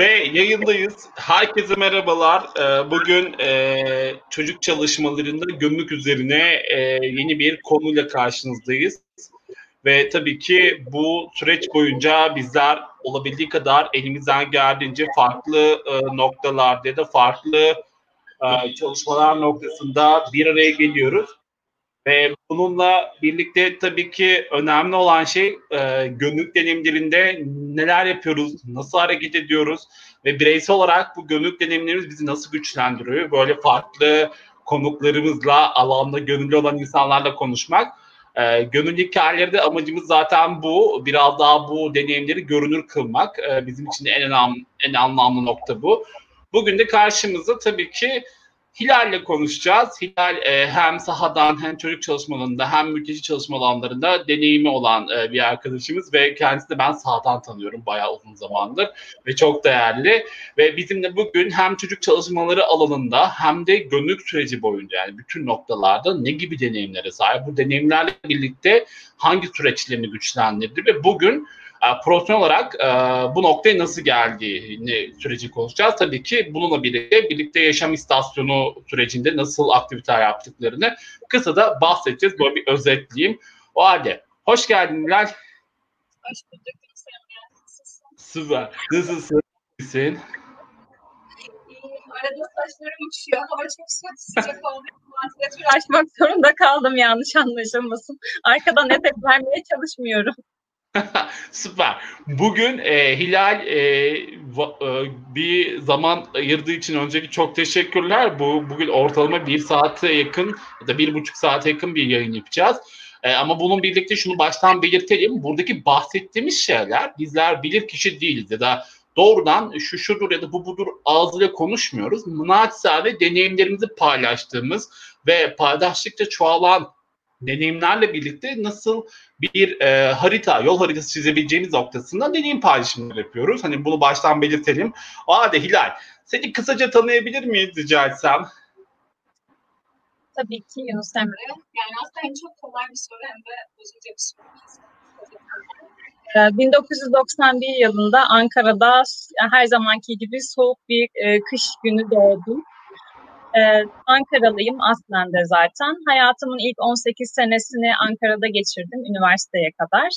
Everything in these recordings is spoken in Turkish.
Ve yayındayız. Herkese merhabalar. Ee, bugün e, çocuk çalışmalarında gömlük üzerine e, yeni bir konuyla karşınızdayız. Ve tabii ki bu süreç boyunca bizler olabildiği kadar elimizden geldiğince farklı e, noktalarda da farklı çalışmalar noktasında bir araya geliyoruz. Ve bununla birlikte tabii ki önemli olan şey e, gönüllük deneyimlerinde neler yapıyoruz, nasıl hareket ediyoruz ve bireysel olarak bu gönüllük deneyimlerimiz bizi nasıl güçlendiriyor? Böyle farklı konuklarımızla, alanda gönüllü olan insanlarla konuşmak. E, gönüllü hikayelerde amacımız zaten bu. Biraz daha bu deneyimleri görünür kılmak. E, bizim için en en anlamlı nokta bu. Bugün de karşımızda tabii ki Hilal'le konuşacağız. Hilal e, hem sahadan hem çocuk çalışmalarında hem mülteci çalışma alanlarında deneyimi olan e, bir arkadaşımız ve kendisini ben sahadan tanıyorum bayağı uzun zamandır ve çok değerli. Ve bizimle bugün hem çocuk çalışmaları alanında hem de gönüllük süreci boyunca yani bütün noktalarda ne gibi deneyimlere sahip, bu deneyimlerle birlikte hangi süreçlerini güçlendirdi ve bugün profesyonel olarak e, bu noktaya nasıl geldiğini süreci konuşacağız. Tabii ki bununla birlikte birlikte yaşam istasyonu sürecinde nasıl aktiviteler yaptıklarını kısa da bahsedeceğiz. Böyle bir özetleyeyim. O halde hoş geldin Hilal. Hoş bulduk. Süper. Nasılsın? İyisin. Arada saçlarım uçuyor. Hava çok sıcak olduğu için vantilatör açmak zorunda kaldım yanlış anlaşılmasın. Arkadan etek vermeye çalışmıyorum. Süper. Bugün e, Hilal e, va, e, bir zaman ayırdığı için önceki çok teşekkürler. Bu bugün ortalama bir saate yakın ya da bir buçuk saate yakın bir yayın yapacağız. E, ama bunun birlikte şunu baştan belirtelim. Buradaki bahsettiğimiz şeyler bizler bilir kişi değiliz ya da doğrudan şu şudur ya da bu budur ağzıyla konuşmuyoruz. Naçizane deneyimlerimizi paylaştığımız ve paylaştıkça çoğalan deneyimlerle birlikte nasıl bir e, harita, yol haritası çizebileceğimiz noktasında deneyim paylaşımları yapıyoruz. Hani bunu baştan belirtelim. O halde Hilal, seni kısaca tanıyabilir miyiz rica etsem? Tabii ki Yunus Emre. Yani aslında hem çok kolay bir soru hem de uzunca bir soru. 1991 ee, yılında Ankara'da her zamanki gibi soğuk bir e, kış günü doğdum. Ee, Ankaralıyım aslen de zaten. Hayatımın ilk 18 senesini Ankara'da geçirdim üniversiteye kadar.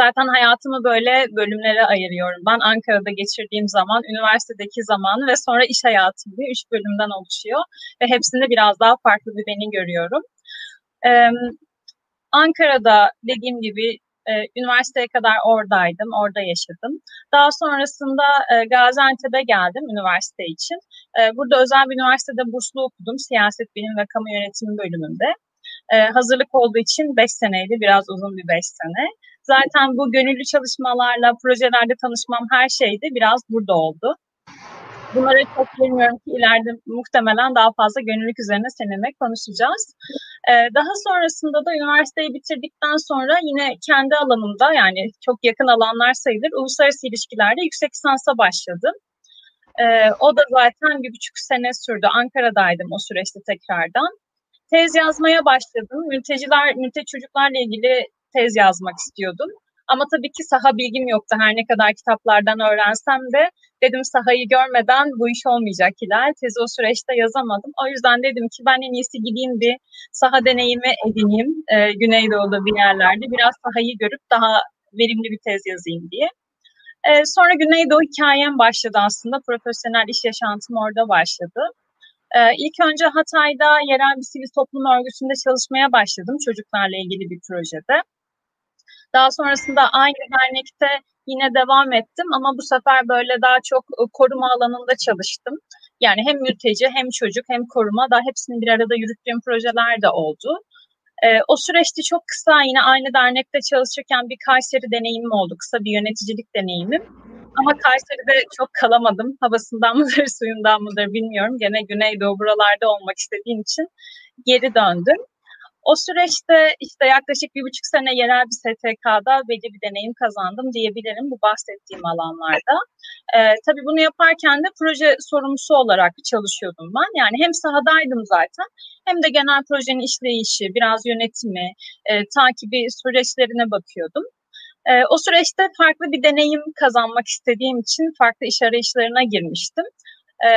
Zaten hayatımı böyle bölümlere ayırıyorum. Ben Ankara'da geçirdiğim zaman, üniversitedeki zamanı ve sonra iş hayatım diye üç bölümden oluşuyor. Ve hepsinde biraz daha farklı bir beni görüyorum. Ee, Ankara'da dediğim gibi e, üniversiteye kadar oradaydım, orada yaşadım. Daha sonrasında e, Gaziantep'e geldim üniversite için. E, burada özel bir üniversitede burslu okudum, siyaset bilim ve kamu yönetimi bölümünde. E, hazırlık olduğu için 5 seneydi, biraz uzun bir 5 sene. Zaten bu gönüllü çalışmalarla, projelerde tanışmam her şeydi, biraz burada oldu. Bunları çok bilmiyorum ki ileride muhtemelen daha fazla gönüllülük üzerine seninle konuşacağız. Ee, daha sonrasında da üniversiteyi bitirdikten sonra yine kendi alanımda yani çok yakın alanlar sayılır uluslararası ilişkilerde yüksek lisansa başladım. Ee, o da zaten bir buçuk sene sürdü. Ankara'daydım o süreçte tekrardan. Tez yazmaya başladım. Mülteciler, mülteci çocuklarla ilgili tez yazmak istiyordum. Ama tabii ki saha bilgim yoktu. Her ne kadar kitaplardan öğrensem de dedim sahayı görmeden bu iş olmayacak Hilal. Tezi o süreçte yazamadım. O yüzden dedim ki ben en iyisi gideyim bir saha deneyimi edineyim. E, Güneydoğu'da bir yerlerde biraz sahayı görüp daha verimli bir tez yazayım diye. E, sonra Güneydoğu hikayem başladı aslında. Profesyonel iş yaşantım orada başladı. Ee, ilk önce Hatay'da yerel bir sivil toplum örgütünde çalışmaya başladım çocuklarla ilgili bir projede. Daha sonrasında aynı dernekte yine devam ettim ama bu sefer böyle daha çok ıı, koruma alanında çalıştım. Yani hem mülteci hem çocuk hem koruma daha hepsini bir arada yürüttüğüm projeler de oldu. E, o süreçte çok kısa yine aynı dernekte çalışırken bir Kayseri deneyimim oldu. Kısa bir yöneticilik deneyimim. Ama Kayseri'de çok kalamadım. Havasından mıdır, suyundan mıdır bilmiyorum. Gene Güneydoğu buralarda olmak istediğim için geri döndüm. O süreçte işte yaklaşık bir buçuk sene yerel bir STK'da belli bir deneyim kazandım diyebilirim bu bahsettiğim alanlarda. Ee, tabii bunu yaparken de proje sorumlusu olarak çalışıyordum ben. Yani hem sahadaydım zaten hem de genel projenin işleyişi, biraz yönetimi, e, takibi süreçlerine bakıyordum. E, o süreçte farklı bir deneyim kazanmak istediğim için farklı iş arayışlarına girmiştim. E,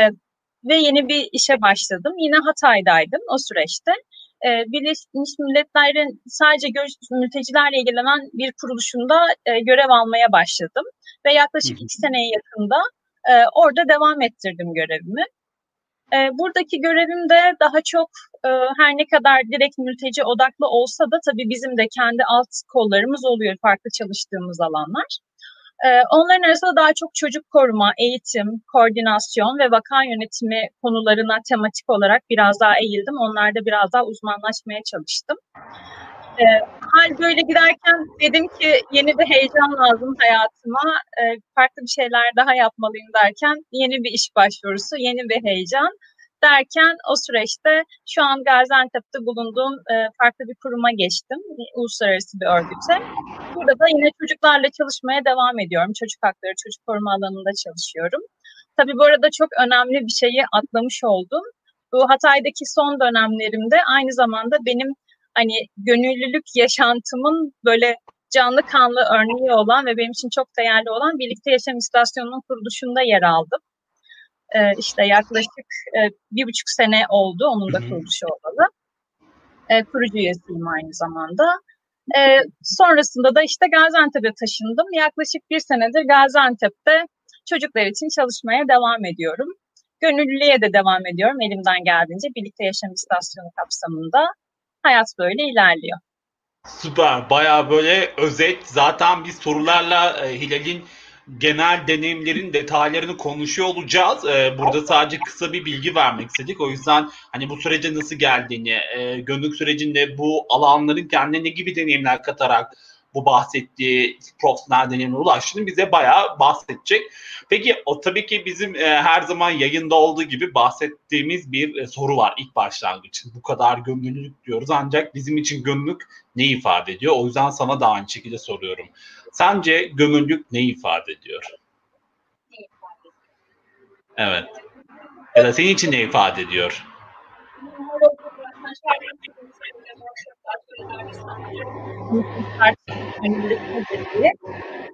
ve yeni bir işe başladım. Yine Hatay'daydım o süreçte. E, Birleşmiş Milletler'in sadece mültecilerle ilgilenen bir kuruluşunda e, görev almaya başladım. Ve yaklaşık iki seneye yakında e, orada devam ettirdim görevimi. E, buradaki görevim de daha çok e, her ne kadar direkt mülteci odaklı olsa da tabii bizim de kendi alt kollarımız oluyor farklı çalıştığımız alanlar. E, onların arasında daha çok çocuk koruma, eğitim, koordinasyon ve vaka yönetimi konularına tematik olarak biraz daha eğildim. Onlarda biraz daha uzmanlaşmaya çalıştım. E, hal böyle giderken dedim ki yeni bir heyecan lazım hayatıma. E, farklı bir şeyler daha yapmalıyım derken yeni bir iş başvurusu, yeni bir heyecan derken o süreçte şu an Gaziantep'te bulunduğum e, farklı bir kuruma geçtim. Uluslararası bir örgüte. Burada da yine çocuklarla çalışmaya devam ediyorum. Çocuk hakları, çocuk koruma alanında çalışıyorum. Tabii bu arada çok önemli bir şeyi atlamış oldum. Bu Hatay'daki son dönemlerimde aynı zamanda benim hani gönüllülük yaşantımın böyle canlı kanlı örneği olan ve benim için çok değerli olan Birlikte Yaşam İstasyonu'nun kuruluşunda yer aldım. Ee, işte yaklaşık e, bir buçuk sene oldu onun da kuruluşu olalı. Ee, kurucu üyesiyim aynı zamanda. Ee, sonrasında da işte Gaziantep'e taşındım. Yaklaşık bir senedir Gaziantep'te çocuklar için çalışmaya devam ediyorum. Gönüllülüğe de devam ediyorum elimden geldiğince Birlikte Yaşam İstasyonu kapsamında hayat böyle ilerliyor. Süper. Baya böyle özet. Zaten biz sorularla e, Hilal'in genel deneyimlerin detaylarını konuşuyor olacağız. Ee, burada sadece kısa bir bilgi vermek istedik. O yüzden hani bu sürece nasıl geldiğini, e, gönüllük sürecinde bu alanların kendine ne gibi deneyimler katarak bu bahsettiği profesyonel deneyime ulaştığını bize bayağı bahsedecek. Peki o tabii ki bizim e, her zaman yayında olduğu gibi bahsettiğimiz bir e, soru var ilk başlangıç. Bu kadar gönüllülük diyoruz ancak bizim için gönüllülük ne ifade ediyor? O yüzden sana da aynı şekilde soruyorum. Sence gönüllülük ne ifade ediyor? Evet. Ya da senin için ne ifade ediyor?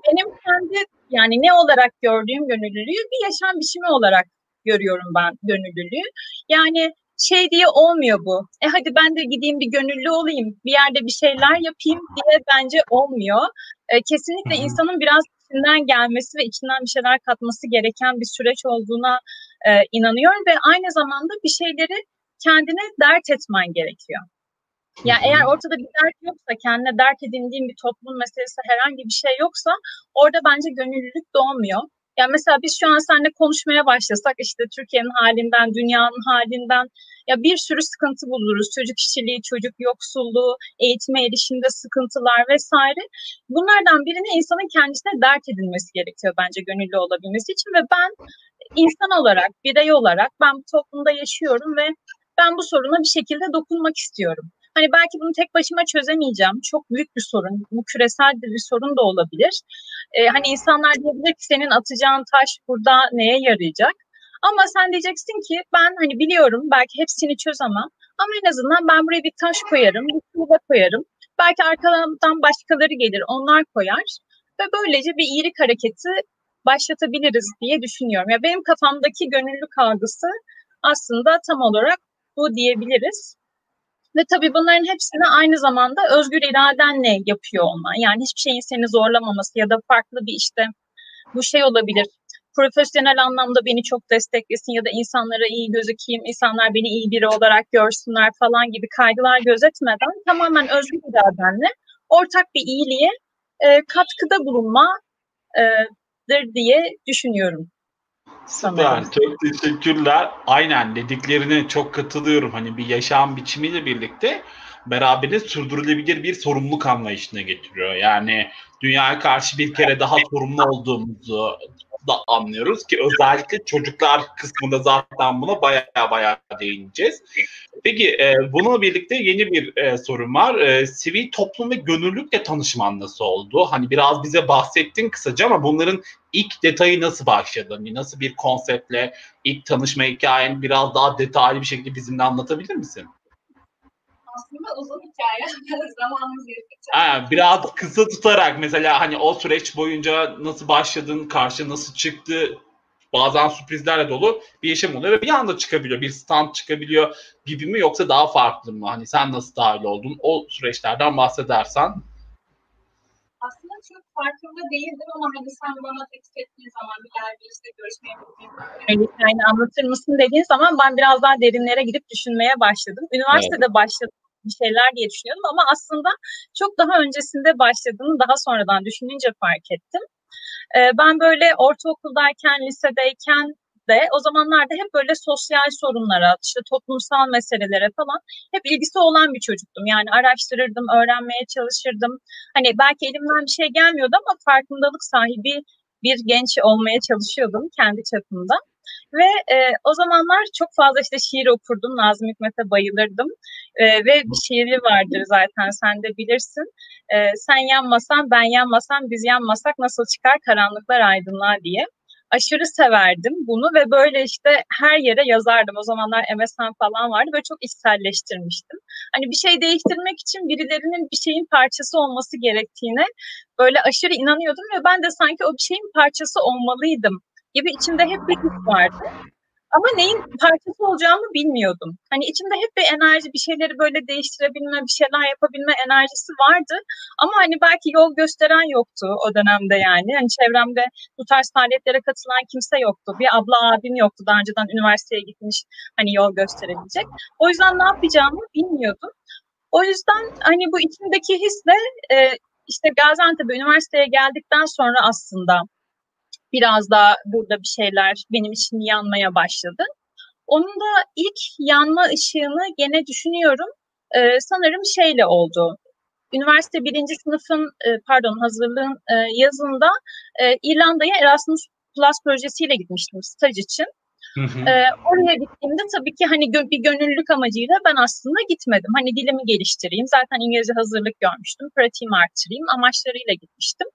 Benim kendi yani ne olarak gördüğüm gönüllülüğü bir yaşam biçimi olarak görüyorum ben gönüllülüğü. Yani şey diye olmuyor bu. E hadi ben de gideyim bir gönüllü olayım, bir yerde bir şeyler yapayım diye bence olmuyor. E, kesinlikle insanın biraz içinden gelmesi ve içinden bir şeyler katması gereken bir süreç olduğuna e, inanıyorum ve aynı zamanda bir şeyleri kendine dert etmen gerekiyor. Ya yani eğer ortada bir dert yoksa, kendine dert edindiğin bir toplum meselesi herhangi bir şey yoksa orada bence gönüllülük doğmuyor. Yani mesela biz şu an seninle konuşmaya başlasak işte Türkiye'nin halinden, dünyanın halinden ya bir sürü sıkıntı buluruz. Çocuk işçiliği, çocuk yoksulluğu, eğitime erişimde sıkıntılar vesaire. Bunlardan birini insanın kendisine dert edilmesi gerekiyor bence gönüllü olabilmesi için ve ben insan olarak, birey olarak ben bu toplumda yaşıyorum ve ben bu soruna bir şekilde dokunmak istiyorum. Hani belki bunu tek başıma çözemeyeceğim. Çok büyük bir sorun. Bu küresel bir sorun da olabilir. Ee, hani insanlar diyebilir ki senin atacağın taş burada neye yarayacak? Ama sen diyeceksin ki ben hani biliyorum belki hepsini çözemem. Ama en azından ben buraya bir taş koyarım, bir tuğla koyarım. Belki arkadan başkaları gelir, onlar koyar. Ve böylece bir iyilik hareketi başlatabiliriz diye düşünüyorum. Ya benim kafamdaki gönüllülük algısı aslında tam olarak bu diyebiliriz. Ve tabii bunların hepsini aynı zamanda özgür iradenle yapıyor olman. Yani hiçbir şeyin seni zorlamaması ya da farklı bir işte bu şey olabilir. Profesyonel anlamda beni çok desteklesin ya da insanlara iyi gözükeyim, insanlar beni iyi biri olarak görsünler falan gibi kaygılar gözetmeden tamamen özgür iradenle ortak bir iyiliğe e, katkıda bulunmadır e, diye düşünüyorum. Süper. Çok teşekkürler. Aynen dediklerine çok katılıyorum. Hani bir yaşam biçimiyle birlikte beraberinde sürdürülebilir bir sorumluluk anlayışına getiriyor. Yani dünyaya karşı bir kere daha sorumlu olduğumuzu da anlıyoruz ki özellikle çocuklar kısmında zaten buna baya baya değineceğiz. Peki e, bununla birlikte yeni bir e, sorum var. E, sivil toplum ve gönüllülükle tanışman nasıl oldu? Hani biraz bize bahsettin kısaca ama bunların ilk detayı nasıl başladı? Hani nasıl bir konseptle ilk tanışma hikayen biraz daha detaylı bir şekilde bizimle anlatabilir misin? Aslında uzun hikaye. Zamanımız yettikçe. Ha, biraz kısa tutarak mesela hani o süreç boyunca nasıl başladın, karşı nasıl çıktı, bazen sürprizlerle dolu bir yaşam oluyor ve bir anda çıkabiliyor. Bir stand çıkabiliyor gibi mi yoksa daha farklı mı? Hani sen nasıl dahil oldun? O süreçlerden bahsedersen. Aslında çok farkında değildim ama hani sen bana teklif ettiğin zaman bir işte görüşmeye yani anlatır mısın dediğin zaman ben biraz daha derinlere gidip düşünmeye başladım. Üniversitede evet. başladım bir şeyler diye düşünüyordum ama aslında çok daha öncesinde başladığını daha sonradan düşününce fark ettim. Ben böyle ortaokuldayken, lisedeyken de o zamanlarda hep böyle sosyal sorunlara, işte toplumsal meselelere falan hep ilgisi olan bir çocuktum. Yani araştırırdım, öğrenmeye çalışırdım. Hani belki elimden bir şey gelmiyordu ama farkındalık sahibi bir genç olmaya çalışıyordum kendi çapımda. Ve e, o zamanlar çok fazla işte şiir okurdum. Nazım Hikmet'e bayılırdım. E, ve bir şiiri vardır zaten sen de bilirsin. E, sen yanmasan ben yanmasam biz yanmasak nasıl çıkar karanlıklar aydınlığa diye aşırı severdim bunu ve böyle işte her yere yazardım. O zamanlar MSN falan vardı ve çok içselleştirmiştim. Hani bir şey değiştirmek için birilerinin bir şeyin parçası olması gerektiğine böyle aşırı inanıyordum ve ben de sanki o bir şeyin parçası olmalıydım gibi içimde hep bir his vardı. Ama neyin parçası olacağımı bilmiyordum. Hani içimde hep bir enerji, bir şeyleri böyle değiştirebilme, bir şeyler yapabilme enerjisi vardı. Ama hani belki yol gösteren yoktu o dönemde yani. Hani çevremde bu tarz faaliyetlere katılan kimse yoktu. Bir abla abim yoktu daha önceden üniversiteye gitmiş hani yol gösterebilecek. O yüzden ne yapacağımı bilmiyordum. O yüzden hani bu içimdeki hisle işte Gaziantep'e üniversiteye geldikten sonra aslında biraz daha burada bir şeyler benim için yanmaya başladı. Onun da ilk yanma ışığını gene düşünüyorum. Ee, sanırım şeyle oldu. Üniversite birinci sınıfın e, pardon hazırlığın e, yazında e, İrlanda'ya Erasmus Plus projesiyle gitmiştim staj için. Hı hı. Ee, oraya gittiğimde tabii ki hani bir gönüllülük amacıyla ben aslında gitmedim. Hani dilimi geliştireyim. Zaten İngilizce hazırlık görmüştüm. Pratiğimi arttırayım amaçlarıyla gitmiştim.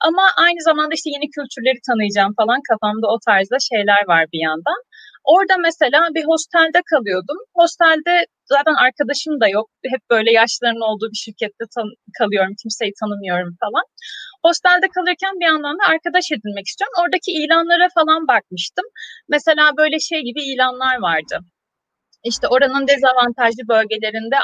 Ama aynı zamanda işte yeni kültürleri tanıyacağım falan kafamda o tarzda şeyler var bir yandan. Orada mesela bir hostelde kalıyordum. Hostelde zaten arkadaşım da yok. Hep böyle yaşların olduğu bir şirkette kalıyorum. Kimseyi tanımıyorum falan. Hostelde kalırken bir yandan da arkadaş edinmek istiyorum. Oradaki ilanlara falan bakmıştım. Mesela böyle şey gibi ilanlar vardı. İşte oranın dezavantajlı bölgelerinde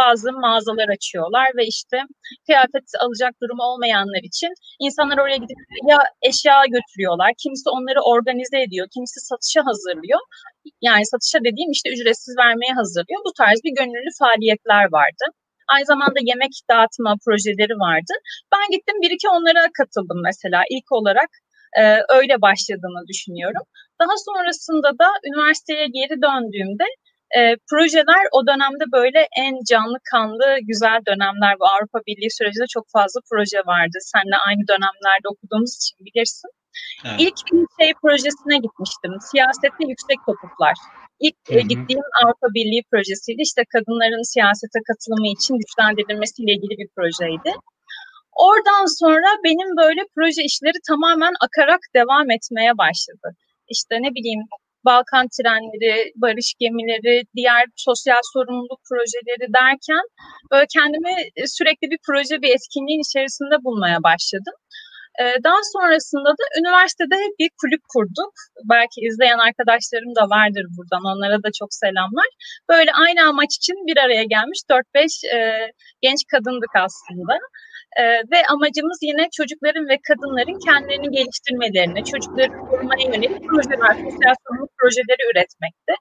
bazı mağazalar açıyorlar ve işte kıyafet alacak durumu olmayanlar için insanlar oraya gidip ya eşya götürüyorlar, kimisi onları organize ediyor, kimisi satışa hazırlıyor. Yani satışa dediğim işte ücretsiz vermeye hazırlıyor. Bu tarz bir gönüllü faaliyetler vardı. Aynı zamanda yemek dağıtma projeleri vardı. Ben gittim bir iki onlara katıldım mesela ilk olarak e, öyle başladığını düşünüyorum. Daha sonrasında da üniversiteye geri döndüğümde e, projeler o dönemde böyle en canlı kanlı güzel dönemler. Bu Avrupa Birliği sürecinde çok fazla proje vardı. Seninle aynı dönemlerde okuduğumuz için bilirsin. Evet. İlk bir şey projesine gitmiştim. Siyasette yüksek hukuklar. İlk hı hı. gittiğim Avrupa Birliği projesiydi. İşte kadınların siyasete katılımı için güçlendirilmesiyle ilgili bir projeydi. Oradan sonra benim böyle proje işleri tamamen akarak devam etmeye başladı. İşte ne bileyim Balkan trenleri, barış gemileri, diğer sosyal sorumluluk projeleri derken böyle kendimi e, sürekli bir proje, bir etkinliğin içerisinde bulmaya başladım. E, daha sonrasında da üniversitede bir kulüp kurduk. Belki izleyen arkadaşlarım da vardır buradan. Onlara da çok selamlar. Böyle aynı amaç için bir araya gelmiş 4-5 e, genç kadındık aslında. E, ve amacımız yine çocukların ve kadınların kendilerini geliştirmelerini, çocukları korumaya yönelik projeler, sosyal sorumluluk projeleri üretmekti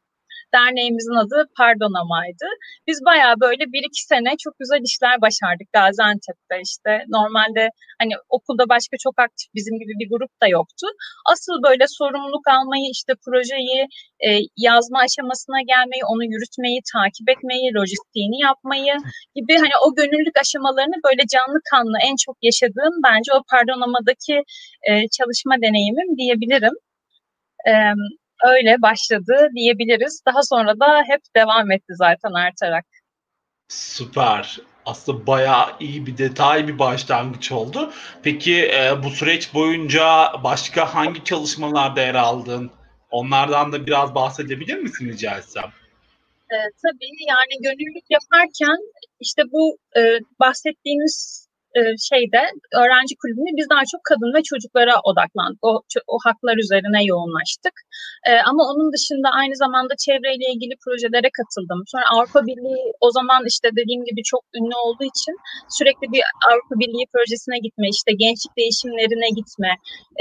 derneğimizin adı Pardonama'ydı. Biz bayağı böyle bir iki sene çok güzel işler başardık Gaziantep'te işte. Normalde hani okulda başka çok aktif bizim gibi bir grup da yoktu. Asıl böyle sorumluluk almayı işte projeyi e, yazma aşamasına gelmeyi, onu yürütmeyi, takip etmeyi, lojistiğini yapmayı gibi hani o gönüllülük aşamalarını böyle canlı kanlı en çok yaşadığım bence o Pardonama'daki e, çalışma deneyimim diyebilirim. E, öyle başladı diyebiliriz. Daha sonra da hep devam etti zaten artarak. Süper. Aslında bayağı iyi bir detay bir başlangıç oldu. Peki e, bu süreç boyunca başka hangi çalışmalarda yer aldın? Onlardan da biraz bahsedebilir misin rica etsem? E, tabii yani gönüllülük yaparken işte bu e, bahsettiğimiz e, şeyde öğrenci kulübünde biz daha çok kadın ve çocuklara odaklandık. O, o haklar üzerine yoğunlaştık. E, ama onun dışında aynı zamanda çevreyle ilgili projelere katıldım. Sonra Avrupa Birliği o zaman işte dediğim gibi çok ünlü olduğu için sürekli bir Avrupa Birliği projesine gitme, işte gençlik değişimlerine gitme.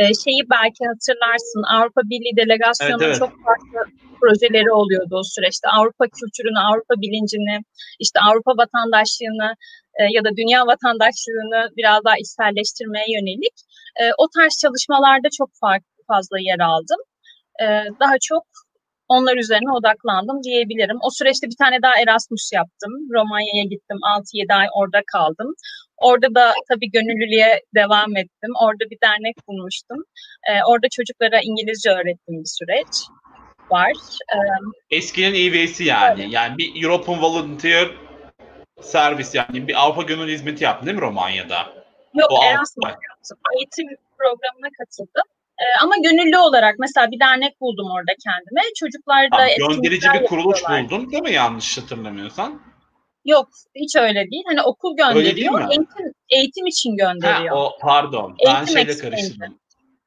E, şeyi belki hatırlarsın Avrupa Birliği delegasyonu evet, evet. çok farklı projeleri oluyordu o süreçte. Avrupa kültürünü, Avrupa bilincini, işte Avrupa vatandaşlığını e, ya da dünya vatandaşlığını biraz daha içselleştirmeye yönelik e, o tarz çalışmalarda çok fazla yer aldım. E, daha çok onlar üzerine odaklandım diyebilirim. O süreçte bir tane daha Erasmus yaptım. Romanya'ya gittim. 6-7 ay orada kaldım. Orada da tabii gönüllülüğe devam ettim. Orada bir dernek bulmuştum. Ee, orada çocuklara İngilizce öğrettiğim bir süreç var. Eskinin EV'si yani. Evet. Yani bir European Volunteer servis yani bir Avrupa Gönül Hizmeti yaptın değil mi Romanya'da? Yok o Erasmus yaptım. Eğitim programına katıldım. Ee, ama gönüllü olarak mesela bir dernek buldum orada kendime. Çocuklar da gönderici bir kuruluş buldun değil mi yanlış hatırlamıyorsan? Yok hiç öyle değil. Hani okul gönderiyor. Eğitim, eğitim için gönderiyor. Ha, o pardon. Eğitim ben şeyle karıştırdım.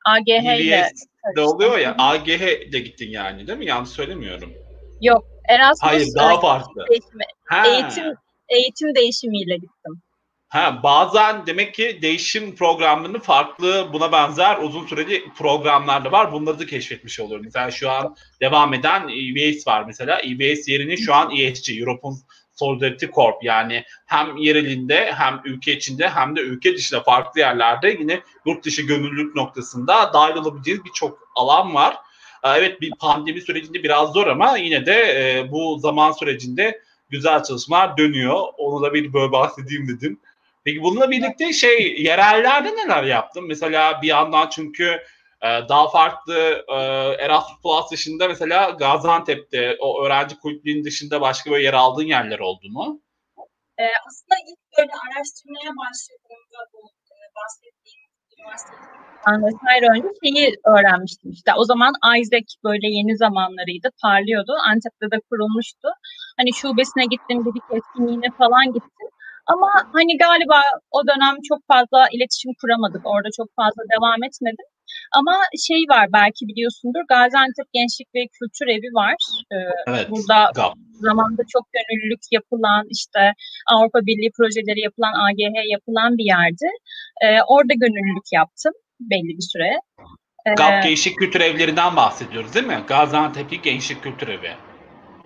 AGH ile. De oluyor ya. AGH ile gittin yani değil mi? Yanlış söylemiyorum. Yok. Erasmus Hayır daha farklı. Eğitim, eğitim eğitim değişimiyle gittim. Ha, bazen demek ki değişim programlarının farklı buna benzer uzun süreli programlar da var. Bunları da keşfetmiş oluyorum. Mesela şu an devam eden EBS var mesela. EBS yerini şu an ESG, European Solidarity Corp yani hem yerelinde hem ülke içinde hem de ülke dışında farklı yerlerde yine yurt dışı gönüllülük noktasında dahil olabileceğiniz birçok alan var. Evet bir pandemi sürecinde biraz zor ama yine de e, bu zaman sürecinde güzel çalışmalar dönüyor. Onu da bir böyle bahsedeyim dedim. Peki bununla birlikte şey yerellerde neler yaptın? Mesela bir yandan çünkü daha farklı e, Erasmus Plus dışında mesela Gaziantep'te o öğrenci kulüplüğünün dışında başka böyle yer aldığın yerler oldu mu? E, aslında ilk böyle araştırmaya başladığımda bu e, bahsettiğim üniversite vesaire önce şeyi öğrenmiştim işte. O zaman Isaac böyle yeni zamanlarıydı, parlıyordu. Antep'te de kurulmuştu. Hani şubesine gittim, bir etkinliğine falan gittim. Ama hani galiba o dönem çok fazla iletişim kuramadık. Orada çok fazla devam etmedim. Ama şey var belki biliyorsundur Gaziantep Gençlik ve Kültür Evi var. Ee, evet. Burada GAP. zamanda çok gönüllülük yapılan işte Avrupa Birliği projeleri yapılan AGH yapılan bir yerdi. Ee, orada gönüllülük yaptım belli bir süre. GAP ee, Gençlik Kültür Evlerinden bahsediyoruz değil mi? Gaziantep'li Gençlik Kültür Evi.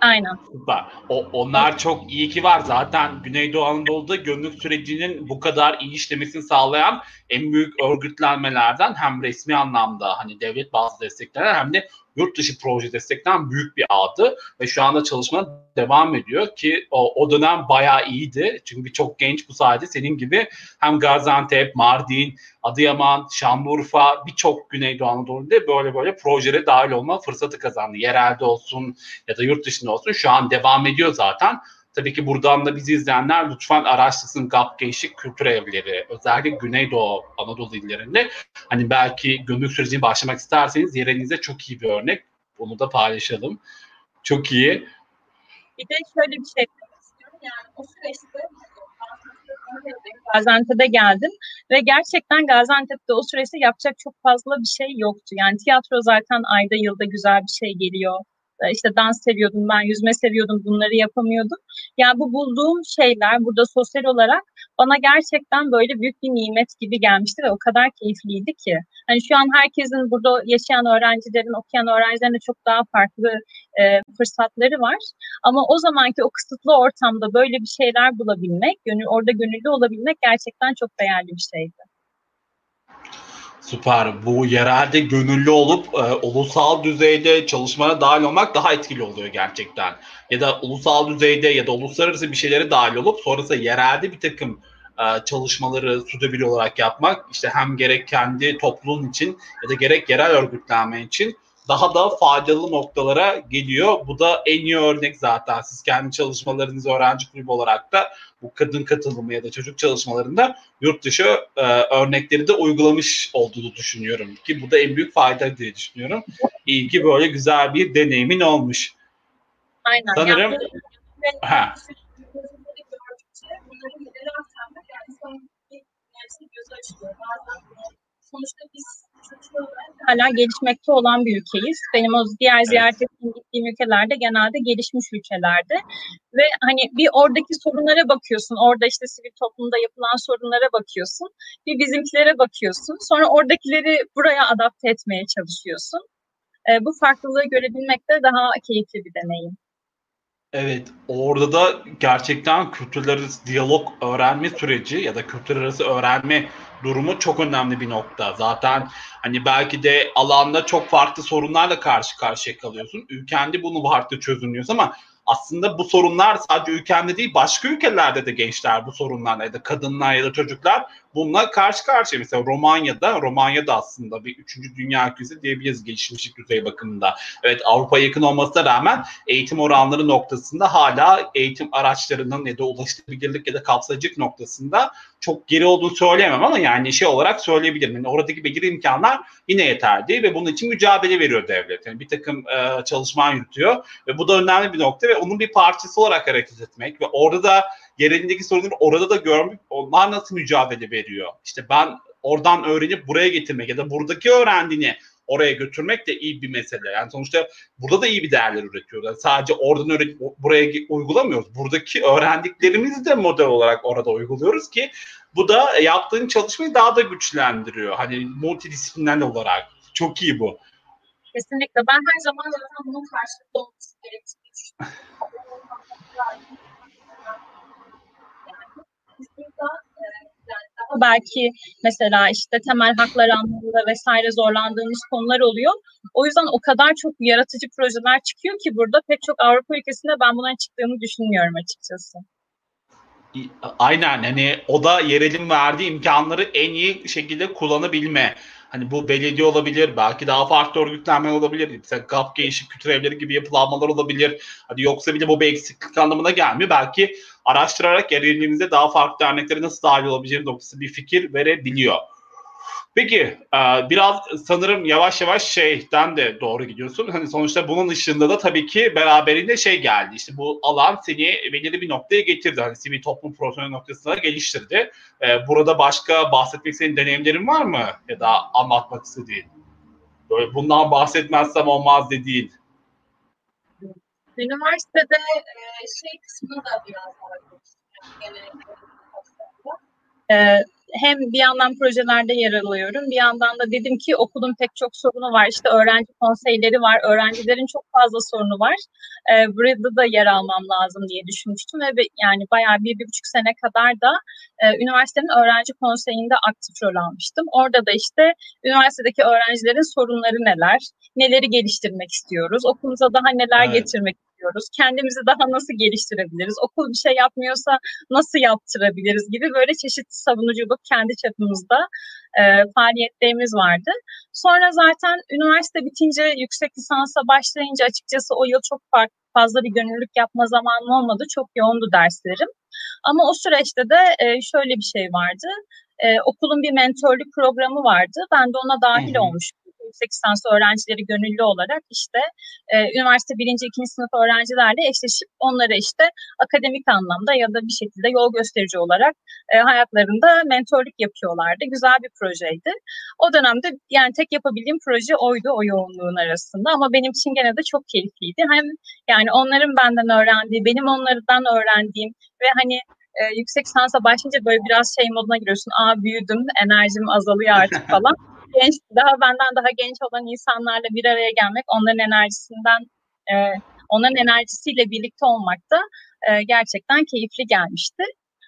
Aynen. Süper. O, onlar çok iyi ki var. Zaten Güneydoğu Anadolu'da gönüllülük sürecinin bu kadar iyi işlemesini sağlayan en büyük örgütlenmelerden hem resmi anlamda hani devlet bazı destekler hem de yurt dışı proje destekten büyük bir ağdı ve şu anda çalışma devam ediyor ki o, o dönem bayağı iyiydi. Çünkü birçok genç bu sayede senin gibi hem Gaziantep, Mardin, Adıyaman, Şanlıurfa birçok Güneydoğu Anadolu'da böyle böyle projelere dahil olma fırsatı kazandı. Yerelde olsun ya da yurt dışında olsun şu an devam ediyor zaten. Tabii ki buradan da bizi izleyenler lütfen araştırsın GAP Gençlik Kültür Evleri. Özellikle Güneydoğu Anadolu illerinde. Hani belki gönüllülük sürecine başlamak isterseniz yerinize çok iyi bir örnek. Bunu da paylaşalım. Çok iyi. Bir de şöyle bir şey istiyorum. Yani o süreçte Gaziantep'e geldim ve gerçekten Gaziantep'te o süreçte yapacak çok fazla bir şey yoktu. Yani tiyatro zaten ayda yılda güzel bir şey geliyor. E, işte dans seviyordum ben, yüzme seviyordum, bunları yapamıyordum. Yani bu bulduğum şeyler burada sosyal olarak bana gerçekten böyle büyük bir nimet gibi gelmişti ve o kadar keyifliydi ki. Hani şu an herkesin burada yaşayan öğrencilerin, okuyan öğrencilerin de çok daha farklı e, fırsatları var. Ama o zamanki o kısıtlı ortamda böyle bir şeyler bulabilmek, gönül, orada gönüllü olabilmek gerçekten çok değerli bir şeydi. Süper. Bu yerelde gönüllü olup e, ulusal düzeyde çalışmaya dahil olmak daha etkili oluyor gerçekten. Ya da ulusal düzeyde ya da uluslararası bir şeylere dahil olup sonrasında yerelde bir takım e, çalışmaları sürdürülebilir olarak yapmak işte hem gerek kendi topluluğun için ya da gerek yerel örgütlenme için daha da faydalı noktalara geliyor. Bu da en iyi örnek zaten. Siz kendi çalışmalarınız öğrenci kulübü olarak da bu kadın katılımı ya da çocuk çalışmalarında yurt dışı e, örnekleri de uygulamış olduğunu düşünüyorum. Ki bu da en büyük fayda diye düşünüyorum. İyi ki böyle güzel bir deneyimin olmuş. Aynen. Sanırım yani Ha. sonuçta biz hala gelişmekte olan bir ülkeyiz. Benim o diğer ziyaret ettiğim gittiğim ülkelerde genelde gelişmiş ülkelerde. Ve hani bir oradaki sorunlara bakıyorsun. Orada işte sivil toplumda yapılan sorunlara bakıyorsun. Bir bizimkilere bakıyorsun. Sonra oradakileri buraya adapte etmeye çalışıyorsun. E, bu farklılığı görebilmek de daha keyifli bir deneyim. Evet, orada da gerçekten kültürler arası diyalog öğrenme süreci ya da kültürler arası öğrenme durumu çok önemli bir nokta. Zaten hani belki de alanda çok farklı sorunlarla karşı karşıya kalıyorsun. Ülkende bunu farklı çözümlüyorsun ama aslında bu sorunlar sadece ülkende değil başka ülkelerde de gençler bu sorunlarla ya da kadınlar ya da çocuklar bununla karşı karşıya. Mesela Romanya'da, Romanya'da aslında bir üçüncü dünya ülkesi diyebiliriz gelişmişlik düzeyi bakımında. Evet Avrupa yakın olmasına rağmen eğitim oranları noktasında hala eğitim araçlarının ya da ulaşılabilirlik ya da kapsayıcılık noktasında çok geri olduğunu söyleyemem ama yani şey olarak söyleyebilirim. Yani oradaki belirli imkanlar yine yeterli ve bunun için mücadele veriyor devlet. Yani bir takım e, çalışma yürütüyor ve bu da önemli bir nokta ve onun bir parçası olarak hareket etmek ve orada da yerindeki sorunları orada da görmek onlar nasıl mücadele veriyor. İşte ben oradan öğrenip buraya getirmek ya da buradaki öğrendiğini oraya götürmek de iyi bir mesele. Yani sonuçta burada da iyi bir değerler üretiyoruz. Yani sadece oradan öğrenip buraya uygulamıyoruz. Buradaki öğrendiklerimizi de model olarak orada uyguluyoruz ki bu da yaptığın çalışmayı daha da güçlendiriyor. Hani multidisipliner olarak. Çok iyi bu. Kesinlikle. Ben her zaman zaten bunun karşılıklı olması gerektiğini düşünüyorum. Yani biz burada e, yani daha belki mesela işte temel haklar anlamında vesaire zorlandığımız konular oluyor. O yüzden o kadar çok yaratıcı projeler çıkıyor ki burada pek çok Avrupa ülkesinde ben bunların çıktığını düşünmüyorum açıkçası. Aynen hani o da yerelin verdiği imkanları en iyi şekilde kullanabilme. Hani bu belediye olabilir, belki daha farklı örgütlenme olabilir. Mesela GAP Gençlik Kültür Evleri gibi yapılanmalar olabilir. Hadi yoksa bile bu bir eksiklik anlamına gelmiyor. Belki araştırarak yerelliğimizde daha farklı derneklere nasıl dahil olabileceğim noktası bir fikir verebiliyor. Peki e, biraz sanırım yavaş yavaş şeyden de doğru gidiyorsun. Hani sonuçta bunun dışında da tabii ki beraberinde şey geldi. İşte bu alan seni belirli bir noktaya getirdi. Hani sivil toplum profesyonel noktasına geliştirdi. E, burada başka bahsetmek istediğin deneyimlerin var mı? Ya da anlatmak istediğin? Böyle bundan bahsetmezsem olmaz dediğin. Üniversitede e, şey kısmını da biraz daha. Yani, hem bir yandan projelerde yer alıyorum. Bir yandan da dedim ki okulun pek çok sorunu var. İşte öğrenci konseyleri var. Öğrencilerin çok fazla sorunu var. Ee, burada da yer almam lazım diye düşünmüştüm ve yani bayağı bir, bir buçuk sene kadar da e, üniversitenin öğrenci konseyinde aktif rol almıştım. Orada da işte üniversitedeki öğrencilerin sorunları neler, neleri geliştirmek istiyoruz, okulumuza daha neler evet. getirmek istiyoruz, kendimizi daha nasıl geliştirebiliriz, okul bir şey yapmıyorsa nasıl yaptırabiliriz gibi böyle çeşitli savunuculuk kendi çapımızda e, faaliyetlerimiz vardı. Sonra zaten üniversite bitince yüksek lisansa başlayınca açıkçası o yıl çok farklı fazla bir gönüllülük yapma zamanım olmadı. Çok yoğundu derslerim. Ama o süreçte de e, şöyle bir şey vardı. E, okulun bir mentorluk programı vardı. Ben de ona dahil hmm. olmuştum yüksek lisans öğrencileri gönüllü olarak işte e, üniversite birinci, ikinci sınıf öğrencilerle eşleşip onlara işte akademik anlamda ya da bir şekilde yol gösterici olarak e, hayatlarında mentorluk yapıyorlardı. Güzel bir projeydi. O dönemde yani tek yapabildiğim proje oydu o yoğunluğun arasında ama benim için gene de çok keyifliydi. Hem yani onların benden öğrendiği, benim onlardan öğrendiğim ve hani e, yüksek sansa başlayınca böyle biraz şey moduna giriyorsun. Aa büyüdüm, enerjim azalıyor artık falan genç, daha benden daha genç olan insanlarla bir araya gelmek, onların enerjisinden, e, onların enerjisiyle birlikte olmak da e, gerçekten keyifli gelmişti.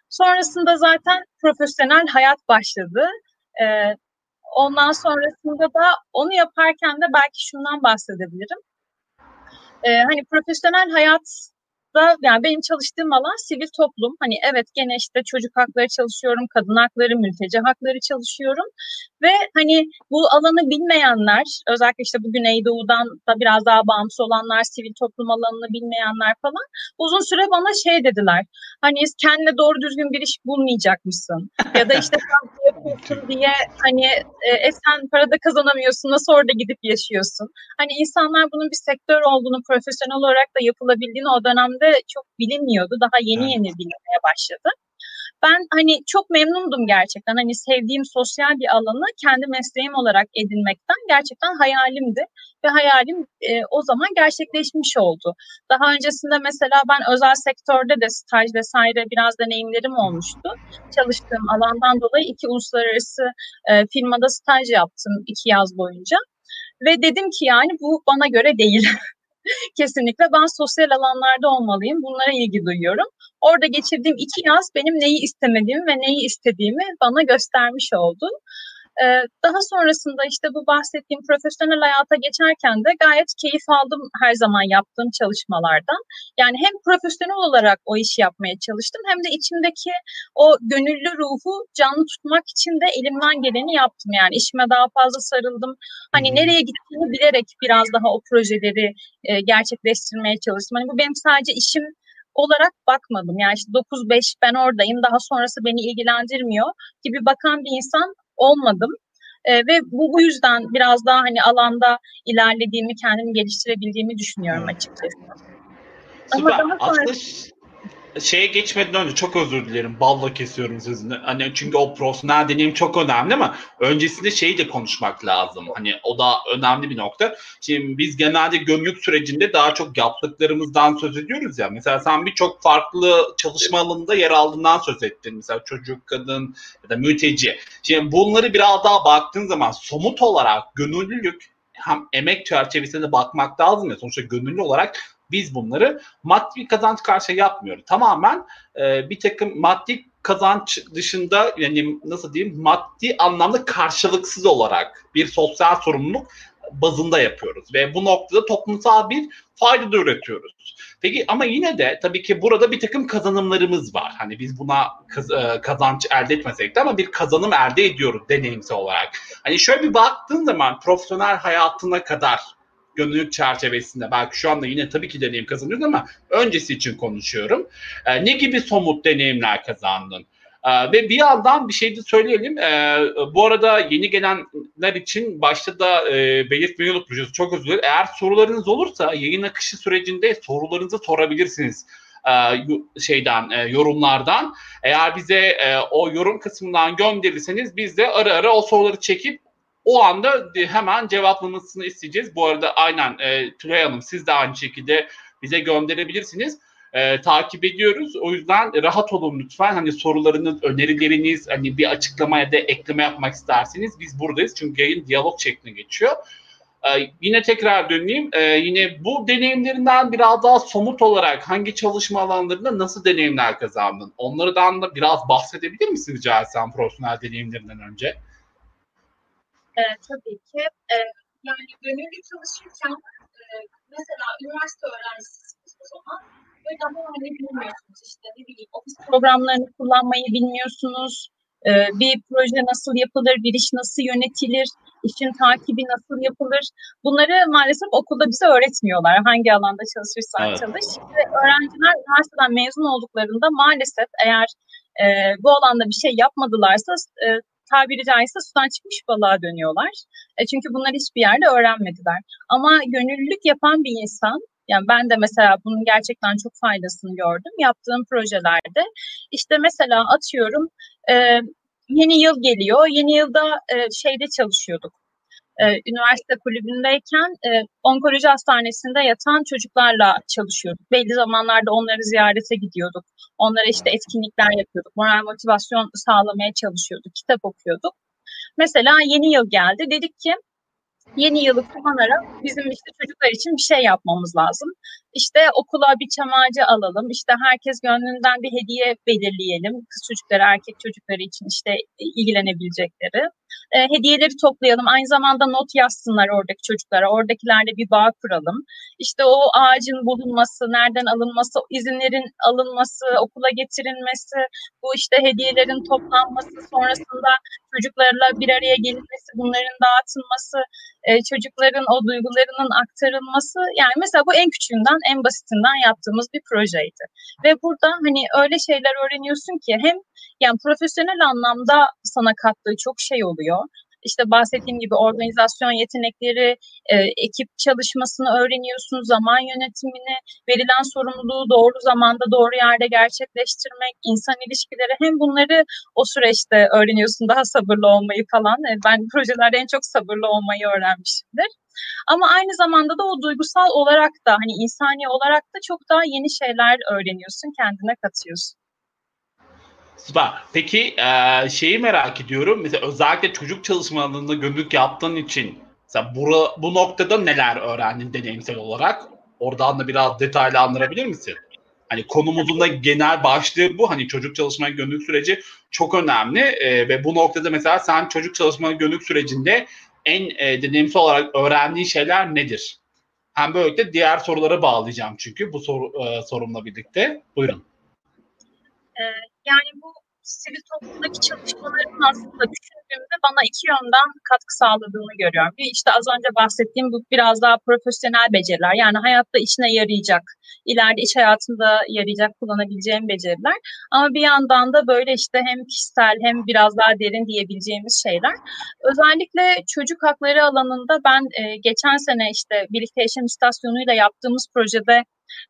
Sonrasında zaten profesyonel hayat başladı. E, ondan sonrasında da onu yaparken de belki şundan bahsedebilirim. E, hani profesyonel hayat da yani benim çalıştığım alan sivil toplum. Hani evet gene işte çocuk hakları çalışıyorum, kadın hakları, mülteci hakları çalışıyorum. Ve hani bu alanı bilmeyenler, özellikle işte bu Güneydoğu'dan da biraz daha bağımsız olanlar, sivil toplum alanını bilmeyenler falan uzun süre bana şey dediler. Hani kendine doğru düzgün bir iş bulmayacak mısın? Ya da işte diye hani e, e, sen parada kazanamıyorsun nasıl orada gidip yaşıyorsun? Hani insanlar bunun bir sektör olduğunu profesyonel olarak da yapılabildiğini o dönemde çok bilinmiyordu. Daha yeni yeni bilinmeye başladı ben hani çok memnundum gerçekten. Hani sevdiğim sosyal bir alanı kendi mesleğim olarak edinmekten gerçekten hayalimdi. Ve hayalim e, o zaman gerçekleşmiş oldu. Daha öncesinde mesela ben özel sektörde de staj vesaire biraz deneyimlerim olmuştu. Çalıştığım alandan dolayı iki uluslararası e, firmada staj yaptım iki yaz boyunca. Ve dedim ki yani bu bana göre değil. Kesinlikle ben sosyal alanlarda olmalıyım. Bunlara ilgi duyuyorum. Orada geçirdiğim iki yaz benim neyi istemediğimi ve neyi istediğimi bana göstermiş oldu. Ee, daha sonrasında işte bu bahsettiğim profesyonel hayata geçerken de gayet keyif aldım her zaman yaptığım çalışmalardan. Yani hem profesyonel olarak o işi yapmaya çalıştım hem de içimdeki o gönüllü ruhu canlı tutmak için de elimden geleni yaptım. Yani işime daha fazla sarıldım. Hani nereye gittiğini bilerek biraz daha o projeleri e, gerçekleştirmeye çalıştım. Hani bu benim sadece işim olarak bakmadım. Yani işte 9-5 ben oradayım daha sonrası beni ilgilendirmiyor gibi bakan bir insan olmadım. E, ve bu, bu yüzden biraz daha hani alanda ilerlediğimi, kendimi geliştirebildiğimi düşünüyorum açıkçası. Süper. Ama daha sonra... Aslında şeye geçmeden önce çok özür dilerim. Balla kesiyorum sözünü. Hani çünkü o profesyonel deneyim çok önemli ama öncesinde şeyi de konuşmak lazım. Hani o da önemli bir nokta. Şimdi biz genelde gömlük sürecinde daha çok yaptıklarımızdan söz ediyoruz ya. Mesela sen birçok farklı çalışma alanında yer aldığından söz ettin. Mesela çocuk, kadın ya da mülteci. Şimdi bunları biraz daha baktığın zaman somut olarak gönüllülük hem emek çerçevesinde bakmak lazım ya. Sonuçta gönüllü olarak biz bunları maddi kazanç karşı yapmıyoruz. Tamamen e, bir takım maddi kazanç dışında yani nasıl diyeyim maddi anlamda karşılıksız olarak bir sosyal sorumluluk bazında yapıyoruz ve bu noktada toplumsal bir fayda da üretiyoruz. Peki ama yine de tabii ki burada bir takım kazanımlarımız var. Hani biz buna e, kazanç elde etmesek de ama bir kazanım elde ediyoruz deneyimsel olarak. Hani şöyle bir baktığın zaman profesyonel hayatına kadar gönüllülük çerçevesinde belki şu anda yine tabii ki deneyim kazanıyoruz ama öncesi için konuşuyorum. E, ne gibi somut deneyimler kazandın? E, ve bir yandan bir şey de söyleyelim. E, bu arada yeni gelenler için başta da e, belirtmeyi unutmuşuz. Çok özür dilerim. Eğer sorularınız olursa yayın akışı sürecinde sorularınızı sorabilirsiniz e, şeyden e, yorumlardan. Eğer bize e, o yorum kısmından gönderirseniz biz de ara ara o soruları çekip o anda hemen cevaplamasını isteyeceğiz. Bu arada aynen e, Tülay Hanım siz de aynı şekilde bize gönderebilirsiniz. E, takip ediyoruz. O yüzden rahat olun lütfen. Hani sorularınız, önerileriniz, hani bir açıklama ya da ekleme yapmak isterseniz biz buradayız. Çünkü yayın diyalog şeklinde geçiyor. Ee, yine tekrar döneyim. Ee, yine bu deneyimlerinden biraz daha somut olarak hangi çalışma alanlarında nasıl deneyimler kazandın? Onlardan da biraz bahsedebilir misiniz rica etsem profesyonel deneyimlerinden önce? E, tabii ki. E, yani gönüllü çalışırken e, mesela üniversite öğrencisiniz o zaman ve daha hani bilmiyorsunuz işte ne bileyim ofis programlarını kullanmayı bilmiyorsunuz. E, bir proje nasıl yapılır, bir iş nasıl yönetilir, işin takibi nasıl yapılır. Bunları maalesef okulda bize öğretmiyorlar. Hangi alanda çalışırsan evet. çalış. Ve öğrenciler üniversiteden mezun olduklarında maalesef eğer e, bu alanda bir şey yapmadılarsa e, tabiri caizse sudan çıkmış balığa dönüyorlar. E çünkü bunları hiçbir yerde öğrenmediler. Ama gönüllülük yapan bir insan yani ben de mesela bunun gerçekten çok faydasını gördüm. Yaptığım projelerde işte mesela atıyorum e, yeni yıl geliyor. Yeni yılda e, şeyde çalışıyorduk e, üniversite kulübündeyken e, onkoloji hastanesinde yatan çocuklarla çalışıyorduk. Belli zamanlarda onları ziyarete gidiyorduk. Onlara işte etkinlikler yapıyorduk. Moral motivasyon sağlamaya çalışıyorduk. Kitap okuyorduk. Mesela yeni yıl geldi. Dedik ki yeni yılı kullanarak bizim işte çocuklar için bir şey yapmamız lazım. İşte okula bir çam ağacı alalım. İşte herkes gönlünden bir hediye belirleyelim. Kız çocukları, erkek çocukları için işte ilgilenebilecekleri e, hediyeleri toplayalım. Aynı zamanda not yazsınlar oradaki çocuklara. Oradakilerle bir bağ kuralım. İşte o ağacın bulunması, nereden alınması, izinlerin alınması, okula getirilmesi, bu işte hediyelerin toplanması, sonrasında çocuklarla bir araya gelinmesi, bunların dağıtılması, e, çocukların o duygularının aktarılması. Yani mesela bu en küçüğünden, en basitinden yaptığımız bir projeydi. Ve burada hani öyle şeyler öğreniyorsun ki hem Yani profesyonel anlamda sana kattığı çok şey oluyor işte bahsettiğim gibi organizasyon yetenekleri, e, ekip çalışmasını öğreniyorsun, zaman yönetimini, verilen sorumluluğu doğru zamanda doğru yerde gerçekleştirmek, insan ilişkileri hem bunları o süreçte öğreniyorsun daha sabırlı olmayı falan. E, ben projelerde en çok sabırlı olmayı öğrenmişimdir. Ama aynı zamanda da o duygusal olarak da hani insani olarak da çok daha yeni şeyler öğreniyorsun, kendine katıyorsun. Süper. Peki e, şeyi merak ediyorum. Mesela özellikle çocuk çalışmalarında gönüllülük yaptığın için mesela bu, bu noktada neler öğrendin deneyimsel olarak? Oradan da biraz detaylı anlatabilir misin? Hani konumuzun da genel başlığı bu. Hani çocuk çalışma gönüllülük süreci çok önemli. E, ve bu noktada mesela sen çocuk çalışma gönüllülük sürecinde en e, deneyimsel olarak öğrendiğin şeyler nedir? Hem böylelikle diğer sorulara bağlayacağım çünkü bu soru, e, sorumla birlikte. Buyurun. Yani bu sivil toplumdaki çalışmaların aslında düşündüğümde bana iki yönden katkı sağladığını görüyorum. Bir işte az önce bahsettiğim bu biraz daha profesyonel beceriler. Yani hayatta işine yarayacak, ileride iş hayatında yarayacak kullanabileceğim beceriler. Ama bir yandan da böyle işte hem kişisel hem biraz daha derin diyebileceğimiz şeyler. Özellikle çocuk hakları alanında ben e, geçen sene işte Birlikte Yaşam İstasyonu'yla yaptığımız projede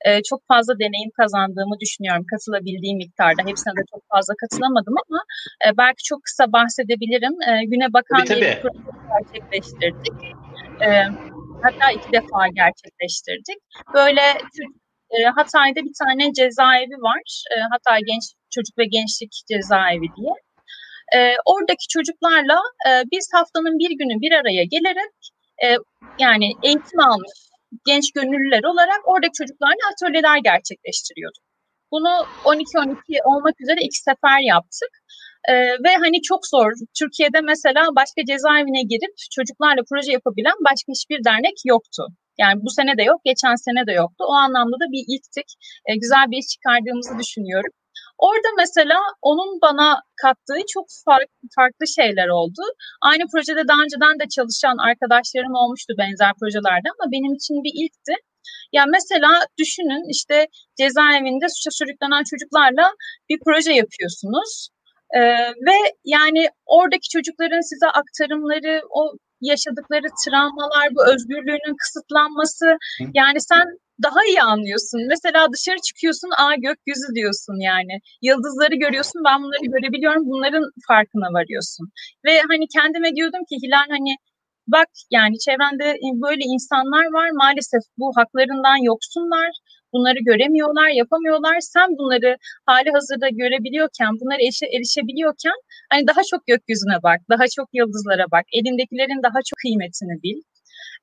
e, çok fazla deneyim kazandığımı düşünüyorum katılabildiğim miktarda. Hepsine de çok fazla katılamadım ama e, belki çok kısa bahsedebilirim. E, Güne Bakan tabii, diye bir proje gerçekleştirdik. E, hatta iki defa gerçekleştirdik. Böyle e, Hatay'da bir tane cezaevi var. E, Hatay Genç Çocuk ve Gençlik Cezaevi diye. E, oradaki çocuklarla e, biz haftanın bir günü bir araya gelerek e, yani eğitim almış genç gönüllüler olarak oradaki çocuklarla atölyeler gerçekleştiriyorduk. Bunu 12-12 olmak üzere iki sefer yaptık. Ee, ve hani çok zor. Türkiye'de mesela başka cezaevine girip çocuklarla proje yapabilen başka hiçbir dernek yoktu. Yani bu sene de yok, geçen sene de yoktu. O anlamda da bir ilktik. Ee, güzel bir iş çıkardığımızı düşünüyorum. Orada mesela onun bana kattığı çok farklı, farklı şeyler oldu. Aynı projede daha önceden de çalışan arkadaşlarım olmuştu benzer projelerde ama benim için bir ilkti. Ya mesela düşünün işte cezaevinde suça sürüklenen çocuklarla bir proje yapıyorsunuz. Ee, ve yani oradaki çocukların size aktarımları, o yaşadıkları travmalar, bu özgürlüğünün kısıtlanması. Yani sen daha iyi anlıyorsun. Mesela dışarı çıkıyorsun, aa gökyüzü diyorsun yani. Yıldızları görüyorsun, ben bunları görebiliyorum. Bunların farkına varıyorsun. Ve hani kendime diyordum ki Hilal hani bak yani çevrende böyle insanlar var maalesef bu haklarından yoksunlar. Bunları göremiyorlar, yapamıyorlar. Sen bunları hali hazırda görebiliyorken, bunları erişe, erişebiliyorken hani daha çok gökyüzüne bak, daha çok yıldızlara bak, elindekilerin daha çok kıymetini bil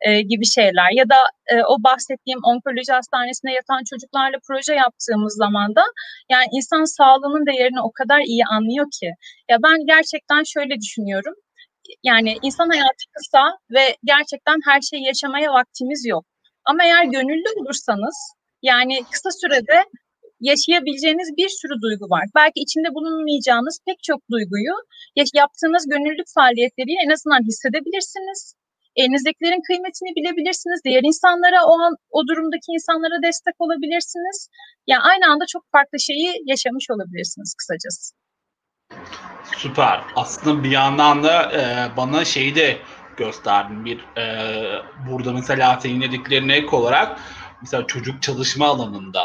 e, gibi şeyler ya da e, o bahsettiğim onkoloji hastanesinde yatan çocuklarla proje yaptığımız zaman da yani insan sağlığının değerini o kadar iyi anlıyor ki ya ben gerçekten şöyle düşünüyorum yani insan hayatı kısa ve gerçekten her şeyi yaşamaya vaktimiz yok. Ama eğer gönüllü olursanız yani kısa sürede yaşayabileceğiniz bir sürü duygu var. Belki içinde bulunmayacağınız pek çok duyguyu yaptığınız gönüllülük faaliyetleriyle en azından hissedebilirsiniz elinizdekilerin kıymetini bilebilirsiniz. Diğer insanlara o an o durumdaki insanlara destek olabilirsiniz. Yani aynı anda çok farklı şeyi yaşamış olabilirsiniz kısacası. Süper. Aslında bir yandan da e, bana şeyi de gösterdin. Bir e, burada mesela senin dediklerine ek olarak mesela çocuk çalışma alanında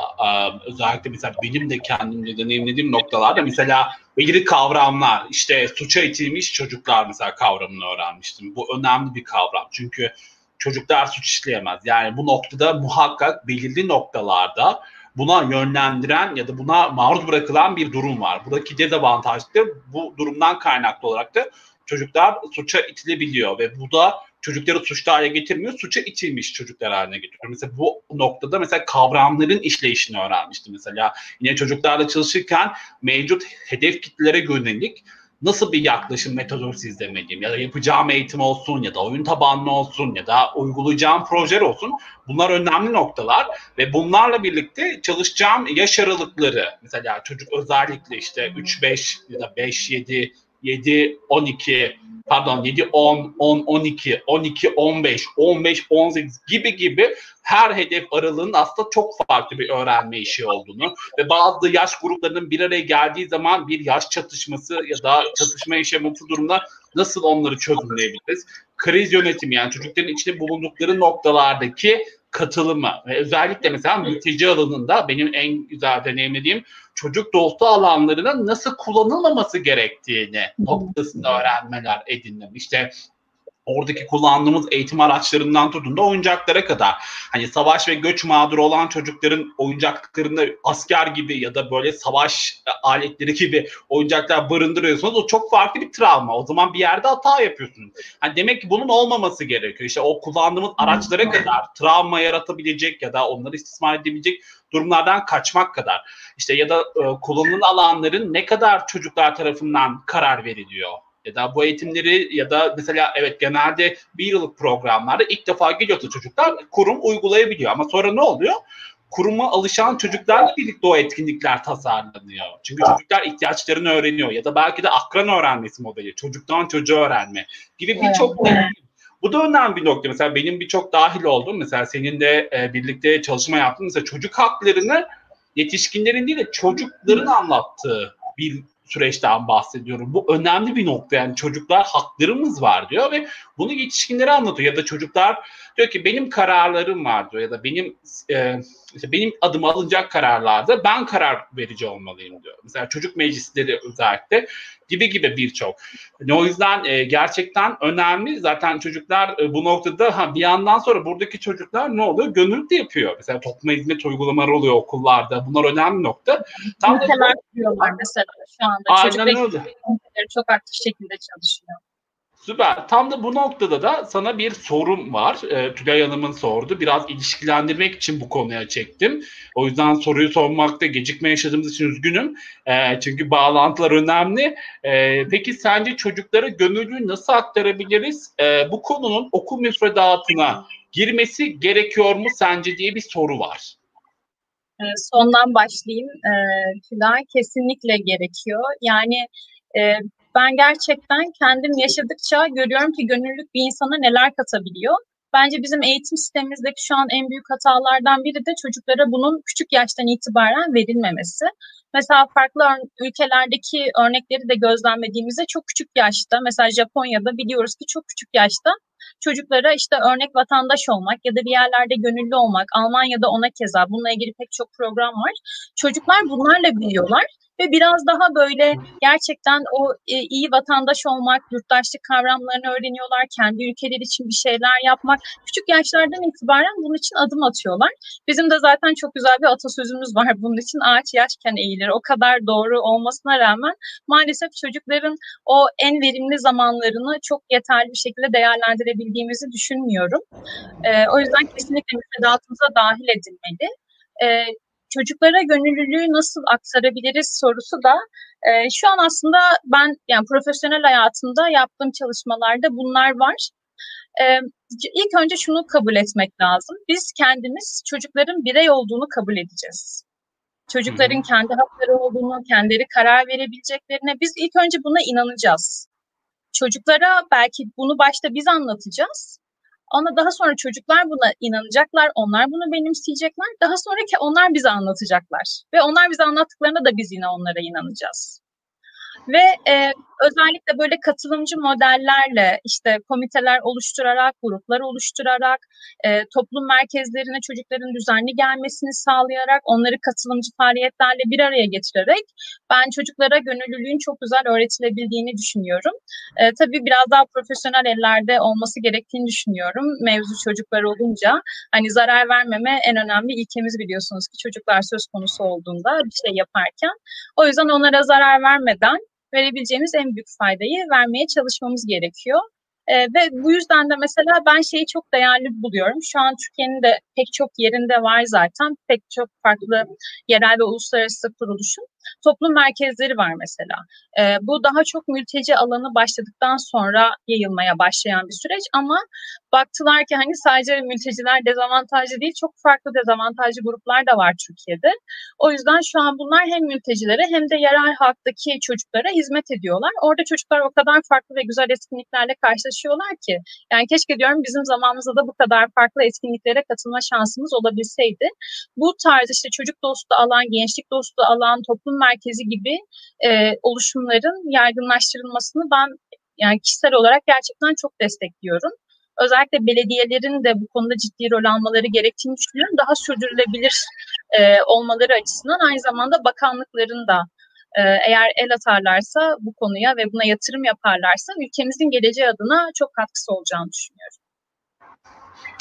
özellikle mesela benim de kendimde deneyimlediğim noktalarda mesela belirli kavramlar işte suça itilmiş çocuklar mesela kavramını öğrenmiştim. Bu önemli bir kavram çünkü çocuklar suç işleyemez. Yani bu noktada muhakkak belirli noktalarda buna yönlendiren ya da buna maruz bırakılan bir durum var. Buradaki dezavantaj da bu durumdan kaynaklı olarak da çocuklar suça itilebiliyor ve bu da çocukları suçlu hale getirmiyor, suça itilmiş çocuklar haline getiriyor. Mesela bu noktada mesela kavramların işleyişini öğrenmiştim mesela. Yine çocuklarla çalışırken mevcut hedef kitlelere yönelik nasıl bir yaklaşım metodolojisi izlemeliyim ya da yapacağım eğitim olsun ya da oyun tabanlı olsun ya da uygulayacağım projeler olsun bunlar önemli noktalar ve bunlarla birlikte çalışacağım yaş aralıkları mesela çocuk özellikle işte 3-5 ya da 5-7 7, 12 pardon 7, 10, 10, 12, 12, 15, 15, 18 gibi gibi her hedef aralığının aslında çok farklı bir öğrenme işi olduğunu ve bazı yaş gruplarının bir araya geldiği zaman bir yaş çatışması ya da çatışma yaşaması durumunda nasıl onları çözümleyebiliriz? Kriz yönetimi yani çocukların içinde bulundukları noktalardaki katılımı ve özellikle mesela mülteci alanında benim en güzel deneyimlediğim çocuk dostu alanlarının nasıl kullanılmaması gerektiğini noktasında öğrenmeler edindim. İşte oradaki kullandığımız eğitim araçlarından tutun da oyuncaklara kadar. Hani savaş ve göç mağduru olan çocukların oyuncaklarında asker gibi ya da böyle savaş aletleri gibi oyuncaklar barındırıyorsunuz. O çok farklı bir travma. O zaman bir yerde hata yapıyorsunuz. Hani demek ki bunun olmaması gerekiyor. İşte o kullandığımız araçlara kadar travma yaratabilecek ya da onları istismar edebilecek durumlardan kaçmak kadar. İşte ya da e, kullanılan alanların ne kadar çocuklar tarafından karar veriliyor ya da bu eğitimleri ya da mesela evet genelde bir yıllık programlarda ilk defa geliyorsa çocuklar kurum uygulayabiliyor ama sonra ne oluyor? Kuruma alışan çocuklarla birlikte o etkinlikler tasarlanıyor. Çünkü çocuklar ihtiyaçlarını öğreniyor ya da belki de akran öğrenmesi modeli, çocuktan çocuğa öğrenme gibi birçok evet. Bu da önemli bir nokta. Mesela benim birçok dahil oldum. Mesela senin de e, birlikte çalışma yaptığın mesela çocuk haklarını yetişkinlerin değil de çocukların anlattığı bir süreçten bahsediyorum. Bu önemli bir nokta yani çocuklar haklarımız var diyor ve bunu yetişkinlere anlatıyor ya da çocuklar diyor ki benim kararlarım var diyor ya da benim e, işte benim adım alınacak kararlarda ben karar verici olmalıyım diyor. Mesela çocuk meclisleri özellikle gibi gibi birçok. Yani o yüzden e, gerçekten önemli. Zaten çocuklar e, bu noktada ha, bir yandan sonra buradaki çocuklar ne oluyor? Gönüllü de yapıyor. Mesela topluma hizmet uygulamaları oluyor okullarda. Bunlar önemli nokta. Tam kuruyorlar mesela şu anda. Aynen Çocuk öyle. çok aktif şekilde çalışıyor. Süper. Tam da bu noktada da sana bir sorum var. E, Tülay Hanım'ın sordu. Biraz ilişkilendirmek için bu konuya çektim. O yüzden soruyu sormakta gecikme yaşadığımız için üzgünüm. E, çünkü bağlantılar önemli. E, peki sence çocuklara gönüllü nasıl aktarabiliriz? E, bu konunun okul müfredatına girmesi gerekiyor mu sence diye bir soru var. Sondan başlayayım. E, Tülay kesinlikle gerekiyor. Yani e, ben gerçekten kendim yaşadıkça görüyorum ki gönüllülük bir insana neler katabiliyor. Bence bizim eğitim sistemimizdeki şu an en büyük hatalardan biri de çocuklara bunun küçük yaştan itibaren verilmemesi. Mesela farklı ülkelerdeki örnekleri de gözlemlediğimizde çok küçük yaşta, mesela Japonya'da biliyoruz ki çok küçük yaşta çocuklara işte örnek vatandaş olmak ya da bir yerlerde gönüllü olmak, Almanya'da ona keza bununla ilgili pek çok program var. Çocuklar bunlarla biliyorlar ve biraz daha böyle gerçekten o e, iyi vatandaş olmak, yurttaşlık kavramlarını öğreniyorlar, kendi ülkeleri için bir şeyler yapmak. Küçük yaşlardan itibaren bunun için adım atıyorlar. Bizim de zaten çok güzel bir atasözümüz var bunun için ağaç yaşken eğilir. O kadar doğru olmasına rağmen maalesef çocukların o en verimli zamanlarını çok yeterli bir şekilde değerlendirebildiğimizi düşünmüyorum. Ee, o yüzden kesinlikle müfredatımıza dahil edilmeli. Ee, çocuklara gönüllülüğü nasıl aktarabiliriz sorusu da e, şu an aslında ben yani profesyonel hayatımda yaptığım çalışmalarda bunlar var. E, ilk önce şunu kabul etmek lazım. Biz kendimiz çocukların birey olduğunu kabul edeceğiz. Çocukların kendi hakları olduğunu, kendileri karar verebileceklerine biz ilk önce buna inanacağız. Çocuklara belki bunu başta biz anlatacağız ama daha sonra çocuklar buna inanacaklar, onlar bunu benimseyecekler. Daha sonraki onlar bize anlatacaklar. Ve onlar bize anlattıklarında da biz yine onlara inanacağız. Ve e, özellikle böyle katılımcı modellerle işte komiteler oluşturarak, gruplar oluşturarak, e, toplum merkezlerine çocukların düzenli gelmesini sağlayarak, onları katılımcı faaliyetlerle bir araya getirerek ben çocuklara gönüllülüğün çok güzel öğretilebildiğini düşünüyorum. E, tabii biraz daha profesyonel ellerde olması gerektiğini düşünüyorum. Mevzu çocuklar olunca hani zarar vermeme en önemli ilkemiz biliyorsunuz ki çocuklar söz konusu olduğunda bir şey yaparken. O yüzden onlara zarar vermeden verebileceğimiz en büyük faydayı vermeye çalışmamız gerekiyor. E, ve bu yüzden de mesela ben şeyi çok değerli buluyorum. Şu an Türkiye'nin de pek çok yerinde var zaten. Pek çok farklı yerel ve uluslararası kuruluşun. Toplum merkezleri var mesela. E, bu daha çok mülteci alanı başladıktan sonra yayılmaya başlayan bir süreç ama baktılar ki hani sadece mülteciler dezavantajlı değil çok farklı dezavantajlı gruplar da var Türkiye'de. O yüzden şu an bunlar hem mültecilere hem de yerel halktaki çocuklara hizmet ediyorlar. Orada çocuklar o kadar farklı ve güzel etkinliklerle karşılaşıyorlar ki yani keşke diyorum bizim zamanımızda da bu kadar farklı etkinliklere katılma şansımız olabilseydi. Bu tarz işte çocuk dostu alan, gençlik dostu alan, toplum merkezi gibi e, oluşumların yaygınlaştırılmasını ben yani kişisel olarak gerçekten çok destekliyorum. Özellikle belediyelerin de bu konuda ciddi rol almaları gerektiğini düşünüyorum. Daha sürdürülebilir e, olmaları açısından aynı zamanda bakanlıkların da e, eğer el atarlarsa bu konuya ve buna yatırım yaparlarsa ülkemizin geleceği adına çok katkısı olacağını düşünüyorum.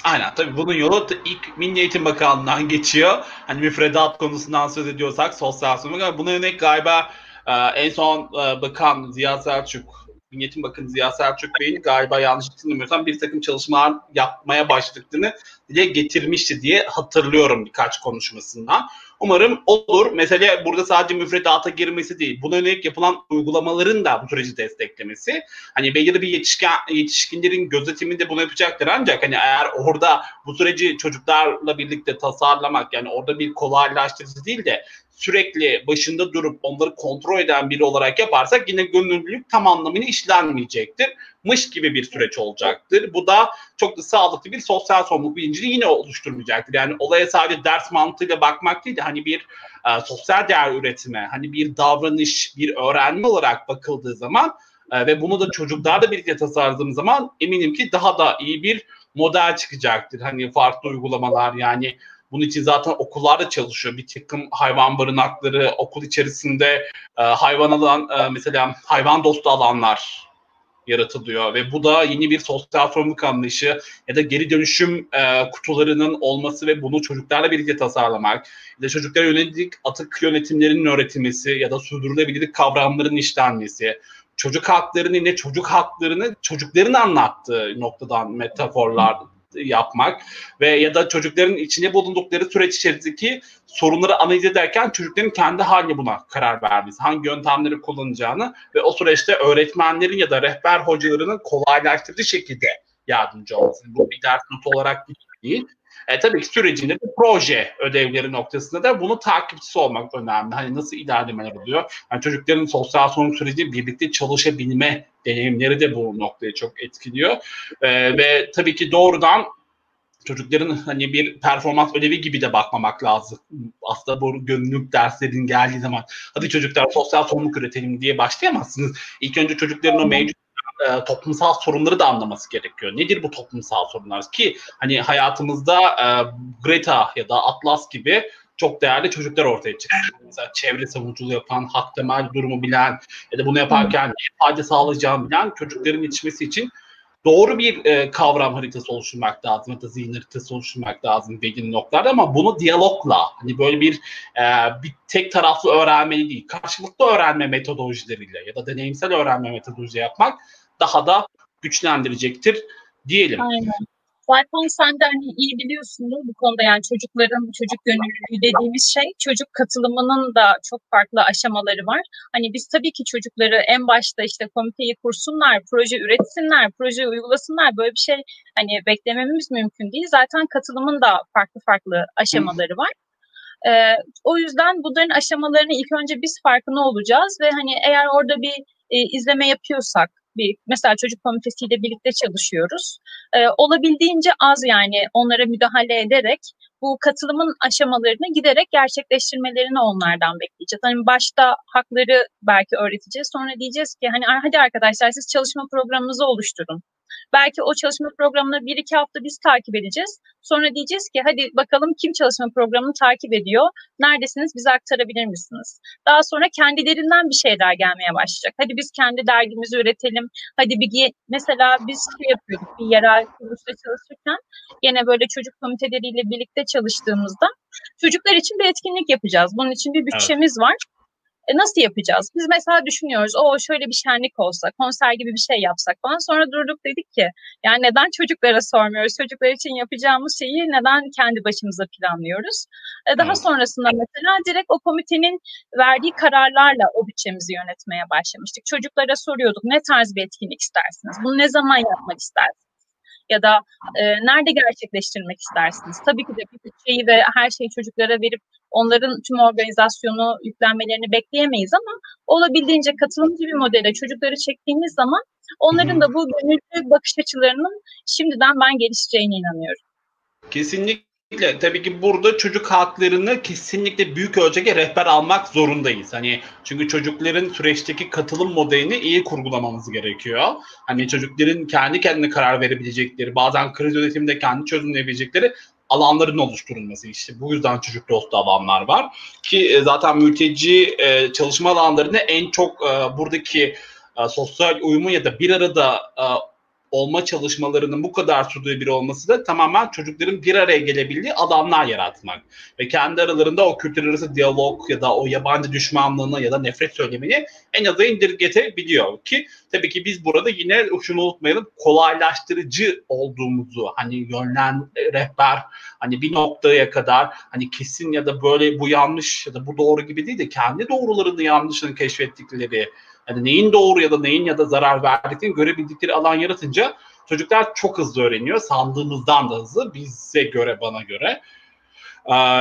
Aynen tabii bunun yolu ilk Milli Eğitim Bakanlığı'ndan geçiyor. Hani müfredat konusundan söz ediyorsak sosyal sorumluluk. Buna yönelik galiba e, en son e, bakan Ziya Selçuk, Milli Eğitim Bakanı Ziya Selçuk Bey'in galiba yanlış hatırlamıyorsam bir takım çalışmalar yapmaya başladıklarını dile getirmişti diye hatırlıyorum birkaç konuşmasından. Umarım olur. Mesele burada sadece müfredata girmesi değil. Buna yönelik yapılan uygulamaların da bu süreci desteklemesi. Hani belirli bir yetişkin, yetişkinlerin gözetiminde bunu yapacaktır. Ancak hani eğer orada bu süreci çocuklarla birlikte tasarlamak yani orada bir kolaylaştırıcı değil de sürekli başında durup onları kontrol eden biri olarak yaparsak yine gönüllülük tam anlamıyla işlenmeyecektir. Mış gibi bir süreç olacaktır. Bu da çok da sağlıklı bir sosyal sorumluluk bilincini yine oluşturmayacaktır. Yani olaya sadece ders mantığıyla bakmak değil de hani bir e, sosyal değer üretime, hani bir davranış, bir öğrenme olarak bakıldığı zaman e, ve bunu da çocuklarla birlikte tasarladığım zaman eminim ki daha da iyi bir model çıkacaktır. Hani farklı uygulamalar yani bunun için zaten okullarda çalışıyor. Bir takım hayvan barınakları, okul içerisinde e, hayvan alan, e, mesela hayvan dostu alanlar yaratılıyor. Ve bu da yeni bir sosyal sorumluluk anlayışı ya da geri dönüşüm e, kutularının olması ve bunu çocuklarla birlikte tasarlamak. Ya da çocuklara yönelik atık yönetimlerinin öğretilmesi ya da sürdürülebilirlik kavramlarının işlenmesi. Çocuk haklarını ne çocuk haklarını çocukların anlattığı noktadan metaforlar yapmak ve ya da çocukların içine bulundukları süreç içerisindeki sorunları analiz ederken çocukların kendi haline buna karar vermesi, hangi yöntemleri kullanacağını ve o süreçte öğretmenlerin ya da rehber hocalarının kolaylaştırıcı şekilde yardımcı olması. Bu bir ders notu olarak değil. E, tabii ki sürecinde de proje ödevleri noktasında da bunu takipçisi olmak önemli. Hani nasıl ilerlemeler oluyor? Yani çocukların sosyal sorun süreci birlikte çalışabilme deneyimleri de bu noktayı çok etkiliyor. E, ve tabii ki doğrudan çocukların hani bir performans ödevi gibi de bakmamak lazım. Aslında bu gönüllülük derslerin geldiği zaman hadi çocuklar sosyal sorumluluk üretelim diye başlayamazsınız. İlk önce çocukların o mevcut e, toplumsal sorunları da anlaması gerekiyor. Nedir bu toplumsal sorunlar ki hani hayatımızda e, Greta ya da Atlas gibi çok değerli çocuklar ortaya çıktı. Mesela çevre savunuculuğu yapan, hak temel durumu bilen ya da bunu yaparken fayda sağlayacağını bilen çocukların yetişmesi için doğru bir e, kavram haritası oluşturmak lazım ya da zihin haritası oluşturmak lazım belirli noktalarda ama bunu diyalogla hani böyle bir e, bir tek taraflı öğrenme değil karşılıklı öğrenme metodolojileriyle ya da deneyimsel öğrenme metodoloji yapmak daha da güçlendirecektir diyelim. Aynen. Zaten sen de hani iyi biliyorsundur bu konuda yani çocukların çocuk gönüllülüğü dediğimiz şey çocuk katılımının da çok farklı aşamaları var. Hani biz tabii ki çocukları en başta işte komiteyi kursunlar, proje üretsinler, proje uygulasınlar böyle bir şey hani beklememiz mümkün değil. Zaten katılımın da farklı farklı aşamaları var. Ee, o yüzden bunların aşamalarını ilk önce biz farkında olacağız ve hani eğer orada bir e, izleme yapıyorsak bir mesela çocuk komitesiyle birlikte çalışıyoruz. Ee, olabildiğince az yani onlara müdahale ederek bu katılımın aşamalarını giderek gerçekleştirmelerini onlardan bekleyeceğiz. Hani başta hakları belki öğreteceğiz. Sonra diyeceğiz ki hani hadi arkadaşlar siz çalışma programınızı oluşturun. Belki o çalışma programını bir iki hafta biz takip edeceğiz. Sonra diyeceğiz ki hadi bakalım kim çalışma programını takip ediyor? Neredesiniz? Bize aktarabilir misiniz? Daha sonra kendilerinden bir şeyler gelmeye başlayacak. Hadi biz kendi dergimizi üretelim. Hadi bir mesela biz şey yapıyorduk bir yerel kuruluşta çalışırken yine böyle çocuk komiteleriyle birlikte çalıştığımızda çocuklar için bir etkinlik yapacağız. Bunun için bir bütçemiz evet. var. E nasıl yapacağız? Biz mesela düşünüyoruz, o şöyle bir şenlik olsa, konser gibi bir şey yapsak falan. Sonra durduk dedik ki, yani neden çocuklara sormuyoruz? Çocuklar için yapacağımız şeyi neden kendi başımıza planlıyoruz? E daha sonrasında mesela direkt o komitenin verdiği kararlarla o bütçemizi yönetmeye başlamıştık. Çocuklara soruyorduk, ne tarz bir etkinlik istersiniz? Bunu ne zaman yapmak istersiniz? Ya da e, nerede gerçekleştirmek istersiniz? Tabii ki de bir bütçeyi ve her şeyi çocuklara verip onların tüm organizasyonu yüklenmelerini bekleyemeyiz ama olabildiğince katılımcı bir modele çocukları çektiğimiz zaman onların da bu gönüllü bakış açılarının şimdiden ben gelişeceğine inanıyorum. Kesinlikle Kesinlikle. Tabii ki burada çocuk haklarını kesinlikle büyük ölçekte rehber almak zorundayız. Hani çünkü çocukların süreçteki katılım modelini iyi kurgulamamız gerekiyor. Hani çocukların kendi kendine karar verebilecekleri, bazen kriz yönetiminde kendi çözümleyebilecekleri alanların oluşturulması işte bu yüzden çocuk dostu alanlar var ki e, zaten mülteci e, çalışma alanlarında en çok e, buradaki sosyal uyumu ya da bir arada olma çalışmalarının bu kadar sürdürülebilir olması da tamamen çocukların bir araya gelebildiği alanlar yaratmak. Ve kendi aralarında o kültür arası diyalog ya da o yabancı düşmanlığını ya da nefret söylemini en aza indirgetebiliyor ki tabii ki biz burada yine şunu unutmayalım kolaylaştırıcı olduğumuzu hani yönlen rehber hani bir noktaya kadar hani kesin ya da böyle bu yanlış ya da bu doğru gibi değil de kendi doğrularını yanlışını keşfettikleri yani neyin doğru ya da neyin ya da zarar verdiklerini görebildikleri alan yaratınca çocuklar çok hızlı öğreniyor. Sandığımızdan da hızlı bize göre bana göre.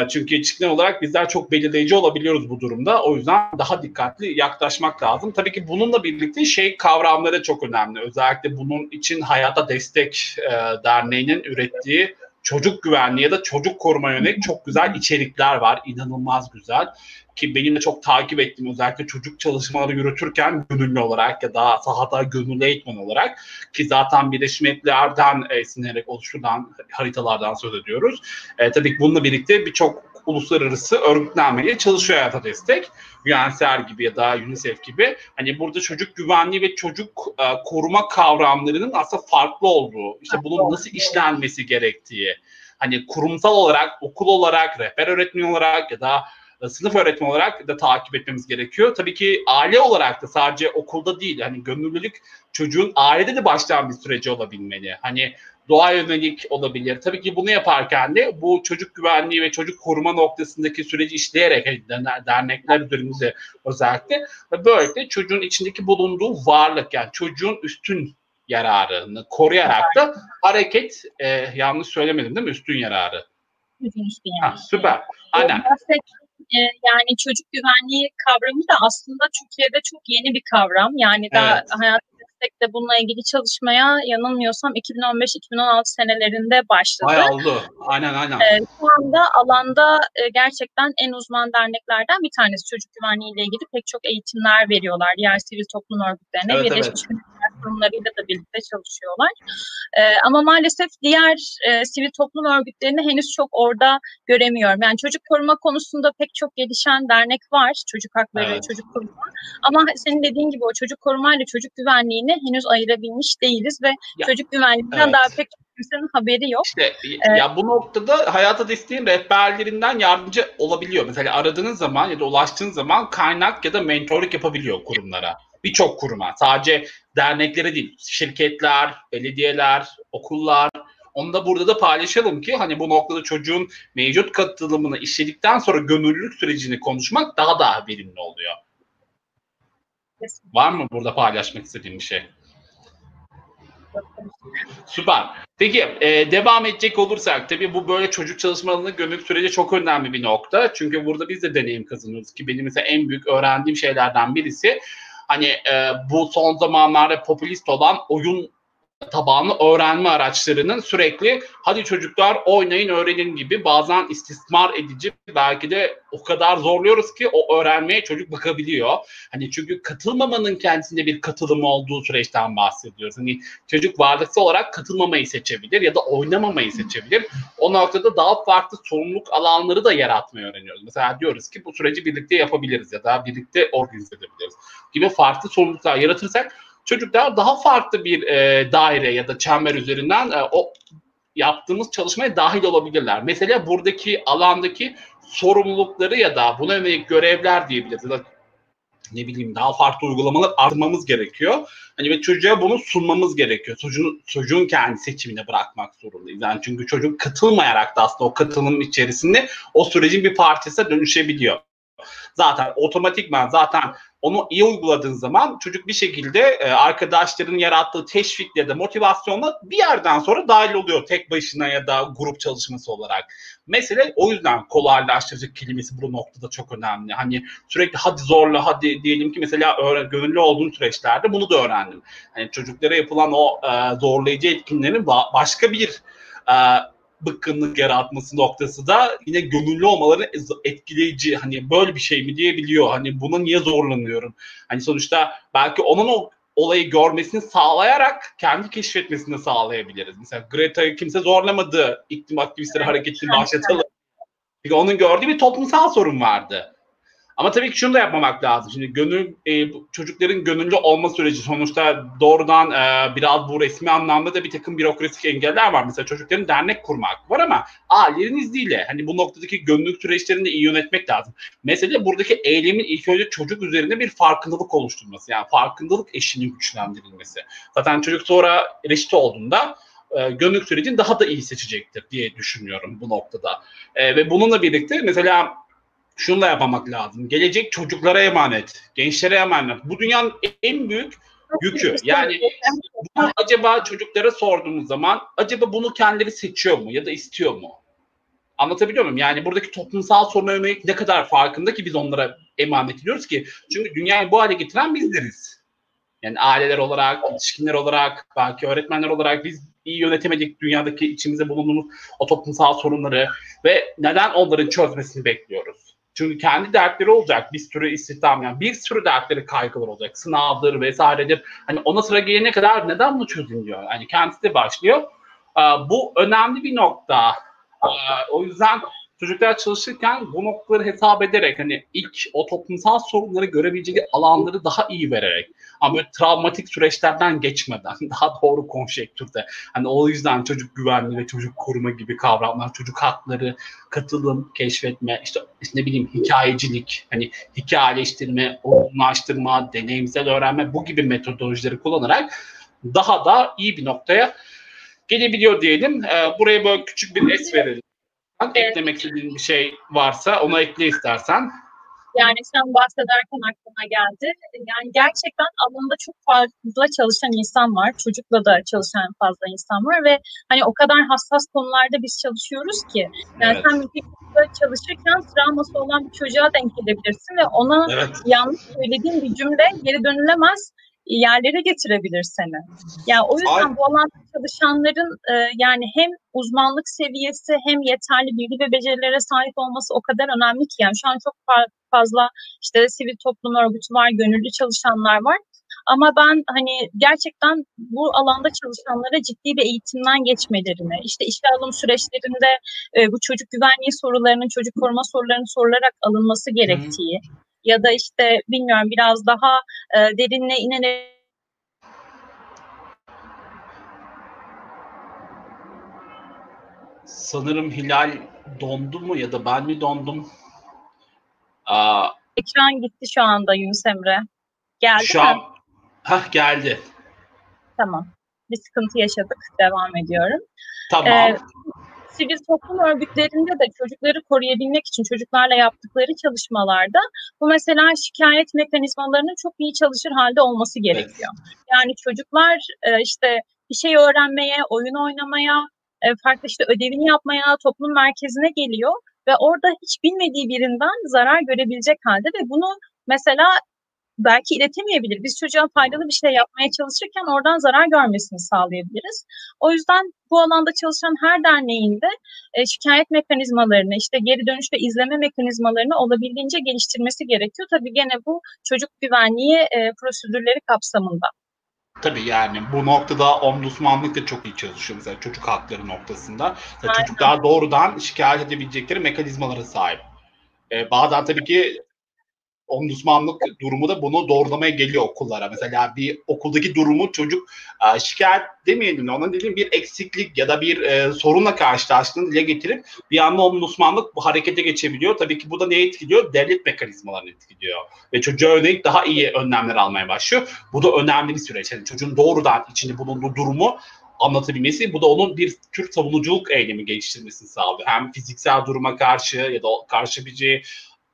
Çünkü yetişkinler olarak bizler çok belirleyici olabiliyoruz bu durumda. O yüzden daha dikkatli yaklaşmak lazım. Tabii ki bununla birlikte şey kavramları çok önemli. Özellikle bunun için Hayata Destek Derneği'nin ürettiği çocuk güvenliği ya da çocuk koruma yönelik çok güzel içerikler var. İnanılmaz güzel. Ki benim de çok takip ettiğim özellikle çocuk çalışmaları yürütürken gönüllü olarak ya da sahada gönüllü eğitmen olarak ki zaten Birleşmiş Milletler'den esinlenerek oluşturulan haritalardan söz ediyoruz. E, tabii ki bununla birlikte birçok uluslararası örgütlenmeye çalışıyor hayata destek. UNHCR gibi ya da UNICEF gibi. Hani burada çocuk güvenliği ve çocuk e, koruma kavramlarının aslında farklı olduğu, işte bunun nasıl işlenmesi gerektiği, hani kurumsal olarak, okul olarak, rehber öğretmen olarak ya da sınıf öğretmen olarak da takip etmemiz gerekiyor. Tabii ki aile olarak da sadece okulda değil, hani gönüllülük çocuğun ailede de başlayan bir süreci olabilmeli. Hani doğa yönelik olabilir. Tabii ki bunu yaparken de bu çocuk güvenliği ve çocuk koruma noktasındaki süreci işleyerek hani dernekler üzerimize özellikle ve böylelikle çocuğun içindeki bulunduğu varlık yani çocuğun üstün yararını koruyarak da hareket e, yanlış söylemedim değil mi? Üstün yararı. Üstün yararı. Ha, süper. Aynen. E, yani çocuk güvenliği kavramı da aslında Türkiye'de çok yeni bir kavram. Yani daha evet. hayat Destek de bununla ilgili çalışmaya yanılmıyorsam 2015-2016 senelerinde başladı. Bayağı oldu. Aynen aynen. Ee, şu anda alanda e, gerçekten en uzman derneklerden bir tanesi çocuk güvenliği ile ilgili pek çok eğitimler veriyorlar. Diğer sivil toplum örgütlerine, evet, Birleşmiş evet. Kurumlarıyla da birlikte çalışıyorlar. E, ama maalesef diğer e, sivil toplum örgütlerini henüz çok orada göremiyorum. Yani çocuk koruma konusunda pek çok gelişen dernek var. Çocuk hakları, evet. çocuk koruma. Ama senin dediğin gibi o çocuk koruma ile çocuk güvenliğini güvenliğini henüz ayırabilmiş değiliz ve ya, çocuk güvenliğinden evet. daha pek kimsenin haberi yok. İşte ee, ya bu noktada hayata desteğin rehberlerinden yardımcı olabiliyor. Mesela aradığınız zaman ya da ulaştığınız zaman kaynak ya da mentorluk yapabiliyor kurumlara. Birçok kuruma. Sadece derneklere değil, şirketler, belediyeler, okullar, onu da burada da paylaşalım ki hani bu noktada çocuğun mevcut katılımını işledikten sonra gönüllülük sürecini konuşmak daha daha verimli oluyor. Var mı burada paylaşmak istediğin bir şey? Süper. Peki e, devam edecek olursak tabii bu böyle çocuk çalışmalarını gömük süreci çok önemli bir nokta. Çünkü burada biz de deneyim kazanıyoruz ki benim mesela en büyük öğrendiğim şeylerden birisi hani e, bu son zamanlarda popülist olan oyun tabanlı öğrenme araçlarının sürekli hadi çocuklar oynayın öğrenin gibi bazen istismar edici belki de o kadar zorluyoruz ki o öğrenmeye çocuk bakabiliyor. Hani çünkü katılmamanın kendisinde bir katılım olduğu süreçten bahsediyoruz. Hani çocuk varlıksal olarak katılmamayı seçebilir ya da oynamamayı seçebilir. O noktada daha farklı sorumluluk alanları da yaratmayı öğreniyoruz. Mesela diyoruz ki bu süreci birlikte yapabiliriz ya da birlikte organize edebiliriz gibi farklı sorumluluklar yaratırsak çocuklar daha farklı bir e, daire ya da çember üzerinden e, o yaptığımız çalışmaya dahil olabilirler. Mesela buradaki alandaki sorumlulukları ya da buna yönelik görevler diyebiliriz. Ne bileyim daha farklı uygulamalar artmamız gerekiyor. Hani ve çocuğa bunu sunmamız gerekiyor. Çocuğun, çocuğun kendi seçimine bırakmak zorundayız. Yani çünkü çocuk katılmayarak da aslında o katılım içerisinde o sürecin bir parçasına dönüşebiliyor. Zaten otomatikman zaten onu iyi uyguladığın zaman çocuk bir şekilde e, arkadaşlarının yarattığı teşvikle de motivasyonla bir yerden sonra dahil oluyor tek başına ya da grup çalışması olarak. Mesele o yüzden kolaylaştırıcı kelimesi bu noktada çok önemli. Hani sürekli hadi zorla hadi diyelim ki mesela öğren, gönüllü olduğum süreçlerde bunu da öğrendim. Hani çocuklara yapılan o e, zorlayıcı etkinlerin ba- başka bir e, bıkkınlık yaratması noktası da yine gönüllü olmaları etkileyici. Hani böyle bir şey mi diyebiliyor. Hani buna niye zorlanıyorum? Hani sonuçta belki onun o olayı görmesini sağlayarak kendi keşfetmesini sağlayabiliriz. Mesela Greta'yı kimse zorlamadı iklim aktivistleri hareketini başlatalım. Çünkü onun gördüğü bir toplumsal sorun vardı. Ama tabii ki şunu da yapmamak lazım. Şimdi gönül e, çocukların gönüllü olma süreci sonuçta doğrudan e, biraz bu resmi anlamda da bir takım bürokratik engeller var. Mesela çocukların dernek kurmak var ama ailelerin izniyle hani bu noktadaki gönüllülük süreçlerini de iyi yönetmek lazım. Mesela buradaki eylemin ilk önce çocuk üzerinde bir farkındalık oluşturması. Yani farkındalık eşinin güçlendirilmesi. Zaten çocuk sonra reşit olduğunda e, gönüllülük sürecini daha da iyi seçecektir diye düşünüyorum bu noktada. E, ve bununla birlikte mesela şunu da yapmamak lazım. Gelecek çocuklara emanet, gençlere emanet. Bu dünyanın en büyük yükü. Yani bunu acaba çocuklara sorduğumuz zaman acaba bunu kendileri seçiyor mu ya da istiyor mu? Anlatabiliyor muyum? Yani buradaki toplumsal soruna yönelik ne kadar farkında ki biz onlara emanet ediyoruz ki. Çünkü dünyayı bu hale getiren bizleriz. Yani aileler olarak, yetişkinler olarak, belki öğretmenler olarak biz iyi yönetemedik dünyadaki içimizde bulunduğumuz o toplumsal sorunları ve neden onların çözmesini bekliyoruz. Çünkü kendi dertleri olacak. Bir sürü istihdam yani bir sürü dertleri kaygılar olacak. Sınavdır vesairedir. Hani ona sıra gelene kadar neden bunu çözün diyor. Yani kendisi de başlıyor. Bu önemli bir nokta. O yüzden çocuklar çalışırken bu noktaları hesap ederek hani ilk o toplumsal sorunları görebileceği alanları daha iyi vererek ama böyle travmatik süreçlerden geçmeden daha doğru konjektürde hani o yüzden çocuk güvenliği ve çocuk koruma gibi kavramlar çocuk hakları katılım keşfetme işte, işte ne bileyim hikayecilik hani hikayeleştirme olgunlaştırma deneyimsel öğrenme bu gibi metodolojileri kullanarak daha da iyi bir noktaya gelebiliyor diyelim. Ee, buraya böyle küçük bir es verelim. Evet. Eklemek istediğin bir şey varsa onu ekle istersen. Yani sen bahsederken aklıma geldi. Yani gerçekten alanında çok fazla çalışan insan var. Çocukla da çalışan fazla insan var ve hani o kadar hassas konularda biz çalışıyoruz ki. Yani evet. sen müzikte çalışırken travması olan bir çocuğa denk gelebilirsin ve ona evet. yanlış söylediğin bir cümle geri dönülemez yerlere getirebilir seni. Yani o yüzden Ay. bu alanda çalışanların e, yani hem uzmanlık seviyesi hem yeterli bilgi ve becerilere sahip olması o kadar önemli ki. Yani şu an çok fazla işte sivil toplum örgütü var, gönüllü çalışanlar var. Ama ben hani gerçekten bu alanda çalışanlara ciddi bir eğitimden geçmelerini, işte işe alım süreçlerinde e, bu çocuk güvenliği sorularının, çocuk koruma sorularının sorularak alınması gerektiği, Hı ya da işte bilmiyorum biraz daha e, derinle inerek Sanırım Hilal dondu mu ya da ben mi dondum? Aa, Ekran gitti şu anda Yunus Emre. Geldi şu mi? An, heh, geldi. Tamam. Bir sıkıntı yaşadık. Devam ediyorum. Tamam. Ee, sivil toplum örgütlerinde de çocukları koruyabilmek için çocuklarla yaptıkları çalışmalarda bu mesela şikayet mekanizmalarının çok iyi çalışır halde olması gerekiyor. Yani çocuklar e, işte bir şey öğrenmeye, oyun oynamaya, e, farklı işte ödevini yapmaya toplum merkezine geliyor ve orada hiç bilmediği birinden zarar görebilecek halde ve bunu mesela belki iletemeyebilir. Biz çocuğa faydalı bir şey yapmaya çalışırken oradan zarar görmesini sağlayabiliriz. O yüzden bu alanda çalışan her derneğinde e, şikayet mekanizmalarını, işte geri dönüş ve izleme mekanizmalarını olabildiğince geliştirmesi gerekiyor. Tabii gene bu çocuk güvenliği e, prosedürleri kapsamında. Tabii yani bu noktada ombudsmanlık da çok iyi çalışıyor mesela çocuk hakları noktasında. Aynen. Çocuklar doğrudan şikayet edebilecekleri mekanizmalara sahip. Ee, bazen tabii ki ombudsmanlık durumu da bunu doğrulamaya geliyor okullara. Mesela bir okuldaki durumu çocuk e, şikayet demeyelim de ona dediğim bir eksiklik ya da bir e, sorunla karşılaştığını dile getirip bir anda ombudsmanlık bu harekete geçebiliyor. Tabii ki bu da neyi etkiliyor? Devlet mekanizmalarını etkiliyor. Ve çocuğa yönelik daha iyi önlemler almaya başlıyor. Bu da önemli bir süreç. Yani çocuğun doğrudan içinde bulunduğu durumu anlatabilmesi bu da onun bir tür savunuculuk eylemi geliştirmesini sağlıyor. Hem fiziksel duruma karşı ya da karşı bir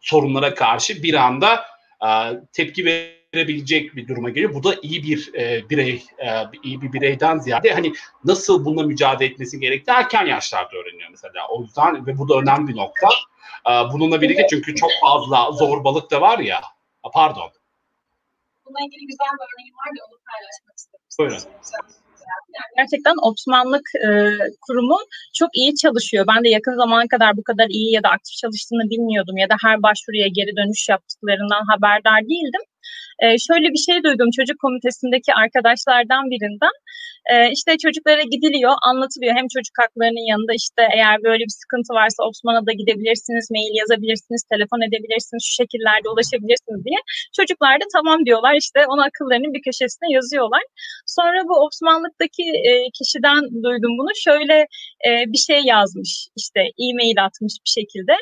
sorunlara karşı bir anda e, tepki verebilecek bir duruma geliyor. Bu da iyi bir e, birey, e, iyi bir bireyden ziyade hani nasıl bununla mücadele etmesi gerektiği erken yaşlarda öğreniyor mesela. O yüzden ve bu da önemli bir nokta. E, bununla birlikte çünkü çok fazla zorbalık da var ya. Pardon. Bununla ilgili güzel bir örneğim var da onu paylaşmak istedim. Buyurun gerçekten Optimallık e, kurumu çok iyi çalışıyor. Ben de yakın zamana kadar bu kadar iyi ya da aktif çalıştığını bilmiyordum ya da her başvuruya geri dönüş yaptıklarından haberdar değildim. E, şöyle bir şey duydum çocuk komitesindeki arkadaşlardan birinden. E, işte çocuklara gidiliyor, anlatılıyor. Hem çocuk haklarının yanında işte eğer böyle bir sıkıntı varsa Osman'a da gidebilirsiniz, mail yazabilirsiniz, telefon edebilirsiniz, şu şekillerde ulaşabilirsiniz diye. Çocuklar da tamam diyorlar işte onu akıllarının bir köşesine yazıyorlar. Sonra bu Osmanlık'taki e, kişiden duydum bunu. Şöyle e, bir şey yazmış işte e-mail atmış bir şekilde.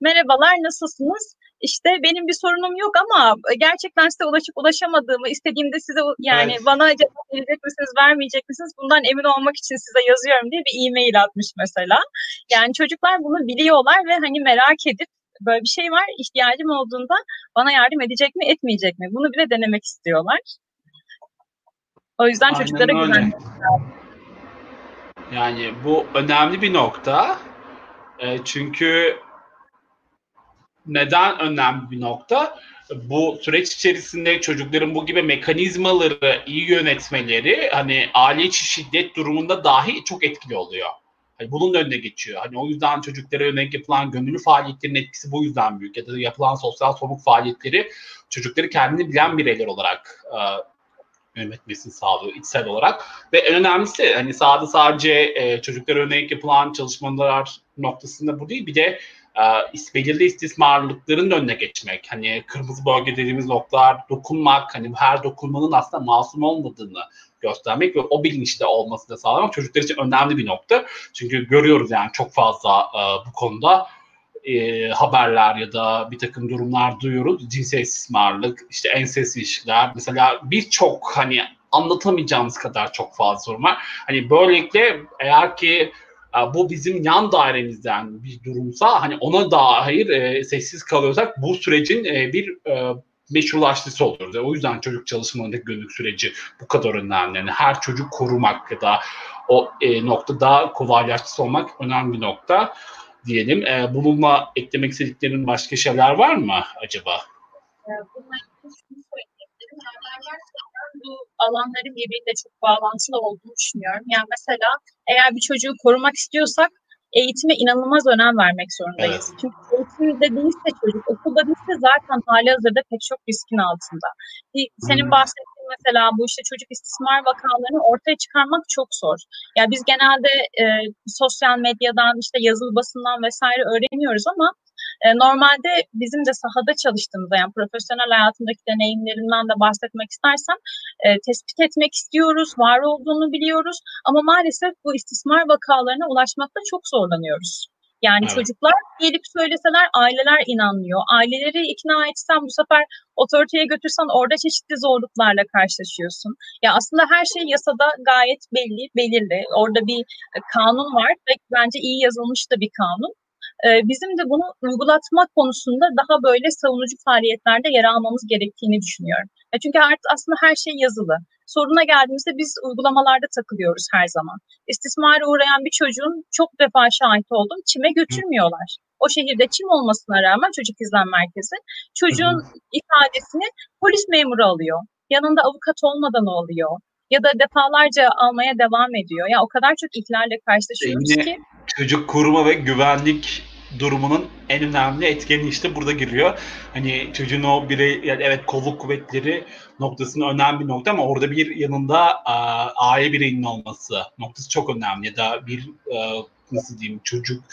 Merhabalar nasılsınız? İşte benim bir sorunum yok ama gerçekten size ulaşıp ulaşamadığımı istediğimde size yani evet. bana cevap verecek misiniz vermeyecek misiniz bundan emin olmak için size yazıyorum diye bir e-mail atmış mesela. Yani çocuklar bunu biliyorlar ve hani merak edip böyle bir şey var ihtiyacım olduğunda bana yardım edecek mi etmeyecek mi bunu bile denemek istiyorlar. O yüzden Aynen çocuklara güvenmek Yani bu önemli bir nokta. E, çünkü neden önemli bir nokta? Bu süreç içerisinde çocukların bu gibi mekanizmaları iyi yönetmeleri hani aile içi şiddet durumunda dahi çok etkili oluyor. Hani bunun önüne geçiyor. Hani o yüzden çocuklara yönelik yapılan gönüllü faaliyetlerin etkisi bu yüzden büyük. Ya da yapılan sosyal sorumluluk faaliyetleri çocukları kendini bilen bireyler olarak e, yönetmesini sağlıyor içsel olarak. Ve en önemlisi hani sahada sadece e, çocuklara yönelik yapılan çalışmalar noktasında bu değil. Bir de e, belirli istismarlıkların önüne geçmek. Hani kırmızı bölge dediğimiz noktalar dokunmak, hani her dokunmanın aslında masum olmadığını göstermek ve o bilinçte olması da sağlamak çocuklar için önemli bir nokta. Çünkü görüyoruz yani çok fazla e, bu konuda e, haberler ya da bir takım durumlar duyuyoruz. Cinsel istismarlık, işte ensest ilişkiler. Mesela birçok hani anlatamayacağımız kadar çok fazla sorun var. Hani böylelikle eğer ki bu bizim yan dairemizden bir durumsa hani ona dair e, sessiz kalıyorsak bu sürecin e, bir e, meşrulaştısı olur. O yüzden çocuk çalışmalarındaki gönüllülük süreci bu kadar önemli. Yani her çocuk korumak ya da o e, noktada kolaylaştısı olmak önemli bir nokta diyelim. E, bununla eklemek istediklerin başka şeyler var mı acaba? Bununla bu alanların birbiriyle çok bağlantılı olduğunu düşünüyorum. Yani mesela eğer bir çocuğu korumak istiyorsak eğitime inanılmaz önem vermek zorundayız. Evet. Çünkü eğitimde değilse çocuk, okulda değilse zaten hali hazırda pek çok riskin altında. Senin hmm. bahsettiğin mesela bu işte çocuk istismar vakalarını ortaya çıkarmak çok zor. Ya yani biz genelde e, sosyal medyadan, işte yazılı basından vesaire öğreniyoruz ama e, normalde bizim de sahada çalıştığımızda yani profesyonel hayatımdaki deneyimlerimden de bahsetmek istersem e, tespit etmek istiyoruz, var olduğunu biliyoruz ama maalesef bu istismar vakalarına ulaşmakta çok zorlanıyoruz. Yani evet. çocuklar gelip söyleseler aileler inanmıyor. Aileleri ikna etsen bu sefer otoriteye götürsen orada çeşitli zorluklarla karşılaşıyorsun. Ya aslında her şey yasada gayet belli, belirli. Orada bir kanun var ve bence iyi yazılmış da bir kanun. Ee, bizim de bunu uygulatmak konusunda daha böyle savunucu faaliyetlerde yer almamız gerektiğini düşünüyorum. Çünkü artık aslında her şey yazılı. Soruna geldiğimizde biz uygulamalarda takılıyoruz her zaman. İstismara uğrayan bir çocuğun çok defa şahit oldum. Çime götürmüyorlar. O şehirde çim olmasına rağmen çocuk izlen merkezi çocuğun ifadesini polis memuru alıyor. Yanında avukat olmadan oluyor ya da defalarca almaya devam ediyor. Ya yani o kadar çok ihlarle karşılaşıyoruz Yine ki. Çocuk koruma ve güvenlik durumunun en önemli etkeni işte burada giriyor. Hani çocuğun o birey, yani evet kolluk kuvvetleri noktasında önemli bir nokta ama orada bir yanında a, aile bireyinin olması noktası çok önemli. Ya da bir a, nasıl diyeyim çocuk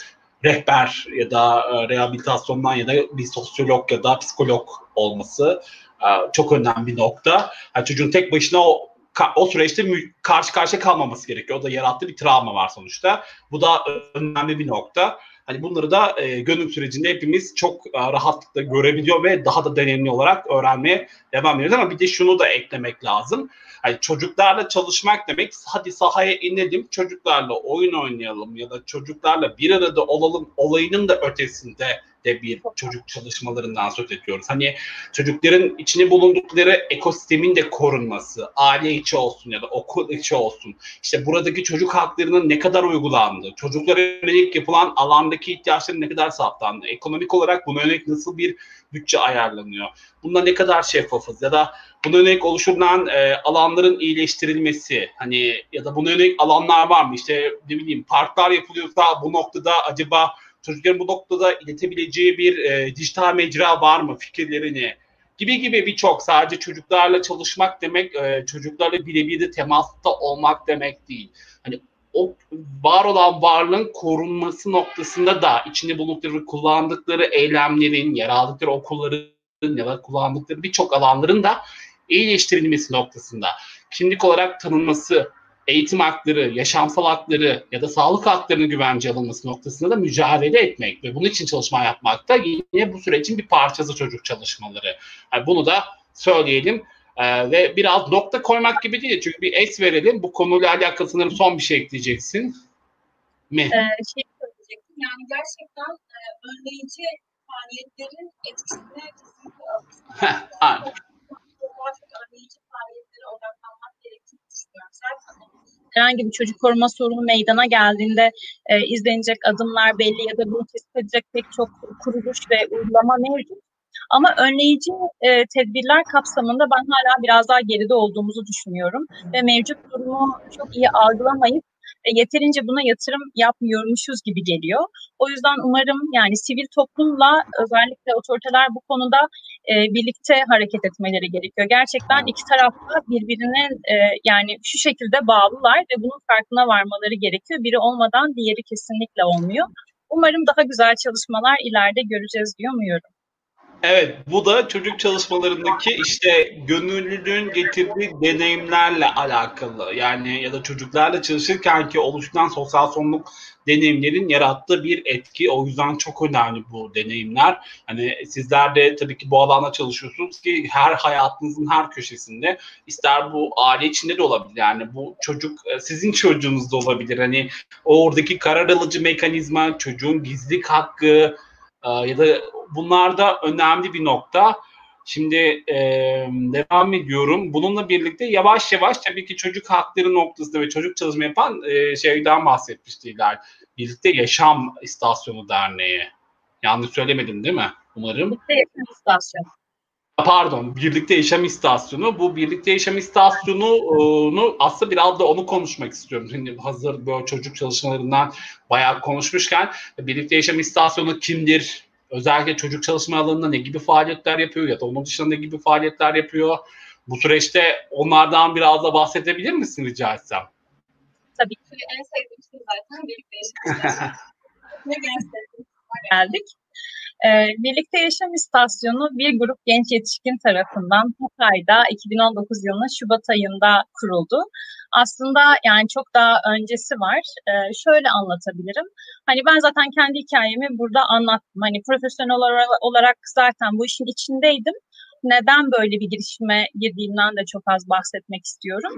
rehber ya da e, rehabilitasyondan ya da bir sosyolog ya da psikolog olması e, çok önemli bir nokta. Yani çocuğun tek başına o o süreçte karşı karşıya kalmaması gerekiyor. O da yarattığı bir travma var sonuçta. Bu da önemli bir nokta. Hani bunları da e, gönül sürecinde hepimiz çok e, rahatlıkla görebiliyor ve daha da deneyimli olarak öğrenmeye devam ediyoruz. Ama bir de şunu da eklemek lazım. Hani çocuklarla çalışmak demek hadi sahaya inelim çocuklarla oyun oynayalım ya da çocuklarla bir arada olalım olayının da ötesinde de bir çocuk çalışmalarından söz ediyoruz. Hani çocukların içine bulundukları ekosistemin de korunması, aile içi olsun ya da okul içi olsun. İşte buradaki çocuk haklarının ne kadar uygulandığı, çocuklara yönelik yapılan alandaki ihtiyaçların ne kadar saptandığı, ekonomik olarak buna yönelik nasıl bir bütçe ayarlanıyor, bunda ne kadar şeffafız ya da buna yönelik oluşturulan e, alanların iyileştirilmesi hani ya da buna yönelik alanlar var mı? İşte ne bileyim parklar yapılıyorsa bu noktada acaba çocukların bu noktada iletebileceği bir e, dijital mecra var mı? Fikirlerini gibi gibi birçok. Sadece çocuklarla çalışmak demek e, çocuklarla birebir de temasta olmak demek değil. Hani o var olan varlığın korunması noktasında da içinde bulundukları kullandıkları eylemlerin, yer aldıkları okulların ya da kullandıkları birçok alanların da iyileştirilmesi noktasında. Kimlik olarak tanınması eğitim hakları, yaşamsal hakları ya da sağlık haklarının güvence alınması noktasında da mücadele etmek ve bunun için çalışma yapmak da yine bu sürecin bir parçası çocuk çalışmaları. Yani bunu da söyleyelim. Ee, ve biraz nokta koymak gibi değil çünkü bir es verelim. Bu konuyla alakalı sanırım son bir şey ekleyeceksin mi? Ee, şey söyleyecektim yani gerçekten e, önleyici faaliyetlerin etkisine kesinlikle alışmak. önleyici faaliyetlere odaklanmak herhangi bir çocuk koruma sorunu meydana geldiğinde e, izlenecek adımlar belli ya da bunu tespit edecek pek çok kuruluş ve uygulama mevcut. Ama önleyici e, tedbirler kapsamında ben hala biraz daha geride olduğumuzu düşünüyorum ve mevcut durumu çok iyi algılamayıp yeterince buna yatırım yapmıyormuşuz gibi geliyor. O yüzden umarım yani sivil toplumla özellikle otoriteler bu konuda e, birlikte hareket etmeleri gerekiyor. Gerçekten iki tarafta birbirine e, yani şu şekilde bağlılar ve bunun farkına varmaları gerekiyor. Biri olmadan diğeri kesinlikle olmuyor. Umarım daha güzel çalışmalar ileride göreceğiz diyor umuyorum. Evet, bu da çocuk çalışmalarındaki işte gönüllülüğün getirdiği deneyimlerle alakalı. Yani ya da çocuklarla çalışırken ki oluşturan sosyal sorumluluk deneyimlerin yarattığı bir etki. O yüzden çok önemli bu deneyimler. Hani sizler de tabii ki bu alanda çalışıyorsunuz ki her hayatınızın her köşesinde ister bu aile içinde de olabilir. Yani bu çocuk e, sizin çocuğunuz da olabilir. Hani oradaki karar alıcı mekanizma, çocuğun gizlilik hakkı, ya da bunlar da önemli bir nokta. Şimdi e, devam ediyorum. Bununla birlikte yavaş yavaş tabii ki çocuk hakları noktasında ve çocuk çalışma yapan e, şeyden bahsetmiştiler. Birlikte Yaşam İstasyonu Derneği. Yanlış söylemedim değil mi? Umarım. Birlikte Yaşam İstasyonu. Pardon, Birlikte Yaşam İstasyonu. Bu Birlikte Yaşam İstasyonu'nu aslında biraz da onu konuşmak istiyorum. Şimdi hazır böyle çocuk çalışmalarından bayağı konuşmuşken Birlikte Yaşam İstasyonu kimdir? Özellikle çocuk çalışma alanında ne gibi faaliyetler yapıyor ya da onun dışında ne gibi faaliyetler yapıyor? Bu süreçte onlardan biraz da bahsedebilir misin rica etsem? Tabii ki en sevdiğim şey zaten Birlikte Yaşam İstasyonu. ne geldik. E, Birlikte Yaşam İstasyonu bir grup genç yetişkin tarafından Hatay'da 2019 yılının Şubat ayında kuruldu. Aslında yani çok daha öncesi var. E, şöyle anlatabilirim. Hani ben zaten kendi hikayemi burada anlattım. Hani profesyonel olarak zaten bu işin içindeydim neden böyle bir girişime girdiğimden de çok az bahsetmek istiyorum.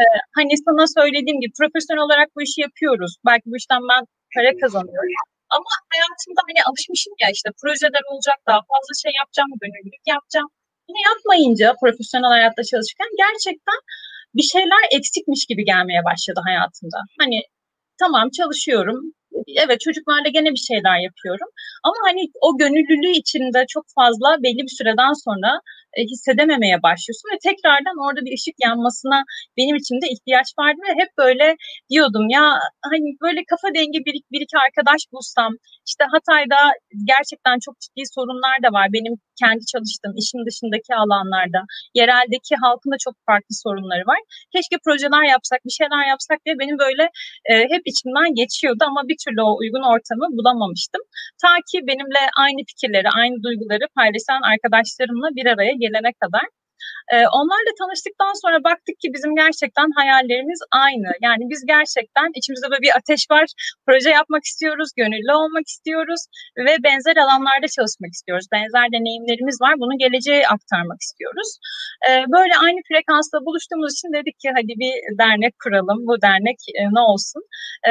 Ee, hani sana söylediğim gibi profesyonel olarak bu işi yapıyoruz. Belki bu işten ben para kazanıyorum. Ama hayatımda hani alışmışım ya işte projeler olacak daha fazla şey yapacağım, gönüllülük yapacağım. Bunu yapmayınca profesyonel hayatta çalışırken gerçekten bir şeyler eksikmiş gibi gelmeye başladı hayatımda. Hani tamam çalışıyorum, evet çocuklarla gene bir şeyler yapıyorum. Ama hani o gönüllülüğü içinde çok fazla belli bir süreden sonra e, hissedememeye başlıyorsun ve tekrardan orada bir ışık yanmasına benim için de ihtiyaç vardı ve hep böyle diyordum ya hani böyle kafa dengi bir, bir iki arkadaş bulsam işte Hatay'da gerçekten çok ciddi sorunlar da var. Benim kendi çalıştığım işin dışındaki alanlarda yereldeki halkın da çok farklı sorunları var. Keşke projeler yapsak, bir şeyler yapsak diye benim böyle e, hep içimden geçiyordu ama bir türlü o uygun ortamı bulamamıştım. Ta ki benimle aynı fikirleri, aynı duyguları paylaşan arkadaşlarımla bir araya gelene kadar. E, onlarla tanıştıktan sonra baktık ki bizim gerçekten hayallerimiz aynı. Yani biz gerçekten içimizde böyle bir ateş var. Proje yapmak istiyoruz, gönüllü olmak istiyoruz ve benzer alanlarda çalışmak istiyoruz. Benzer deneyimlerimiz var. Bunu geleceğe aktarmak istiyoruz. E, böyle aynı frekansta buluştuğumuz için dedik ki hadi bir dernek kuralım. Bu dernek e, ne olsun? E,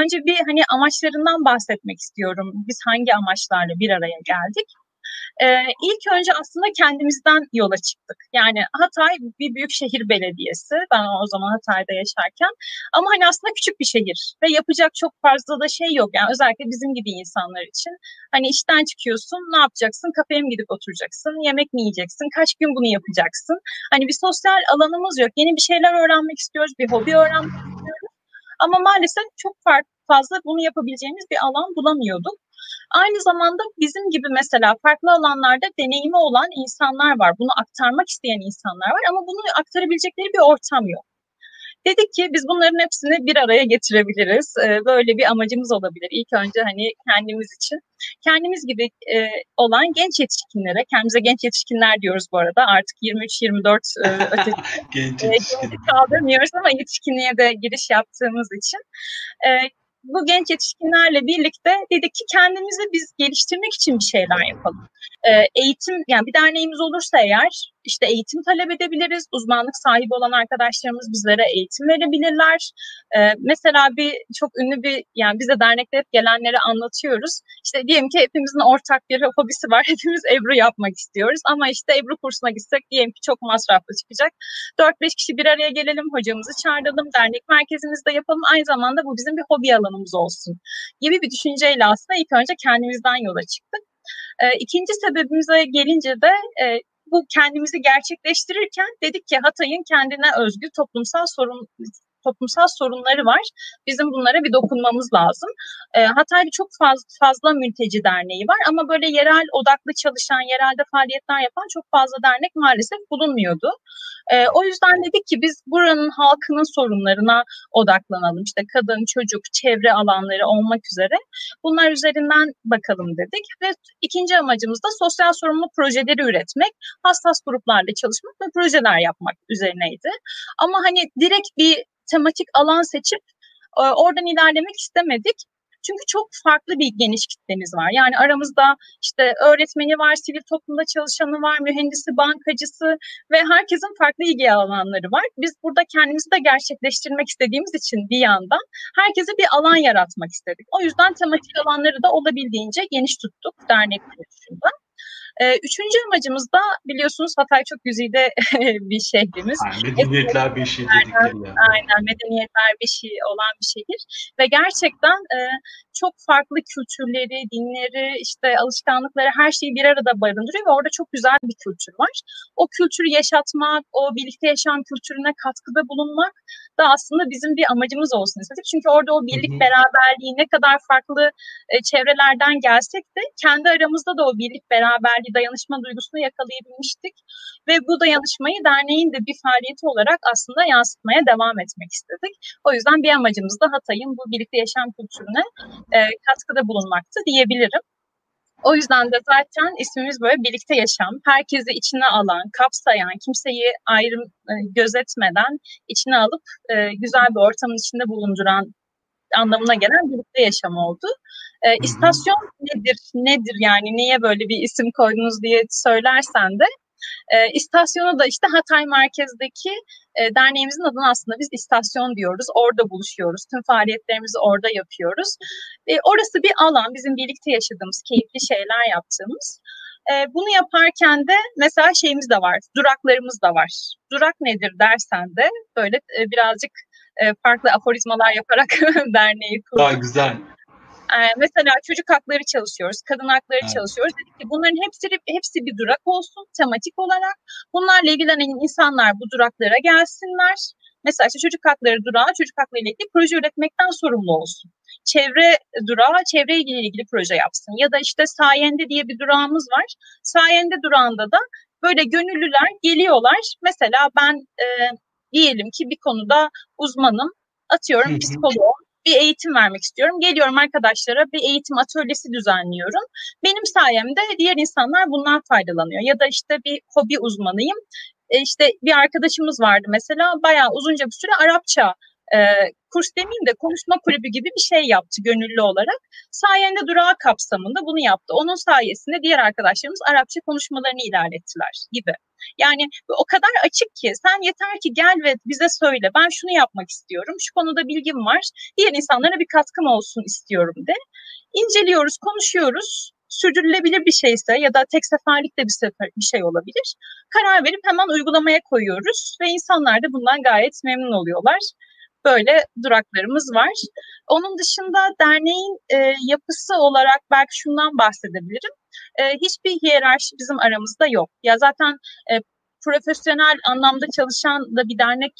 önce bir hani amaçlarından bahsetmek istiyorum. Biz hangi amaçlarla bir araya geldik? Ee, ilk önce aslında kendimizden yola çıktık. Yani Hatay bir büyük şehir belediyesi. Ben o zaman Hatay'da yaşarken. Ama hani aslında küçük bir şehir ve yapacak çok fazla da şey yok. Yani özellikle bizim gibi insanlar için. Hani işten çıkıyorsun, ne yapacaksın? Kafeye mi gidip oturacaksın? Yemek mi yiyeceksin? Kaç gün bunu yapacaksın? Hani bir sosyal alanımız yok. Yeni bir şeyler öğrenmek istiyoruz, bir hobi öğrenmek istiyoruz. Ama maalesef çok farklı fazla bunu yapabileceğimiz bir alan bulamıyorduk. Aynı zamanda bizim gibi mesela farklı alanlarda deneyimi olan insanlar var. Bunu aktarmak isteyen insanlar var ama bunu aktarabilecekleri bir ortam yok. Dedik ki biz bunların hepsini bir araya getirebiliriz. Böyle bir amacımız olabilir. İlk önce hani kendimiz için. Kendimiz gibi e, olan genç yetişkinlere, kendimize genç yetişkinler diyoruz bu arada. Artık 23-24 e, öteki genç yetişkin. kaldırmıyoruz ama yetişkinliğe de giriş yaptığımız için. Bu genç yetişkinlerle birlikte dedik ki kendimizi biz geliştirmek için bir şeyler yapalım. E, eğitim yani bir derneğimiz olursa eğer işte eğitim talep edebiliriz. Uzmanlık sahibi olan arkadaşlarımız bizlere eğitim verebilirler. Ee, mesela bir çok ünlü bir yani biz de dernekte hep gelenlere anlatıyoruz. İşte diyelim ki hepimizin ortak bir hobisi var. Hepimiz Ebru yapmak istiyoruz ama işte Ebru kursuna gitsek diyelim ki çok masraflı çıkacak. 4-5 kişi bir araya gelelim, hocamızı çağıralım, dernek merkezimizde yapalım. Aynı zamanda bu bizim bir hobi alanımız olsun gibi bir düşünceyle aslında ilk önce kendimizden yola çıktık. E, ikinci sebebimize gelince de e, bu kendimizi gerçekleştirirken dedik ki Hatay'ın kendine özgü toplumsal sorun toplumsal sorunları var. Bizim bunlara bir dokunmamız lazım. E, Hatay'da çok fazla, fazla mülteci derneği var ama böyle yerel odaklı çalışan, yerelde faaliyetler yapan çok fazla dernek maalesef bulunmuyordu. E, o yüzden dedik ki biz buranın halkının sorunlarına odaklanalım. İşte kadın, çocuk, çevre alanları olmak üzere bunlar üzerinden bakalım dedik ve ikinci amacımız da sosyal sorumlu projeleri üretmek, hassas gruplarla çalışmak ve projeler yapmak üzerineydi. Ama hani direkt bir tematik alan seçip e, oradan ilerlemek istemedik. Çünkü çok farklı bir geniş kitlemiz var. Yani aramızda işte öğretmeni var, sivil toplumda çalışanı var, mühendisi, bankacısı ve herkesin farklı ilgi alanları var. Biz burada kendimizi de gerçekleştirmek istediğimiz için bir yandan herkese bir alan yaratmak istedik. O yüzden tematik alanları da olabildiğince geniş tuttuk dernek kuruluşunda. Üçüncü amacımız da biliyorsunuz Hatay çok güzide bir şehrimiz. Yani medeniyetler bir şey dedikleri yani. Aynen medeniyetler bir şey olan bir şehir. Ve gerçekten e, çok farklı kültürleri, dinleri, işte alışkanlıkları her şeyi bir arada barındırıyor ve orada çok güzel bir kültür var. O kültürü yaşatmak, o birlikte yaşam kültürüne katkıda bulunmak da aslında bizim bir amacımız olsun istedik. Çünkü orada o birlik beraberliği ne kadar farklı e, çevrelerden gelsek de kendi aramızda da o birlik beraberliği, dayanışma duygusunu yakalayabilmiştik. Ve bu dayanışmayı derneğin de bir faaliyeti olarak aslında yansıtmaya devam etmek istedik. O yüzden bir amacımız da Hatay'ın bu birlikte yaşam kültürüne e, katkıda bulunmaktı diyebilirim. O yüzden de zaten ismimiz böyle birlikte yaşam, herkesi içine alan, kapsayan, kimseyi ayrım e, gözetmeden içine alıp e, güzel bir ortamın içinde bulunduran anlamına gelen birlikte yaşam oldu. E, istasyon nedir, nedir yani niye böyle bir isim koydunuz diye söylersen de e, istasyonu da işte Hatay merkezdeki e, derneğimizin adını aslında biz istasyon diyoruz. Orada buluşuyoruz. Tüm faaliyetlerimizi orada yapıyoruz. E, orası bir alan bizim birlikte yaşadığımız, keyifli şeyler yaptığımız. E, bunu yaparken de mesela şeyimiz de var, duraklarımız da var. Durak nedir dersen de böyle e, birazcık e, farklı aforizmalar yaparak derneği kurduk. Daha güzel. Ee, mesela çocuk hakları çalışıyoruz, kadın hakları evet. çalışıyoruz. Dedik ki bunların hepsi hepsi bir durak olsun tematik olarak. Bunlarla ilgilenen insanlar bu duraklara gelsinler. Mesela işte çocuk hakları durağı çocuk hakları ile ilgili proje üretmekten sorumlu olsun. Çevre durağı çevre ile ilgili proje yapsın. Ya da işte sayende diye bir durağımız var. Sayende durağında da böyle gönüllüler geliyorlar. Mesela ben e, diyelim ki bir konuda uzmanım. Atıyorum psikoloğum bir eğitim vermek istiyorum. Geliyorum arkadaşlara bir eğitim atölyesi düzenliyorum. Benim sayemde diğer insanlar bundan faydalanıyor. Ya da işte bir hobi uzmanıyım. E işte bir arkadaşımız vardı mesela bayağı uzunca bir süre Arapça e, kurs demeyeyim de konuşma kulübü gibi bir şey yaptı gönüllü olarak. Sayende durağı kapsamında bunu yaptı. Onun sayesinde diğer arkadaşlarımız Arapça konuşmalarını ilerlettiler gibi. Yani o kadar açık ki sen yeter ki gel ve bize söyle ben şunu yapmak istiyorum, şu konuda bilgim var, diğer insanlara bir katkım olsun istiyorum de. İnceliyoruz, konuşuyoruz, sürdürülebilir bir şeyse ya da tek seferlik de bir, sefer, bir şey olabilir. Karar verip hemen uygulamaya koyuyoruz ve insanlar da bundan gayet memnun oluyorlar böyle duraklarımız var. Onun dışında derneğin e, yapısı olarak belki şundan bahsedebilirim. E, hiçbir hiyerarşi bizim aramızda yok. Ya zaten e, profesyonel anlamda çalışan da bir dernek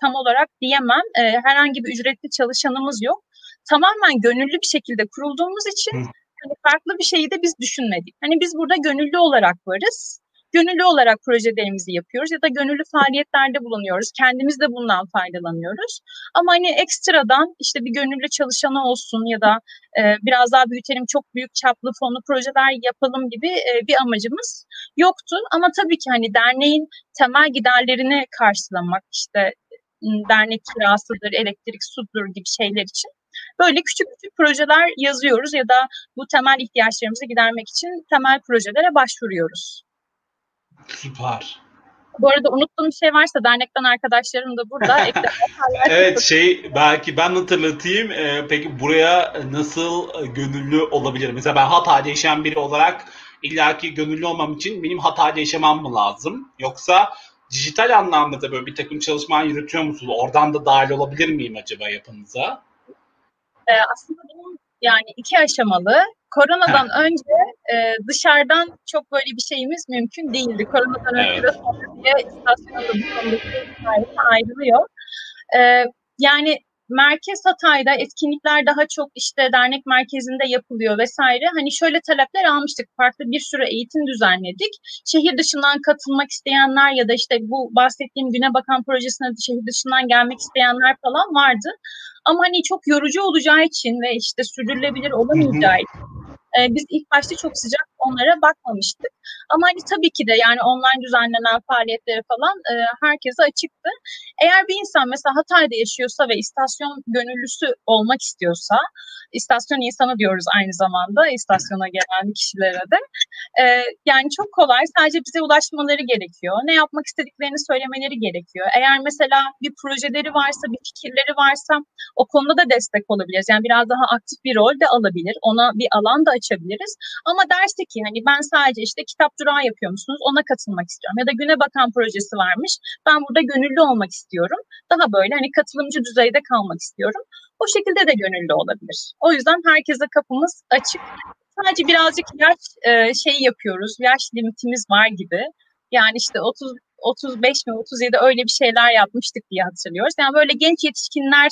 tam olarak diyemem. E, herhangi bir ücretli çalışanımız yok. Tamamen gönüllü bir şekilde kurulduğumuz için hani farklı bir şeyi de biz düşünmedik. Hani biz burada gönüllü olarak varız gönüllü olarak projelerimizi yapıyoruz ya da gönüllü faaliyetlerde bulunuyoruz. Kendimiz de bundan faydalanıyoruz. Ama hani ekstradan işte bir gönüllü çalışanı olsun ya da e, biraz daha büyütelim çok büyük çaplı fonlu projeler yapalım gibi e, bir amacımız yoktu. Ama tabii ki hani derneğin temel giderlerini karşılamak işte dernek kirasıdır, elektrik, sudur gibi şeyler için Böyle küçük küçük projeler yazıyoruz ya da bu temel ihtiyaçlarımızı gidermek için temel projelere başvuruyoruz. Süper. Bu arada unuttuğum bir şey varsa dernekten arkadaşlarım da burada. evet şey belki ben hatırlatayım. Ee, peki buraya nasıl gönüllü olabilir? Mesela ben Hatay'da yaşayan biri olarak illaki gönüllü olmam için benim Hatay'da yaşamam mı lazım? Yoksa dijital anlamda da böyle bir takım çalışmalar yürütüyor musunuz? Oradan da dahil olabilir miyim acaba yapınıza? Ee, aslında bunun yani iki aşamalı. Koronadan önce e, dışarıdan çok böyle bir şeyimiz mümkün değildi. Koronadan önce de sonra diye istasyonda bu konudaki ayrılıyor. E, yani merkez Hatay'da etkinlikler daha çok işte dernek merkezinde yapılıyor vesaire. Hani şöyle talepler almıştık. Farklı bir sürü eğitim düzenledik. Şehir dışından katılmak isteyenler ya da işte bu bahsettiğim Güne Bakan projesine şehir dışından gelmek isteyenler falan vardı. Ama hani çok yorucu olacağı için ve işte sürdürülebilir olamayacağı için e, biz ilk başta çok sıcak onlara bakmamıştık. Ama hani tabii ki de yani online düzenlenen faaliyetlere falan e, herkese açıktı. Eğer bir insan mesela Hatay'da yaşıyorsa ve istasyon gönüllüsü olmak istiyorsa, istasyon insanı diyoruz aynı zamanda istasyona gelen kişilere de. E, yani çok kolay sadece bize ulaşmaları gerekiyor. Ne yapmak istediklerini söylemeleri gerekiyor. Eğer mesela bir projeleri varsa, bir fikirleri varsa o konuda da destek olabiliriz. Yani biraz daha aktif bir rol de alabilir. Ona bir alan da açabiliriz. Ama derse ki hani ben sadece işte kitap durağı yapıyor musunuz? Ona katılmak istiyorum. Ya da Güne Bakan projesi varmış. Ben burada gönüllü olmak istiyorum. Daha böyle hani katılımcı düzeyde kalmak istiyorum. O şekilde de gönüllü olabilir. O yüzden herkese kapımız açık. Sadece birazcık yaş e, şey yapıyoruz. Yaş limitimiz var gibi. Yani işte 30 35 mi 37 öyle bir şeyler yapmıştık diye hatırlıyoruz. Yani böyle genç yetişkinler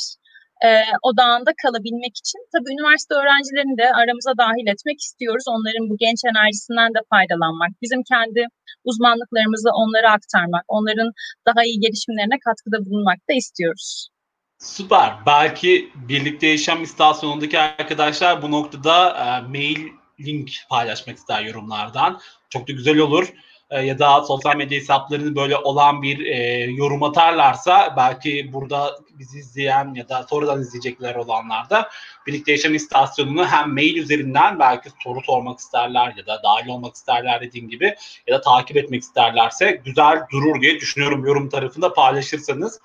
e, odağında kalabilmek için tabii üniversite öğrencilerini de aramıza dahil etmek istiyoruz. Onların bu genç enerjisinden de faydalanmak, bizim kendi uzmanlıklarımızı onlara aktarmak, onların daha iyi gelişimlerine katkıda bulunmak da istiyoruz. Süper. Belki birlikte yaşam istasyonundaki arkadaşlar bu noktada e, mail link paylaşmak ister yorumlardan. Çok da güzel olur. E, ya da sosyal medya hesaplarını böyle olan bir e, yorum atarlarsa belki burada bizi izleyen ya da sonradan izleyecekler olanlar da birlikte yaşam istasyonunu hem mail üzerinden belki soru sormak isterler ya da dahil olmak isterler dediğim gibi ya da takip etmek isterlerse güzel durur diye düşünüyorum yorum tarafında paylaşırsanız.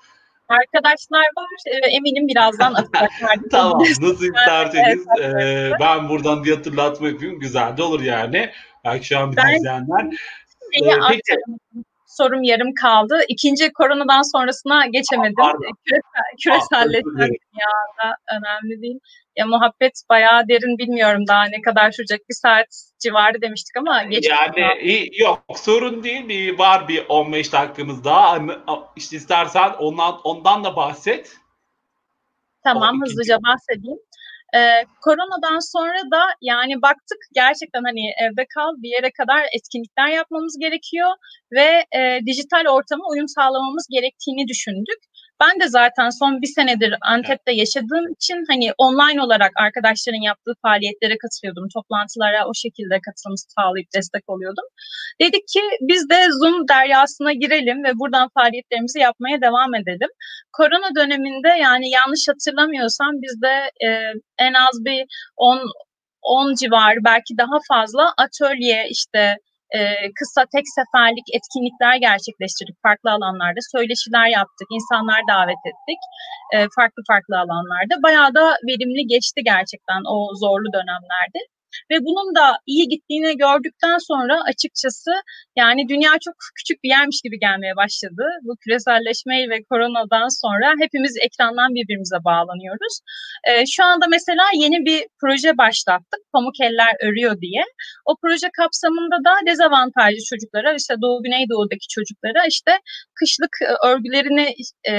Arkadaşlar var. E, eminim birazdan atacaklar. tamam. Nasıl isterseniz e, ben buradan bir hatırlatma yapayım. Güzel de olur yani. Belki şu an bir izleyenler şeyi ee, aktaramadım. Sorum yarım kaldı. İkinci koronadan sonrasına geçemedim. Aa, küresel, küreselleşme dünyada önemli değil. Ya muhabbet bayağı derin bilmiyorum daha ne kadar sürecek. Bir saat civarı demiştik ama geçti. Yani iyi, yok sorun değil. Bir, var bir 15 dakikamız daha. İşte istersen ondan, ondan da bahset. Tamam hızlıca ikinci. Ee, koronadan sonra da yani baktık gerçekten hani evde kal bir yere kadar etkinlikler yapmamız gerekiyor ve e, dijital ortama uyum sağlamamız gerektiğini düşündük. Ben de zaten son bir senedir Antep'te yaşadığım için hani online olarak arkadaşların yaptığı faaliyetlere katılıyordum. Toplantılara o şekilde katılım sağlayıp destek oluyordum. Dedik ki biz de Zoom deryasına girelim ve buradan faaliyetlerimizi yapmaya devam edelim. Korona döneminde yani yanlış hatırlamıyorsam bizde e, en az bir 10 10 civarı belki daha fazla atölye işte e, kısa tek seferlik etkinlikler gerçekleştirdik farklı alanlarda. Söyleşiler yaptık, insanlar davet ettik e, farklı farklı alanlarda. Bayağı da verimli geçti gerçekten o zorlu dönemlerde. Ve bunun da iyi gittiğini gördükten sonra açıkçası yani dünya çok küçük bir yermiş gibi gelmeye başladı. Bu küreselleşme ve koronadan sonra hepimiz ekrandan birbirimize bağlanıyoruz. Ee, şu anda mesela yeni bir proje başlattık. Pamuk Eller Örüyor diye. O proje kapsamında da dezavantajlı çocuklara işte Doğu Güneydoğu'daki çocuklara işte kışlık örgülerini e,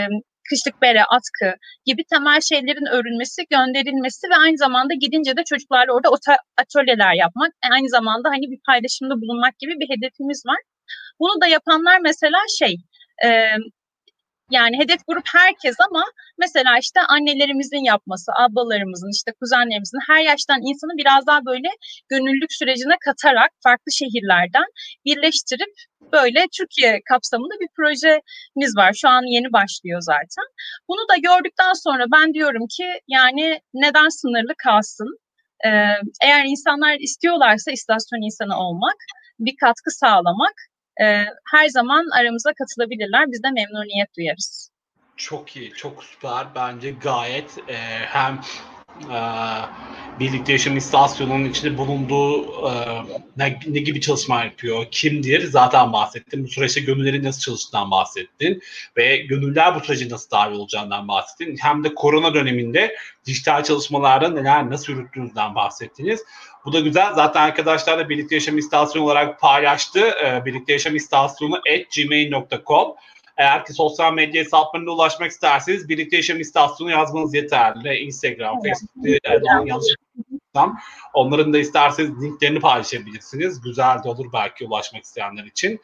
kışlık bere, atkı gibi temel şeylerin örülmesi, gönderilmesi ve aynı zamanda gidince de çocuklarla orada atölyeler yapmak, aynı zamanda hani bir paylaşımda bulunmak gibi bir hedefimiz var. Bunu da yapanlar mesela şey, e, yani hedef grup herkes ama mesela işte annelerimizin yapması, ablalarımızın, işte kuzenlerimizin her yaştan insanı biraz daha böyle gönüllülük sürecine katarak farklı şehirlerden birleştirip böyle Türkiye kapsamında bir projemiz var. Şu an yeni başlıyor zaten. Bunu da gördükten sonra ben diyorum ki yani neden sınırlı kalsın? Ee, eğer insanlar istiyorlarsa istasyon insanı olmak, bir katkı sağlamak e, her zaman aramıza katılabilirler. Biz de memnuniyet duyarız. Çok iyi, çok süper. Bence gayet e, hem birlikte yaşam istasyonunun içinde bulunduğu e, ne, gibi çalışma yapıyor, kimdir zaten bahsettin. Bu süreçte gönüllerin nasıl çalıştığından bahsettin ve gönüller bu sürece nasıl dahil olacağından bahsettin. Hem de korona döneminde dijital çalışmalarda neler nasıl yürüttüğünüzden bahsettiniz. Bu da güzel. Zaten arkadaşlar da Birlikte Yaşam İstasyonu olarak paylaştı. E, Birlikte Yaşam İstasyonu at gmail.com eğer ki sosyal medya hesaplarına ulaşmak isterseniz Birlikte Yaşam İstasyonu yazmanız yeterli. Instagram, evet. Facebook, yanlış Onların da isterseniz linklerini paylaşabilirsiniz. Güzel de olur belki ulaşmak isteyenler için.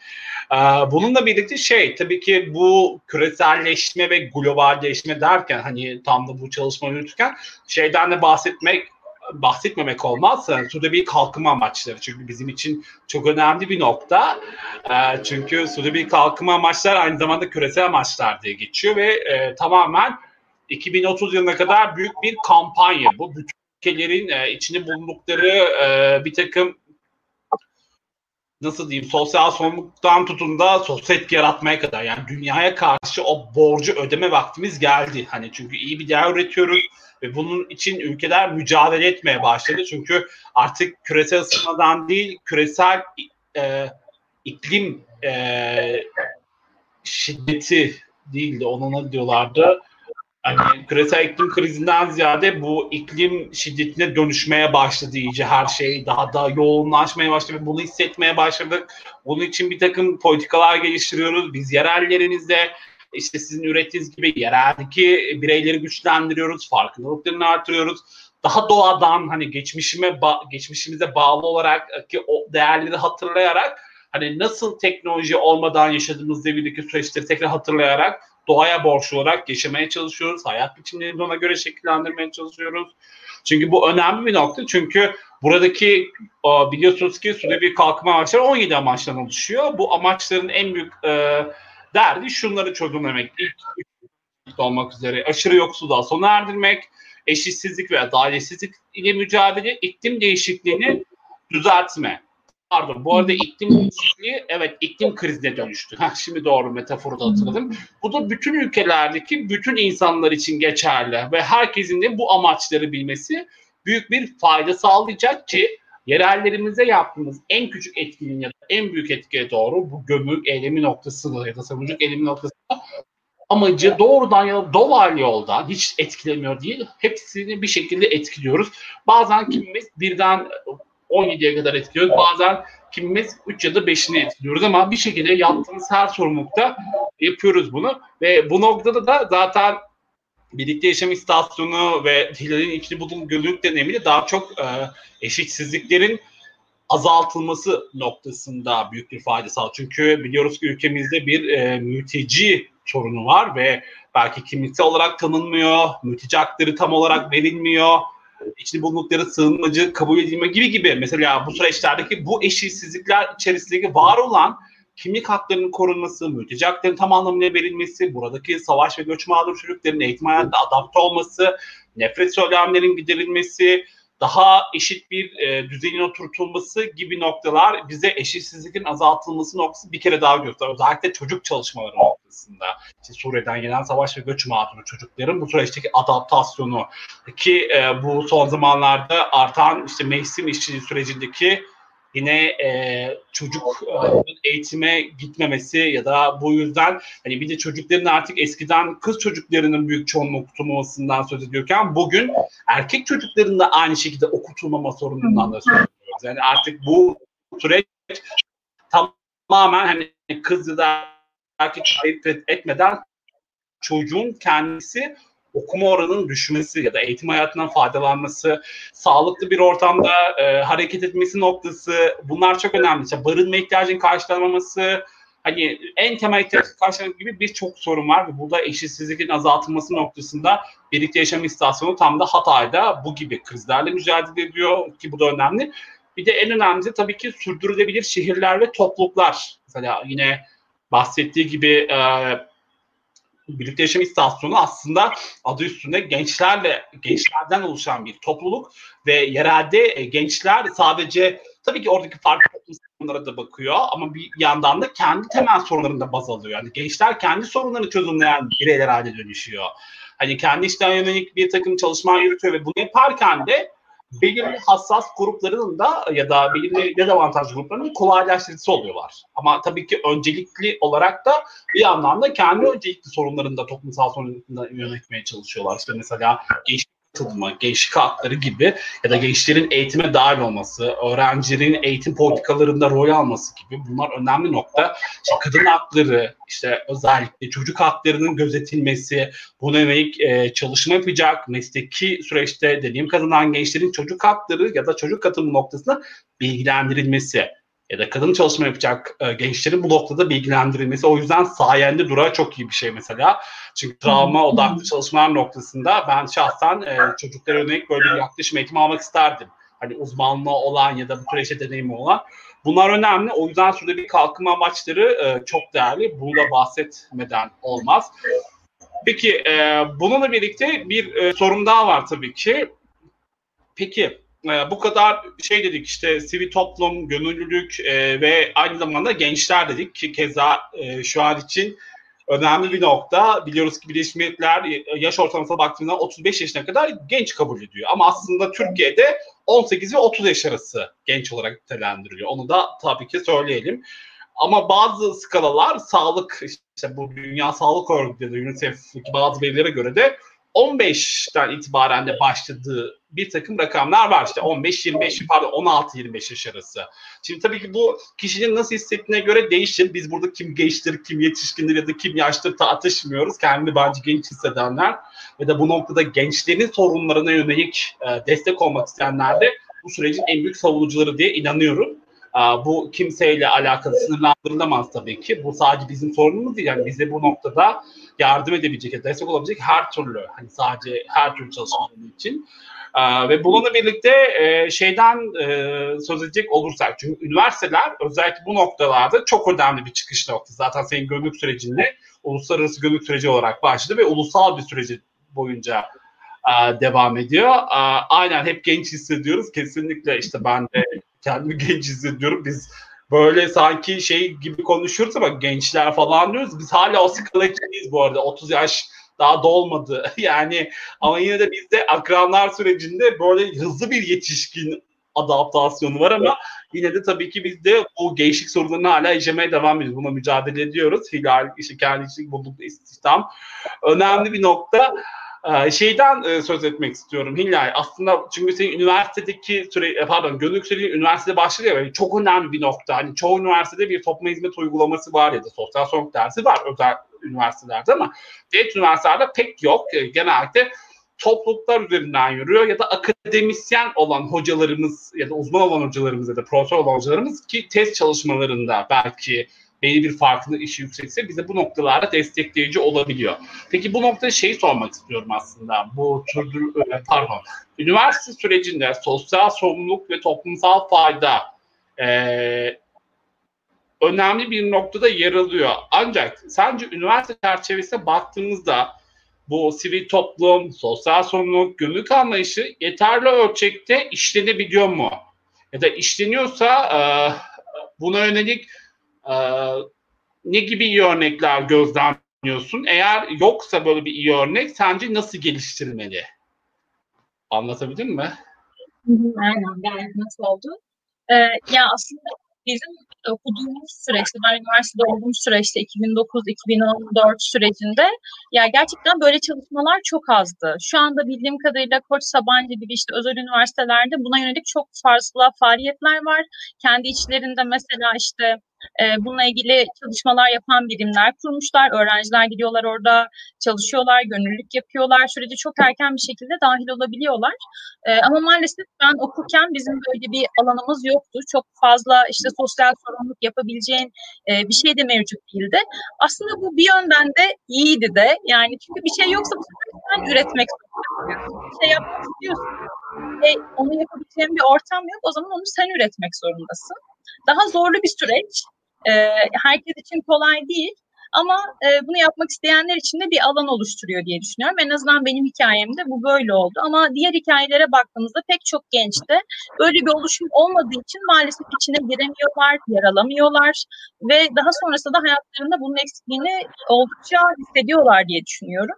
Bununla birlikte şey tabii ki bu küreselleşme ve globalleşme derken hani tam da bu çalışmayı yürütürken şeyden de bahsetmek bahsetmemek olmaz. Suda bir kalkınma amaçları çünkü bizim için çok önemli bir nokta. E, çünkü suda bir kalkınma amaçlar aynı zamanda küresel amaçlar diye geçiyor ve e, tamamen 2030 yılına kadar büyük bir kampanya bu. Bütün ülkelerin e, içinde bulundukları e, bir takım nasıl diyeyim sosyal sorumluluktan tutun da sosyal etki yaratmaya kadar yani dünyaya karşı o borcu ödeme vaktimiz geldi. Hani çünkü iyi bir değer üretiyoruz ve bunun için ülkeler mücadele etmeye başladı. Çünkü artık küresel ısınmadan değil küresel e, iklim e, şiddeti değildi. Ona ne diyorlardı? Hani küresel iklim krizinden ziyade bu iklim şiddetine dönüşmeye başladı iyice her şey daha da yoğunlaşmaya başladı bunu hissetmeye başladık. Bunun için bir takım politikalar geliştiriyoruz. Biz yerellerimizde işte sizin ürettiğiniz gibi yereldeki bireyleri güçlendiriyoruz, farkındalıklarını artırıyoruz. Daha doğadan hani geçmişime ba- geçmişimize bağlı olarak ki o değerleri hatırlayarak hani nasıl teknoloji olmadan yaşadığımız devirdeki süreçleri tekrar hatırlayarak doğaya borçlu olarak yaşamaya çalışıyoruz. Hayat biçimlerini ona göre şekillendirmeye çalışıyoruz. Çünkü bu önemli bir nokta. Çünkü buradaki biliyorsunuz ki süre bir kalkma amaçları 17 amaçtan oluşuyor. Bu amaçların en büyük e, derdi şunları çözümlemek. İlk, ilk olmak üzere aşırı yoksulluğa sona erdirmek, eşitsizlik ve adaletsizlik ile mücadele, iklim değişikliğini düzeltme. Pardon bu arada iklim değişikliği evet iklim krizine dönüştü. Heh, şimdi doğru metaforu da hatırladım. Bu da bütün ülkelerdeki bütün insanlar için geçerli ve herkesin de bu amaçları bilmesi büyük bir fayda sağlayacak ki yerellerimize yaptığımız en küçük etkinin ya da en büyük etkiye doğru bu gömük eylemi noktasında ya da savunuculuk eylemi noktasında amacı doğrudan ya da dolaylı yoldan hiç etkilemiyor değil. Hepsini bir şekilde etkiliyoruz. Bazen kimimiz birden 17'ye kadar etkiliyoruz. Bazen kimimiz 3 ya da 5'ini etkiliyoruz ama bir şekilde yaptığımız her sorumlulukta yapıyoruz bunu. Ve bu noktada da zaten birlikte yaşam istasyonu ve Hilal'in ikili bulunduğu gönüllülük deneyimiyle daha çok e, eşitsizliklerin azaltılması noktasında büyük bir fayda sağlıyor. Çünkü biliyoruz ki ülkemizde bir e, mülteci sorunu var ve belki kimlikte olarak tanınmıyor, mülteci hakları tam olarak verilmiyor, içinde bulundukları sığınmacı kabul edilme gibi gibi mesela bu süreçlerdeki bu eşitsizlikler içerisindeki var olan kimlik haklarının korunması, mülteci haklarının tam anlamıyla verilmesi, buradaki savaş ve göç mağdur çocukların eğitim hayatında adapte olması, nefret söylemlerinin giderilmesi, daha eşit bir e, düzenin oturtulması gibi noktalar bize eşitsizliğin azaltılması noktası bir kere daha gösteriyor. Özellikle çocuk çalışmaları noktasında. İşte Suriye'den gelen savaş ve göç mağduru çocukların bu süreçteki adaptasyonu ki e, bu son zamanlarda artan işte mevsim işçiliği sürecindeki yine e, çocuk e, eğitime gitmemesi ya da bu yüzden hani bir de çocukların artık eskiden kız çocuklarının büyük çoğunluk okutulmamasından söz ediyorken bugün erkek çocukların da aynı şekilde okutulmama sorunundan da söz ediyoruz. Yani artık bu süreç tamamen hani kız ya da erkek ayırt etmeden çocuğun kendisi okuma oranının düşmesi ya da eğitim hayatından faydalanması, sağlıklı bir ortamda e, hareket etmesi noktası bunlar çok önemli. İşte barınma ihtiyacının karşılanmaması, hani en temel ihtiyaç karşılamak gibi birçok sorun var ve burada eşitsizliğin azaltılması noktasında birlikte yaşam istasyonu tam da Hatay'da bu gibi krizlerle mücadele ediyor ki bu da önemli. Bir de en önemlisi tabii ki sürdürülebilir şehirler ve topluluklar. Mesela yine bahsettiği gibi e, birlikte yaşam istasyonu aslında adı üstünde gençlerle gençlerden oluşan bir topluluk ve yerelde e, gençler sadece tabii ki oradaki farklı toplum sorunlara da bakıyor ama bir yandan da kendi temel sorunlarını da baz alıyor. Yani gençler kendi sorunlarını çözümleyen bireyler haline dönüşüyor. Hani kendi işten yönelik bir takım çalışmalar yürütüyor ve bunu yaparken de belirli hassas grupların da ya da belirli dezavantajlı grupların kolaylaştırıcısı oluyorlar. Ama tabii ki öncelikli olarak da bir yandan da kendi öncelikli sorunlarını da toplumsal sorunlarını yönetmeye çalışıyorlar. İşte mesela gençlik katılımı, gençlik hakları gibi ya da gençlerin eğitime dahil olması, öğrencilerin eğitim politikalarında rol alması gibi bunlar önemli nokta. İşte kadın hakları, işte özellikle çocuk haklarının gözetilmesi, buna yönelik e, çalışma yapacak, mesleki süreçte deneyim kazanan gençlerin çocuk hakları ya da çocuk katılımı noktasında bilgilendirilmesi ya da kadın çalışma yapacak e, gençlerin bu noktada bilgilendirilmesi. O yüzden sayende dura çok iyi bir şey mesela. Çünkü travma odaklı çalışmalar noktasında ben şahsen e, çocuklara yönelik böyle bir yaklaşım eğitimi almak isterdim. Hani uzmanlığı olan ya da bu süreçte deneyimi olan. Bunlar önemli. O yüzden şurada bir kalkınma amaçları e, çok değerli. Bunu da bahsetmeden olmaz. Peki e, bununla birlikte bir e, sorun daha var tabii ki. Peki e, bu kadar şey dedik işte sivil toplum, gönüllülük e, ve aynı zamanda gençler dedik ki keza e, şu an için önemli bir nokta. Biliyoruz ki Birleşmiş Milletler e, yaş ortalamasına baktığında 35 yaşına kadar genç kabul ediyor. Ama aslında Türkiye'de 18 ve 30 yaş arası genç olarak nitelendiriliyor. Onu da tabii ki söyleyelim. Ama bazı skalalar sağlık işte bu Dünya Sağlık Örgütü ya da UNICEF bazı verilere göre de 15'ten itibaren de başladığı bir takım rakamlar var. İşte 15-25 pardon 16-25 yaş arası. Şimdi tabii ki bu kişinin nasıl hissettiğine göre değişir. Biz burada kim gençtir, kim yetişkindir ya da kim yaştır tartışmıyoruz. Kendini bence genç hissedenler ve de bu noktada gençlerin sorunlarına yönelik e, destek olmak isteyenler de bu sürecin en büyük savunucuları diye inanıyorum. Bu kimseyle alakalı sınırlandırılamaz tabii ki. Bu sadece bizim sorunumuz değil. Yani bize bu noktada yardım edebilecek, destek olabilecek her türlü, hani sadece her türlü çalışmaları için. Ve bununla birlikte e, şeyden e, söz edecek olursak, çünkü üniversiteler özellikle bu noktalarda çok önemli bir çıkış noktası. Zaten senin gönüllülük sürecinde uluslararası gönüllülük süreci olarak başladı ve ulusal bir süreci boyunca devam ediyor. Aynen hep genç hissediyoruz. Kesinlikle işte ben de kendimi genç hissediyorum. Biz böyle sanki şey gibi konuşuyoruz ama gençler falan diyoruz. Biz hala o skalacıyız bu arada. 30 yaş daha dolmadı. Yani ama yine de bizde akranlar sürecinde böyle hızlı bir yetişkin adaptasyonu var ama yine de tabii ki biz de bu gençlik sorunlarını hala yaşamaya devam ediyoruz. Buna mücadele ediyoruz. Hilal, işte kendi bulduk istihdam. Önemli bir nokta. Ee, şeyden e, söz etmek istiyorum Hilal. Aslında çünkü senin üniversitedeki süre, e, pardon gönüllülük süreci üniversitede başlıyor. Yani çok önemli bir nokta. Hani çoğu üniversitede bir topluma hizmet uygulaması var ya da sosyal sorumluluk dersi var özel üniversitelerde ama devlet üniversitelerde pek yok. E, genelde topluluklar üzerinden yürüyor ya da akademisyen olan hocalarımız ya da uzman olan hocalarımız ya da profesör olan hocalarımız ki test çalışmalarında belki belli bir farklı işi yüksekse bize bu noktalarda destekleyici olabiliyor. Peki bu noktada şeyi sormak istiyorum aslında. Bu tür, e, pardon. Üniversite sürecinde sosyal sorumluluk ve toplumsal fayda e, önemli bir noktada yer alıyor. Ancak sence üniversite çerçevesine baktığımızda bu sivil toplum, sosyal sorumluluk, günlük anlayışı yeterli ölçekte işlenebiliyor mu? Ya da işleniyorsa e, buna yönelik ne gibi iyi örnekler gözlemliyorsun? Eğer yoksa böyle bir iyi örnek sence nasıl geliştirilmeli? Anlatabildim mi? Aynen gayet nasıl oldu? Ee, ya aslında bizim okuduğumuz süreçte, ben üniversitede olduğum süreçte 2009-2014 sürecinde ya gerçekten böyle çalışmalar çok azdı. Şu anda bildiğim kadarıyla Koç Sabancı gibi işte özel üniversitelerde buna yönelik çok fazla faaliyetler var. Kendi içlerinde mesela işte bununla ilgili çalışmalar yapan birimler kurmuşlar. Öğrenciler gidiyorlar orada çalışıyorlar, gönüllülük yapıyorlar. Sürece çok erken bir şekilde dahil olabiliyorlar. E, ama maalesef ben okurken bizim böyle bir alanımız yoktu. Çok fazla işte sosyal sorumluluk yapabileceğin e, bir şey de mevcut değildi. Aslında bu bir yönden de iyiydi de. Yani çünkü bir şey yoksa bu sefer sen üretmek zorundasın. Bir şey yapmak istiyorsun. E, onu yapabileceğin bir ortam yok. O zaman onu sen üretmek zorundasın. Daha zorlu bir süreç. E, herkes için kolay değil. Ama e, bunu yapmak isteyenler için de bir alan oluşturuyor diye düşünüyorum. En azından benim hikayemde bu böyle oldu. Ama diğer hikayelere baktığımızda pek çok gençte böyle bir oluşum olmadığı için maalesef içine giremiyorlar, yer alamıyorlar ve daha sonrasında da hayatlarında bunun eksikliğini oldukça hissediyorlar diye düşünüyorum.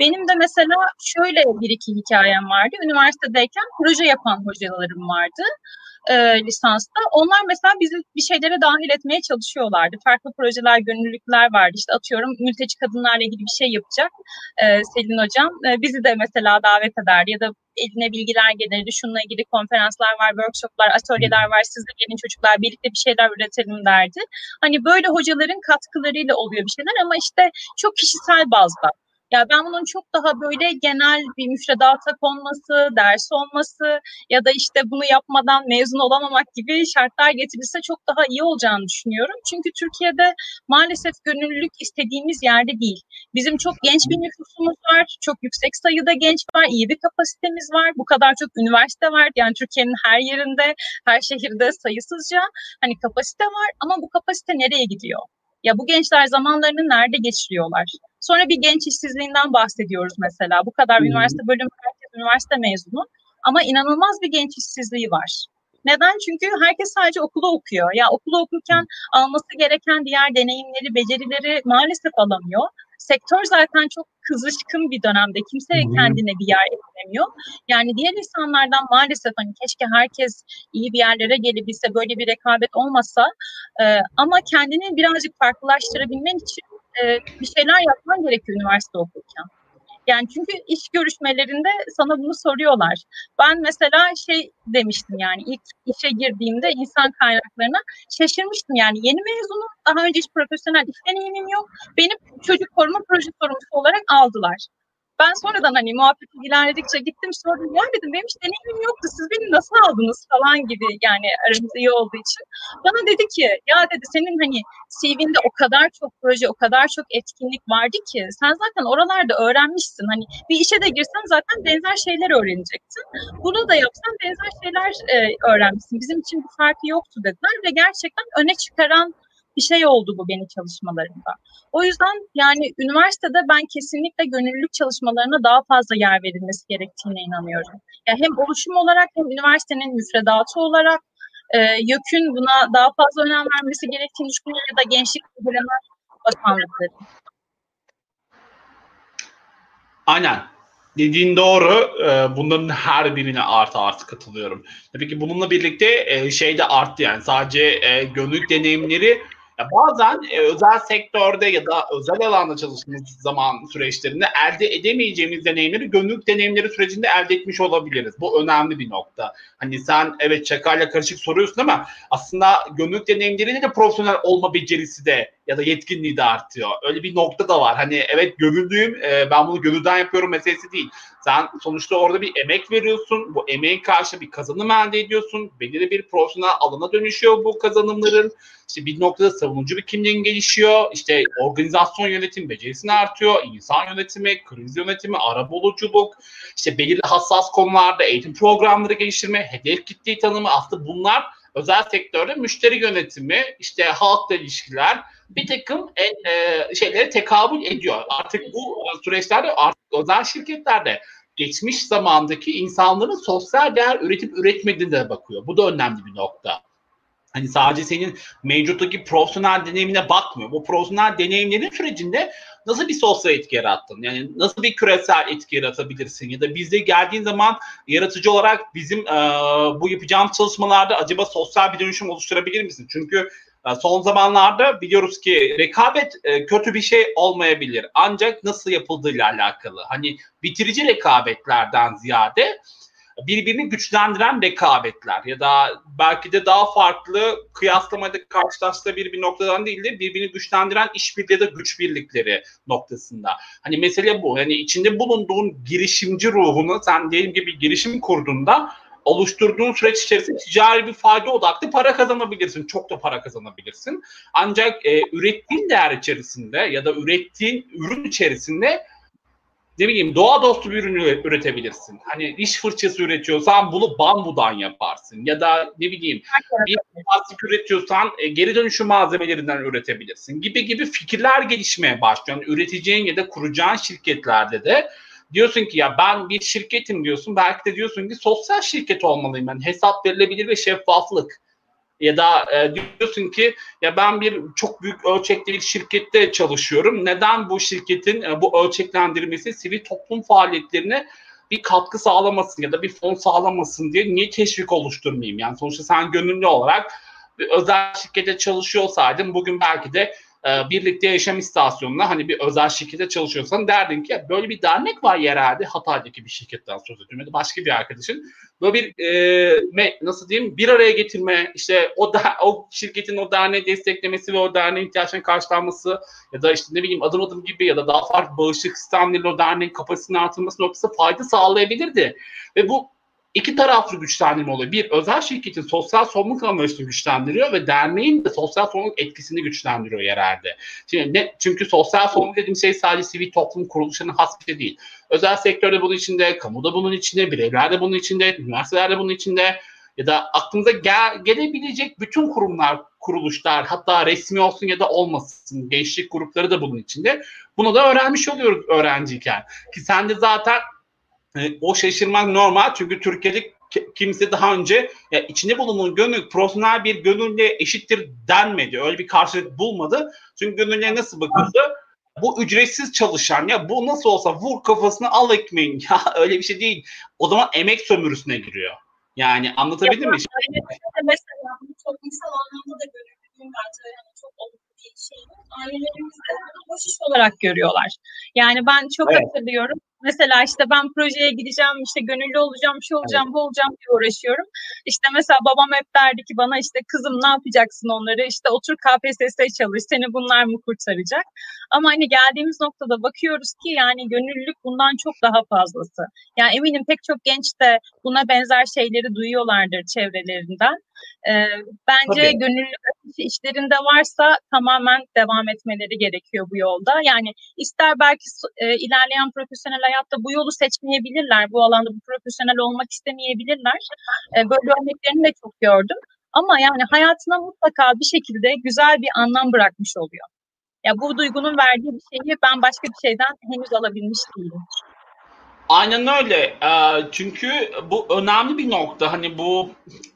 Benim de mesela şöyle bir iki hikayem vardı. Üniversitedeyken proje yapan hocalarım vardı e, lisansta. Onlar mesela bizi bir şeylere dahil etmeye çalışıyorlardı. Farklı projeler, gönüllülükler vardı. İşte atıyorum mülteci kadınlarla ilgili bir şey yapacak e, Selin Hocam. E, bizi de mesela davet ederdi ya da eline bilgiler gelirdi. Şununla ilgili konferanslar var, workshoplar, atölyeler var. Siz de gelin çocuklar birlikte bir şeyler üretelim derdi. Hani böyle hocaların katkılarıyla oluyor bir şeyler ama işte çok kişisel bazda. Ya ben bunun çok daha böyle genel bir müfredata konması, ders olması ya da işte bunu yapmadan mezun olamamak gibi şartlar getirilse çok daha iyi olacağını düşünüyorum. Çünkü Türkiye'de maalesef gönüllülük istediğimiz yerde değil. Bizim çok genç bir nüfusumuz var, çok yüksek sayıda genç var, iyi bir kapasitemiz var, bu kadar çok üniversite var. Yani Türkiye'nin her yerinde, her şehirde sayısızca hani kapasite var ama bu kapasite nereye gidiyor? Ya bu gençler zamanlarını nerede geçiriyorlar? Sonra bir genç işsizliğinden bahsediyoruz mesela. Bu kadar hmm. üniversite bölümü, herkes üniversite mezunu. Ama inanılmaz bir genç işsizliği var. Neden? Çünkü herkes sadece okulu okuyor. Ya okulu okurken alması gereken diğer deneyimleri, becerileri maalesef alamıyor. Sektör zaten çok kızışkın bir dönemde. Kimse kendine bir yer edinemiyor. Yani diğer insanlardan maalesef hani keşke herkes iyi bir yerlere gelebilse, böyle bir rekabet olmasa e, ama kendini birazcık farklılaştırabilmen için e, bir şeyler yapman gerekiyor üniversite okurken. Yani çünkü iş görüşmelerinde sana bunu soruyorlar. Ben mesela şey demiştim yani ilk işe girdiğimde insan kaynaklarına şaşırmıştım yani yeni mezunum daha önce hiç profesyonel iş deneyimim yok. Benim çocuk koruma proje sorumlusu olarak aldılar. Ben sonradan hani muhabbet ilerledikçe gittim sordum ya dedim benim hiç deneyimim yoktu siz beni nasıl aldınız falan gibi yani aramız iyi olduğu için. Bana dedi ki ya dedi senin hani CV'nde o kadar çok proje o kadar çok etkinlik vardı ki sen zaten oralarda öğrenmişsin. Hani bir işe de girsen zaten benzer şeyler öğreneceksin. Bunu da yapsan benzer şeyler e, öğrenmişsin. Bizim için bir farkı yoktu dediler ve gerçekten öne çıkaran bir şey oldu bu benim çalışmalarımda. O yüzden yani üniversitede ben kesinlikle gönüllülük çalışmalarına daha fazla yer verilmesi gerektiğine inanıyorum. Yani hem oluşum olarak hem üniversitenin müfredatı olarak e, YÖK'ün buna daha fazla önem vermesi gerektiğini düşünüyorum ya da gençlik ilgilenen bakanlıkları. Aynen. Dediğin doğru. E, bunların her birine artı artı katılıyorum. Tabii ki bununla birlikte e, şey de arttı yani sadece e, gönüllülük deneyimleri ya bazen e, özel sektörde ya da özel alanda çalıştığımız zaman süreçlerinde elde edemeyeceğimiz deneyimleri gönüllülük deneyimleri sürecinde elde etmiş olabiliriz. Bu önemli bir nokta. Hani sen evet çakarla karışık soruyorsun ama aslında gönüllülük deneyimlerinde de profesyonel olma becerisi de ya da yetkinliği de artıyor. Öyle bir nokta da var. Hani evet gönüllüyüm, e, ben bunu gönülden yapıyorum meselesi değil. Sen sonuçta orada bir emek veriyorsun. Bu emeğin karşı bir kazanım elde ediyorsun. Belirli bir profesyonel alana dönüşüyor bu kazanımların. İşte bir noktada savunucu bir kimliğin gelişiyor. İşte organizasyon yönetim becerisini artıyor. insan yönetimi, kriz yönetimi, arabuluculuk, işte belirli hassas konularda eğitim programları geliştirme, hedef kitleyi tanımı aslında bunlar özel sektörde müşteri yönetimi, işte halkla ilişkiler, bir takım en, e, şeylere tekabül ediyor. Artık bu süreçlerde artık özel şirketlerde geçmiş zamandaki insanların sosyal değer üretip üretmediğine bakıyor. Bu da önemli bir nokta. Hani sadece senin mevcuttaki profesyonel deneyimine bakmıyor. Bu profesyonel deneyimlerin sürecinde nasıl bir sosyal etki yarattın? Yani nasıl bir küresel etki yaratabilirsin? Ya da bizde geldiğin zaman yaratıcı olarak bizim e, bu yapacağımız çalışmalarda acaba sosyal bir dönüşüm oluşturabilir misin? Çünkü e, son zamanlarda biliyoruz ki rekabet e, kötü bir şey olmayabilir. Ancak nasıl yapıldığıyla alakalı. Hani bitirici rekabetlerden ziyade birbirini güçlendiren rekabetler ya da belki de daha farklı kıyaslamada karşılaştırabilir bir noktadan değil de birbirini güçlendiren işbirliği ya da güç birlikleri noktasında. Hani mesele bu. Hani içinde bulunduğun girişimci ruhunu sen diyelim gibi girişim kurduğunda oluşturduğun süreç içerisinde ticari bir fayda odaklı para kazanabilirsin. Çok da para kazanabilirsin. Ancak e, ürettiğin değer içerisinde ya da ürettiğin ürün içerisinde ne bileyim doğa dostu bir ürün üretebilirsin. Hani diş fırçası üretiyorsan bunu bambudan yaparsın. Ya da ne bileyim bir plastik üretiyorsan e, geri dönüşüm malzemelerinden üretebilirsin. Gibi gibi fikirler gelişmeye başlıyor. Yani üreteceğin ya da kuracağın şirketlerde de diyorsun ki ya ben bir şirketim diyorsun. Belki de diyorsun ki sosyal şirket olmalıyım ben. Hesap verilebilir ve şeffaflık. Ya da e, diyorsun ki ya ben bir çok büyük ölçekli bir şirkette çalışıyorum. Neden bu şirketin e, bu ölçeklendirmesi sivil toplum faaliyetlerine bir katkı sağlamasın ya da bir fon sağlamasın diye niye teşvik oluşturmayayım? Yani sonuçta sen gönüllü olarak bir özel şirkete çalışıyor olsaydın bugün belki de e, birlikte yaşam istasyonuna hani bir özel şirkete çalışıyorsan derdin ki böyle bir dernek var yerelde. Hatay'daki bir şirketten söz ediyorum. Ya da başka bir arkadaşın. Böyle bir e, nasıl diyeyim bir araya getirme işte o da o şirketin o derneği desteklemesi ve o derneğin ihtiyaçlarını karşılanması ya da işte ne bileyim adım adım gibi ya da daha farklı bağışıklık sistemleriyle o derneğin kapasitesinin artırılması noktasında fayda sağlayabilirdi. Ve bu iki taraflı güçlendirme oluyor. Bir, özel şirketin sosyal sorumluluk anlayışını güçlendiriyor ve derneğin de sosyal sorumluluk etkisini güçlendiriyor yerelde. Şimdi ne, çünkü sosyal sorumluluk dediğim şey sadece sivil toplum kuruluşlarının has bir şey değil. Özel sektörde bunun içinde, kamuda bunun içinde, bireyler de bunun içinde, üniversiteler de bunun içinde ya da aklınıza gel, gelebilecek bütün kurumlar, kuruluşlar hatta resmi olsun ya da olmasın gençlik grupları da bunun içinde. Bunu da öğrenmiş oluyoruz öğrenciyken. Ki sen de zaten e, o şaşırmak normal çünkü Türkiye'de kimse daha önce ya içinde bulunduğun gönül profesyonel bir gönülle eşittir denmedi. Öyle bir karşılık bulmadı. Çünkü gönüllüye nasıl bakıldı? Bu ücretsiz çalışan ya bu nasıl olsa vur kafasını al ekmeğin ya öyle bir şey değil. O zaman emek sömürüsüne giriyor. Yani anlatabildim mi? Mesela bu toplumsal anlamda da bence yani çok olumlu bir şey. Ailelerimiz de boş iş olarak görüyorlar. Yani ben çok evet. hatırlıyorum Mesela işte ben projeye gideceğim, işte gönüllü olacağım, şey olacağım, bu olacağım diye uğraşıyorum. İşte mesela babam hep derdi ki bana işte kızım ne yapacaksın onları? İşte otur KPSS çalış, seni bunlar mı kurtaracak? Ama hani geldiğimiz noktada bakıyoruz ki yani gönüllülük bundan çok daha fazlası. Yani eminim pek çok genç de buna benzer şeyleri duyuyorlardır çevrelerinden. E, bence Tabii. gönüllülük işlerinde varsa tamamen devam etmeleri gerekiyor bu yolda. Yani ister belki e, ilerleyen profesyonel hayatta bu yolu seçmeyebilirler, bu alanda bu profesyonel olmak istemeyebilirler. E, böyle örneklerini de çok gördüm. Ama yani hayatına mutlaka bir şekilde güzel bir anlam bırakmış oluyor. Ya bu duygunun verdiği bir şeyi ben başka bir şeyden henüz alabilmiş değilim. Aynen öyle. Çünkü bu önemli bir nokta. Hani bu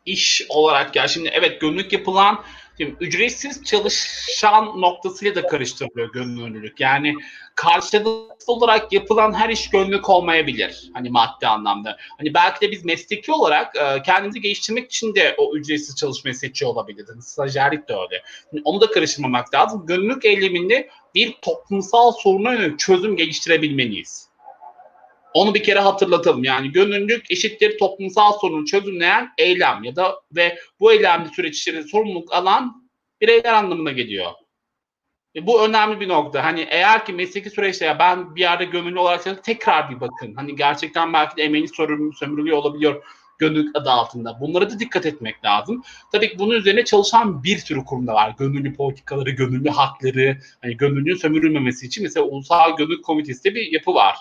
iş olarak ya şimdi evet gönüllülük yapılan şimdi ücretsiz çalışan noktasıyla da karıştırılıyor gönüllülük. Yani karşılıklı olarak yapılan her iş gönüllülük olmayabilir. Hani maddi anlamda. Hani belki de biz mesleki olarak kendimizi geliştirmek için de o ücretsiz çalışmayı seçiyor olabiliriz. Hani stajyerlik de öyle. Yani onu da karıştırmamak lazım. Gönüllülük eyleminde bir toplumsal soruna yönelik çözüm geliştirebilmeliyiz. Onu bir kere hatırlatalım. Yani gönüllülük eşittir toplumsal sorunu çözümleyen eylem ya da ve bu eylemli süreç içerisinde sorumluluk alan bireyler anlamına geliyor. E, bu önemli bir nokta. Hani eğer ki mesleki süreçte ya ben bir yerde gönüllü olarak tekrar bir bakın. Hani gerçekten belki de emeğiniz sömürülüyor olabiliyor gönüllülük adı altında. Bunlara da dikkat etmek lazım. Tabii ki bunun üzerine çalışan bir sürü kurumda var. Gönüllü politikaları, gönüllü hakları, hani gönüllünün sömürülmemesi için mesela Ulusal Gönüllü Komitesi bir yapı var.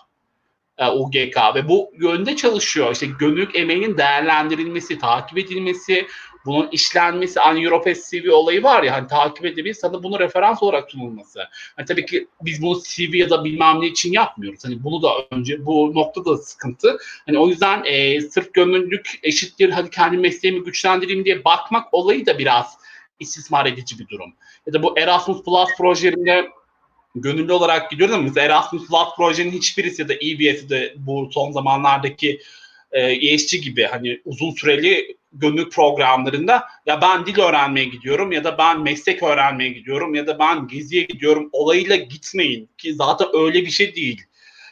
E, UGK ve bu yönde çalışıyor. İşte gönüllülük emeğinin değerlendirilmesi, takip edilmesi, bunun işlenmesi, hani Europes CV olayı var ya hani takip edebilir sana bunu referans olarak sunulması. Hani tabii ki biz bunu CV ya da bilmem ne için yapmıyoruz. Hani bunu da önce bu noktada da sıkıntı. Hani o yüzden e, sırf gönüllülük eşittir hadi kendi mesleğimi güçlendireyim diye bakmak olayı da biraz istismar edici bir durum. Ya da bu Erasmus Plus projelerinde gönüllü olarak gidiyoruz ama Erasmus Plus projenin hiçbirisi ya da EBS'i de bu son zamanlardaki e, ESG gibi hani uzun süreli gönüllü programlarında ya ben dil öğrenmeye gidiyorum ya da ben meslek öğrenmeye gidiyorum ya da ben geziye gidiyorum olayıyla gitmeyin ki zaten öyle bir şey değil.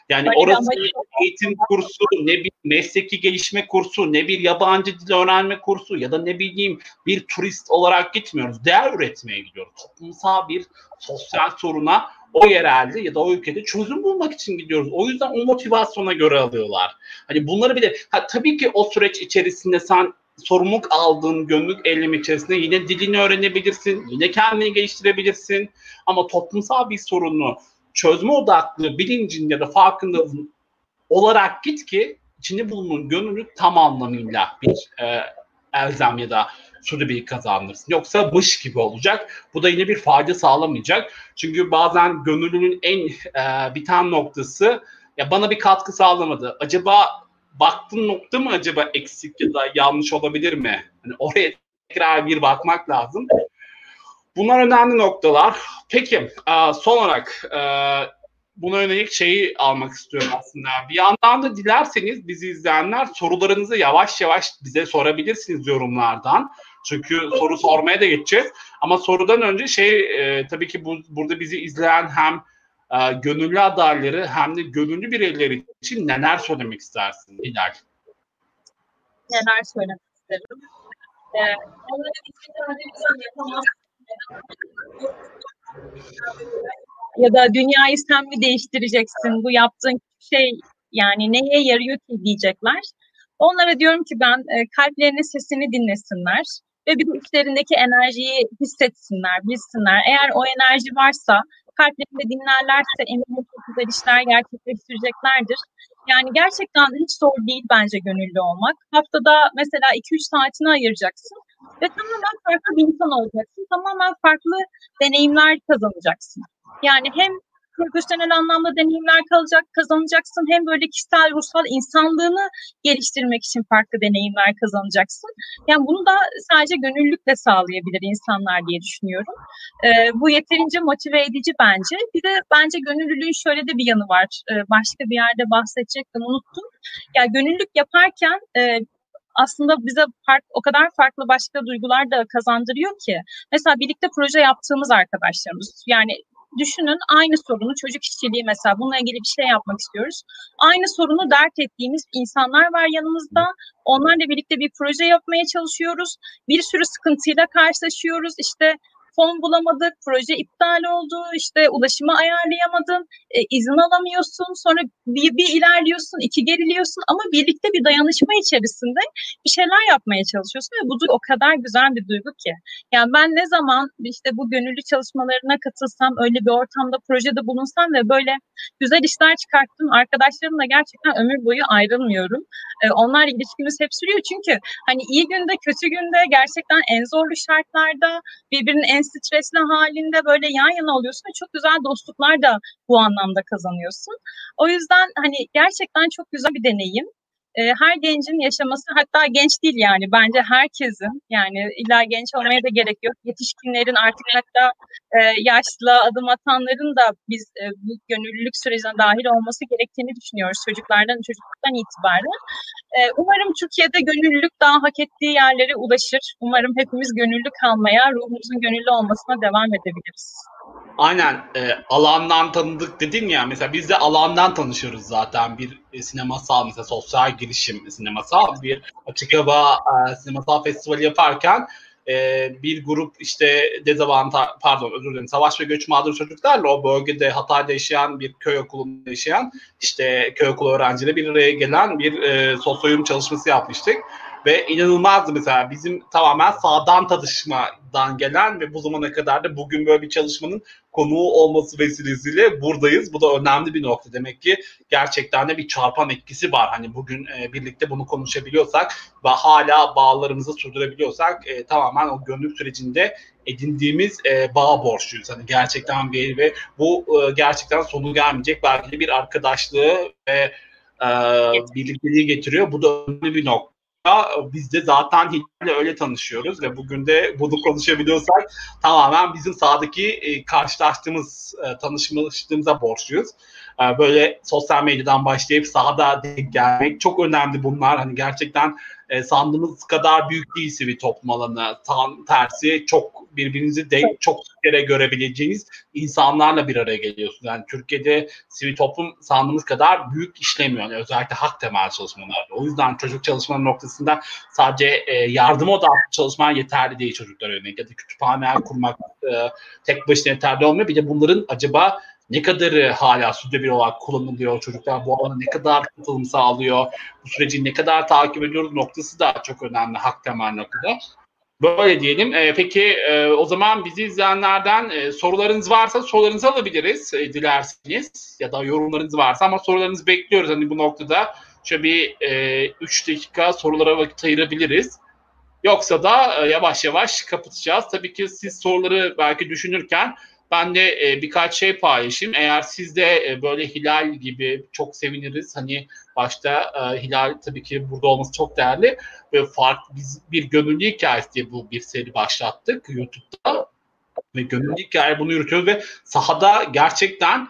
Yani Hayır, orası bir eğitim kursu, ne bir mesleki gelişme kursu, ne bir yabancı dil öğrenme kursu ya da ne bileyim bir turist olarak gitmiyoruz. Değer üretmeye gidiyoruz. Toplumsal bir sosyal soruna o yerelde ya da o ülkede çözüm bulmak için gidiyoruz. O yüzden o motivasyona göre alıyorlar. Hani bunları bir de ha, tabii ki o süreç içerisinde sen sorumluluk aldığın gönüllülük eylemi içerisinde yine dilini öğrenebilirsin, yine kendini geliştirebilirsin. Ama toplumsal bir sorunu çözme odaklı bilincin ya da farkındalığın olarak git ki içinde bulunan gönüllülük tam anlamıyla bir e, elzem ya da bir kazanırsın. Yoksa mış gibi olacak. Bu da yine bir fayda sağlamayacak. Çünkü bazen gönüllünün en e, biten noktası ya bana bir katkı sağlamadı. Acaba baktığın nokta mı acaba eksik ya da yanlış olabilir mi? Hani oraya tekrar bir bakmak lazım. Bunlar önemli noktalar. Peki e, son olarak e, buna yönelik şeyi almak istiyorum aslında. Bir yandan da dilerseniz bizi izleyenler sorularınızı yavaş yavaş bize sorabilirsiniz yorumlardan. Çünkü soru sormaya da geçeceğiz. Ama sorudan önce şey e, tabii ki bu, burada bizi izleyen hem e, gönüllü adayları hem de gönüllü bireyler için neler söylemek istersin Hilal? Neler söylemek isterim? Ee, ya da dünyayı sen mi değiştireceksin? Bu yaptığın şey yani neye yarıyor ki diyecekler. Onlara diyorum ki ben e, kalplerinin sesini dinlesinler ve bir de içlerindeki enerjiyi hissetsinler, bilsinler. Eğer o enerji varsa, kalplerinde dinlerlerse eminim çok güzel işler gerçekleştireceklerdir. Yani gerçekten hiç zor değil bence gönüllü olmak. Haftada mesela 2-3 saatini ayıracaksın ve tamamen farklı bir insan olacaksın. Tamamen farklı deneyimler kazanacaksın. Yani hem profesyonel anlamda deneyimler kalacak, kazanacaksın. Hem böyle kişisel, ruhsal insanlığını geliştirmek için farklı deneyimler kazanacaksın. Yani bunu da sadece gönüllülükle sağlayabilir insanlar diye düşünüyorum. Ee, bu yeterince motive edici bence. Bir de bence gönüllülüğün şöyle de bir yanı var. Ee, başka bir yerde bahsedecektim, unuttum. Ya yani gönüllülük yaparken e, aslında bize fark, o kadar farklı başka duygular da kazandırıyor ki. Mesela birlikte proje yaptığımız arkadaşlarımız yani düşünün aynı sorunu çocuk işçiliği mesela bununla ilgili bir şey yapmak istiyoruz. Aynı sorunu dert ettiğimiz insanlar var yanımızda. Onlarla birlikte bir proje yapmaya çalışıyoruz. Bir sürü sıkıntıyla karşılaşıyoruz. İşte fon bulamadık, proje iptal oldu, işte ulaşımı ayarlayamadın, e, izin alamıyorsun, sonra bir, bir ilerliyorsun, iki geriliyorsun ama birlikte bir dayanışma içerisinde bir şeyler yapmaya çalışıyorsun ve bu o kadar güzel bir duygu ki. Yani ben ne zaman işte bu gönüllü çalışmalarına katılsam, öyle bir ortamda projede bulunsam ve böyle güzel işler çıkarttım, arkadaşlarımla gerçekten ömür boyu ayrılmıyorum. E, onlar ilişkimiz hep sürüyor çünkü hani iyi günde, kötü günde gerçekten en zorlu şartlarda birbirinin en stresli halinde böyle yan yana oluyorsun ve çok güzel dostluklar da bu anlamda kazanıyorsun. O yüzden hani gerçekten çok güzel bir deneyim e, her gencin yaşaması hatta genç değil yani bence herkesin yani illa genç olmaya da gerek yok. Yetişkinlerin artık hatta e, yaşlı adım atanların da biz e, bu gönüllülük sürecine dahil olması gerektiğini düşünüyoruz çocuklardan çocukluktan itibaren. E, umarım Türkiye'de gönüllülük daha hak ettiği yerlere ulaşır. Umarım hepimiz gönüllü kalmaya, ruhumuzun gönüllü olmasına devam edebiliriz. Aynen e, alandan tanıdık dedin ya mesela biz de alandan tanışıyoruz zaten bir e, sinemasal mesela sosyal girişim sinemasal bir açık hava e, sinemasal festivali yaparken e, bir grup işte dezavantaj pardon özür dilerim savaş ve göç mağdur çocuklarla o bölgede Hatay'da yaşayan bir köy okulunda yaşayan işte köy okulu öğrencileri bir araya gelen bir e, sosyoyum çalışması yapmıştık. Ve inanılmazdı mesela bizim tamamen sağdan tanışmadan gelen ve bu zamana kadar da bugün böyle bir çalışmanın konuğu olması vesilesiyle buradayız. Bu da önemli bir nokta. Demek ki gerçekten de bir çarpan etkisi var. Hani bugün e, birlikte bunu konuşabiliyorsak ve hala bağlarımızı sürdürebiliyorsak e, tamamen o gönüllük sürecinde edindiğimiz e, bağ borçluyuz. Hani gerçekten bir ve bu e, gerçekten sonu gelmeyecek belki de bir arkadaşlığı ve e, birlikteliği getiriyor. Bu da önemli bir nokta biz de zaten Hilal'le öyle tanışıyoruz ve bugün de bunu konuşabiliyorsak tamamen bizim sahadaki e, karşılaştığımız, e, tanışmışlığımıza borçluyuz. E, böyle sosyal medyadan başlayıp sahada denk gelmek çok önemli bunlar. Hani gerçekten e, sandığımız kadar büyük değil sivil toplum alanı. Tam tersi çok birbirinizi de çok kere görebileceğiniz insanlarla bir araya geliyorsunuz. Yani Türkiye'de sivil toplum sandığımız kadar büyük işlemiyor. Yani özellikle hak temel çalışmalarda. O yüzden çocuk çalışmanın noktasında sadece e, yardım odaklı çalışman yeterli değil çocuklar örneğin. Ya da kütüphaneler kurmak e, tek başına yeterli olmuyor. Bir de bunların acaba ne kadarı hala sürdürülebilir olarak kullanılıyor çocuklar bu alana ne kadar katılım sağlıyor bu süreci ne kadar takip ediyoruz noktası da çok önemli hak temel noktada. Böyle diyelim. E, peki e, o zaman bizi izleyenlerden e, sorularınız varsa sorularınızı alabiliriz e, dilerseniz ya da yorumlarınız varsa ama sorularınızı bekliyoruz hani bu noktada şöyle bir 3 e, dakika sorulara vakit ayırabiliriz. Yoksa da e, yavaş yavaş kapatacağız. Tabii ki siz soruları belki düşünürken ben de e, birkaç şey paylaşayım. Eğer siz de e, böyle Hilal gibi çok seviniriz. Hani başta e, Hilal tabii ki burada olması çok değerli. Ve farklı biz bir gönüllü hikayesi diye bu bir seri başlattık YouTube'da. Ve gönüllü hikaye bunu yürütüyoruz ve sahada gerçekten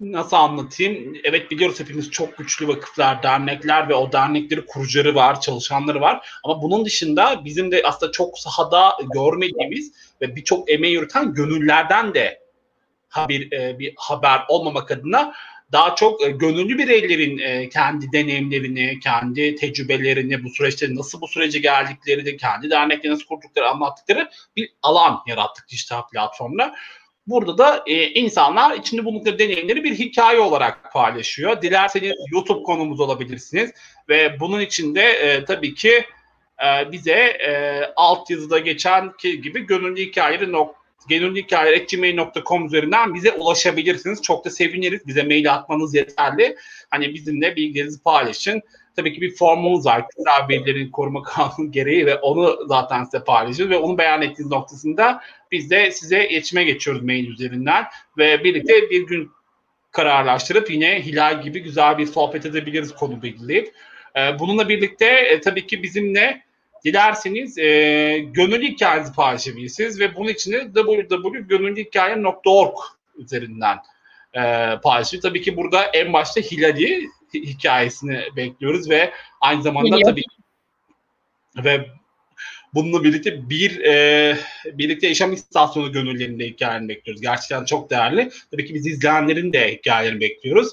nasıl anlatayım? Evet biliyoruz hepimiz çok güçlü vakıflar, dernekler ve o dernekleri kurucuları var, çalışanları var. Ama bunun dışında bizim de aslında çok sahada görmediğimiz ve birçok emeği yürüten gönüllerden de bir, e, bir haber olmamak adına daha çok e, gönüllü bireylerin e, kendi deneyimlerini, kendi tecrübelerini, bu süreçte nasıl bu sürece geldiklerini, kendi dernekleri nasıl kurdukları anlattıkları bir alan yarattık dijital platformda. Burada da e, insanlar içinde bulundukları deneyimleri bir hikaye olarak paylaşıyor. Dilerseniz YouTube konumuz olabilirsiniz ve bunun içinde e, tabii ki e, bize e, alt yazıda geçen gibi gönüllü hikayeleri gönüllü hikayeleri üzerinden bize ulaşabilirsiniz. Çok da seviniriz. Bize mail atmanız yeterli. Hani bizimle bilgilerinizi paylaşın. Tabii ki bir formumuz var. Verilerin koruma kanunu gereği ve onu zaten size paylaşıyoruz ve onu beyan ettiğiniz noktasında biz de size iletişime geçiyoruz mail üzerinden ve birlikte bir gün kararlaştırıp yine Hilal gibi güzel bir sohbet edebiliriz konu belirleyip. Ee, bununla birlikte e, tabii ki bizimle dilerseniz e, gönüllü hikayenizi paylaşabilirsiniz ve bunun için de www.gönüllühikaye.org üzerinden e, paylaşın. Tabii ki burada en başta Hilal'i hikayesini bekliyoruz ve aynı zamanda Biliyorum. tabii ve bununla birlikte bir e, birlikte yaşam istasyonu gönüllerinde hikayelerini bekliyoruz. Gerçekten çok değerli. Tabii ki biz izleyenlerin de hikayelerini bekliyoruz.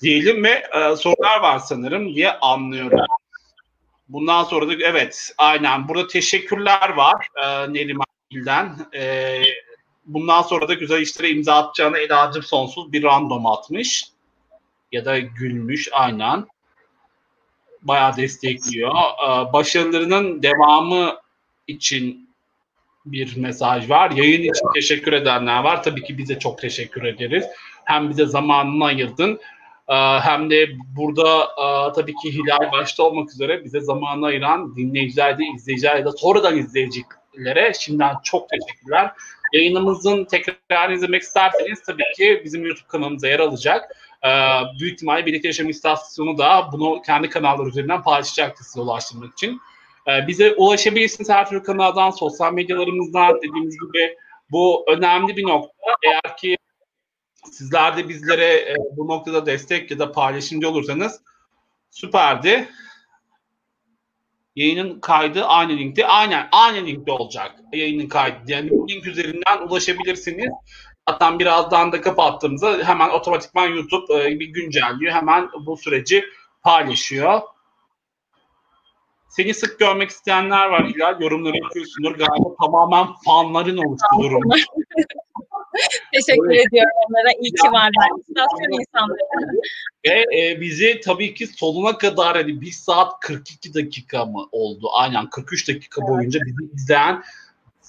Diyelim ve e, sorular var sanırım diye anlıyorum. Bundan sonra da evet aynen burada teşekkürler var e, Neriman Gül'den. E, bundan sonra da güzel işlere imza atacağına Ela'cım sonsuz bir random atmış ya da gülmüş aynen. Bayağı destekliyor. Ee, başarılarının devamı için bir mesaj var. Yayın için teşekkür edenler var. Tabii ki bize çok teşekkür ederiz. Hem bize zamanını ayırdın ee, hem de burada e, tabii ki Hilal başta olmak üzere bize zamanını ayıran dinleyiciler de izleyiciler ya da sonradan izleyicilere şimdiden çok teşekkürler. Yayınımızın tekrar izlemek isterseniz tabii ki bizim YouTube kanalımıza yer alacak. Ee, büyük ihtimalle Birlikte Yaşam İstasyonu da bunu kendi kanalları üzerinden paylaşacaktır size ulaştırmak için. Ee, bize ulaşabilirsiniz her türlü kanaldan, sosyal medyalarımızdan dediğimiz gibi bu önemli bir nokta. Eğer ki sizler de bizlere e, bu noktada destek ya da paylaşımcı olursanız süperdi. Yayının kaydı aynı linkte. Aynen aynı linkte olacak yayının kaydı. Yani link üzerinden ulaşabilirsiniz. Zaten birazdan da kapattığımızda hemen otomatikman YouTube e, bir güncelliyor. Hemen bu süreci paylaşıyor. Seni sık görmek isteyenler var Hilal. Yorumları yapıyorsundur. Galiba tamamen fanların oluştu durum. Teşekkür evet. ediyorum onlara. İyi ki varlar. İstasyon insanları. Ve e, bizi tabii ki sonuna kadar hani 1 saat 42 dakika mı oldu? Aynen 43 dakika boyunca bizi izleyen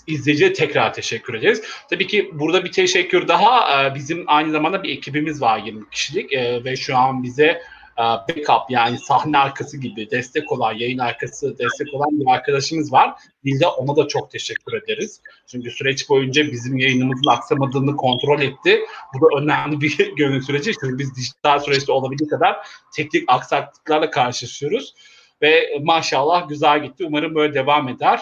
izleyiciye tekrar teşekkür ederiz. Tabii ki burada bir teşekkür daha. E, bizim aynı zamanda bir ekibimiz var 20 kişilik e, ve şu an bize e, backup yani sahne arkası gibi destek olan, yayın arkası destek olan bir arkadaşımız var. Dilde ona da çok teşekkür ederiz. Çünkü süreç boyunca bizim yayınımızın aksamadığını kontrol etti. Bu da önemli bir gönül süreci. Çünkü biz dijital süreçte olabildiği kadar teknik aksaklıklarla karşılaşıyoruz. Ve maşallah güzel gitti. Umarım böyle devam eder.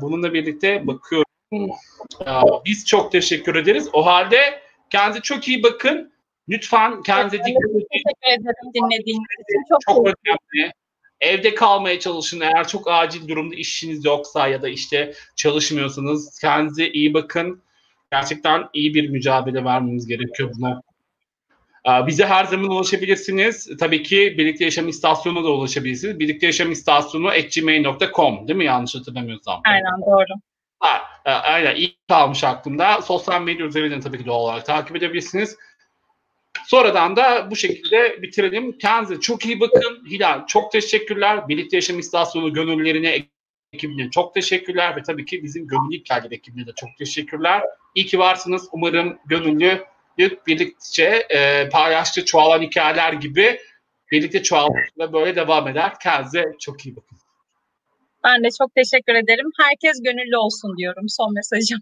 Bununla birlikte bakıyorum. Biz çok teşekkür ederiz. O halde kendinize çok iyi bakın. Lütfen kendinize dikkat edin. Teşekkür ederim dinlediğiniz için. Çok, çok önemli. Evde kalmaya çalışın. Eğer çok acil durumda işiniz yoksa ya da işte çalışmıyorsanız kendinize iyi bakın. Gerçekten iyi bir mücadele vermemiz gerekiyor buna. Bize her zaman ulaşabilirsiniz. Tabii ki Birlikte Yaşam İstasyonu'na da ulaşabilirsiniz. Birlikte Yaşam İstasyonu gmail.com değil mi yanlış hatırlamıyorsam? Aynen doğru. Ha, aynen iyi kalmış aklımda. Sosyal medya üzerinden tabii ki doğal olarak takip edebilirsiniz. Sonradan da bu şekilde bitirelim. Kendinize çok iyi bakın. Hilal çok teşekkürler. Birlikte Yaşam İstasyonu gönüllerine ekibine çok teşekkürler ve tabii ki bizim Gönüllü Hikayeler ekibine de çok teşekkürler. İyi ki varsınız. Umarım gönüllü birlikte e, paylaştığı çoğalan hikayeler gibi birlikte çoğalmakla böyle devam eder. Kendinize çok iyi bakın. Ben de çok teşekkür ederim. Herkes gönüllü olsun diyorum son mesajım.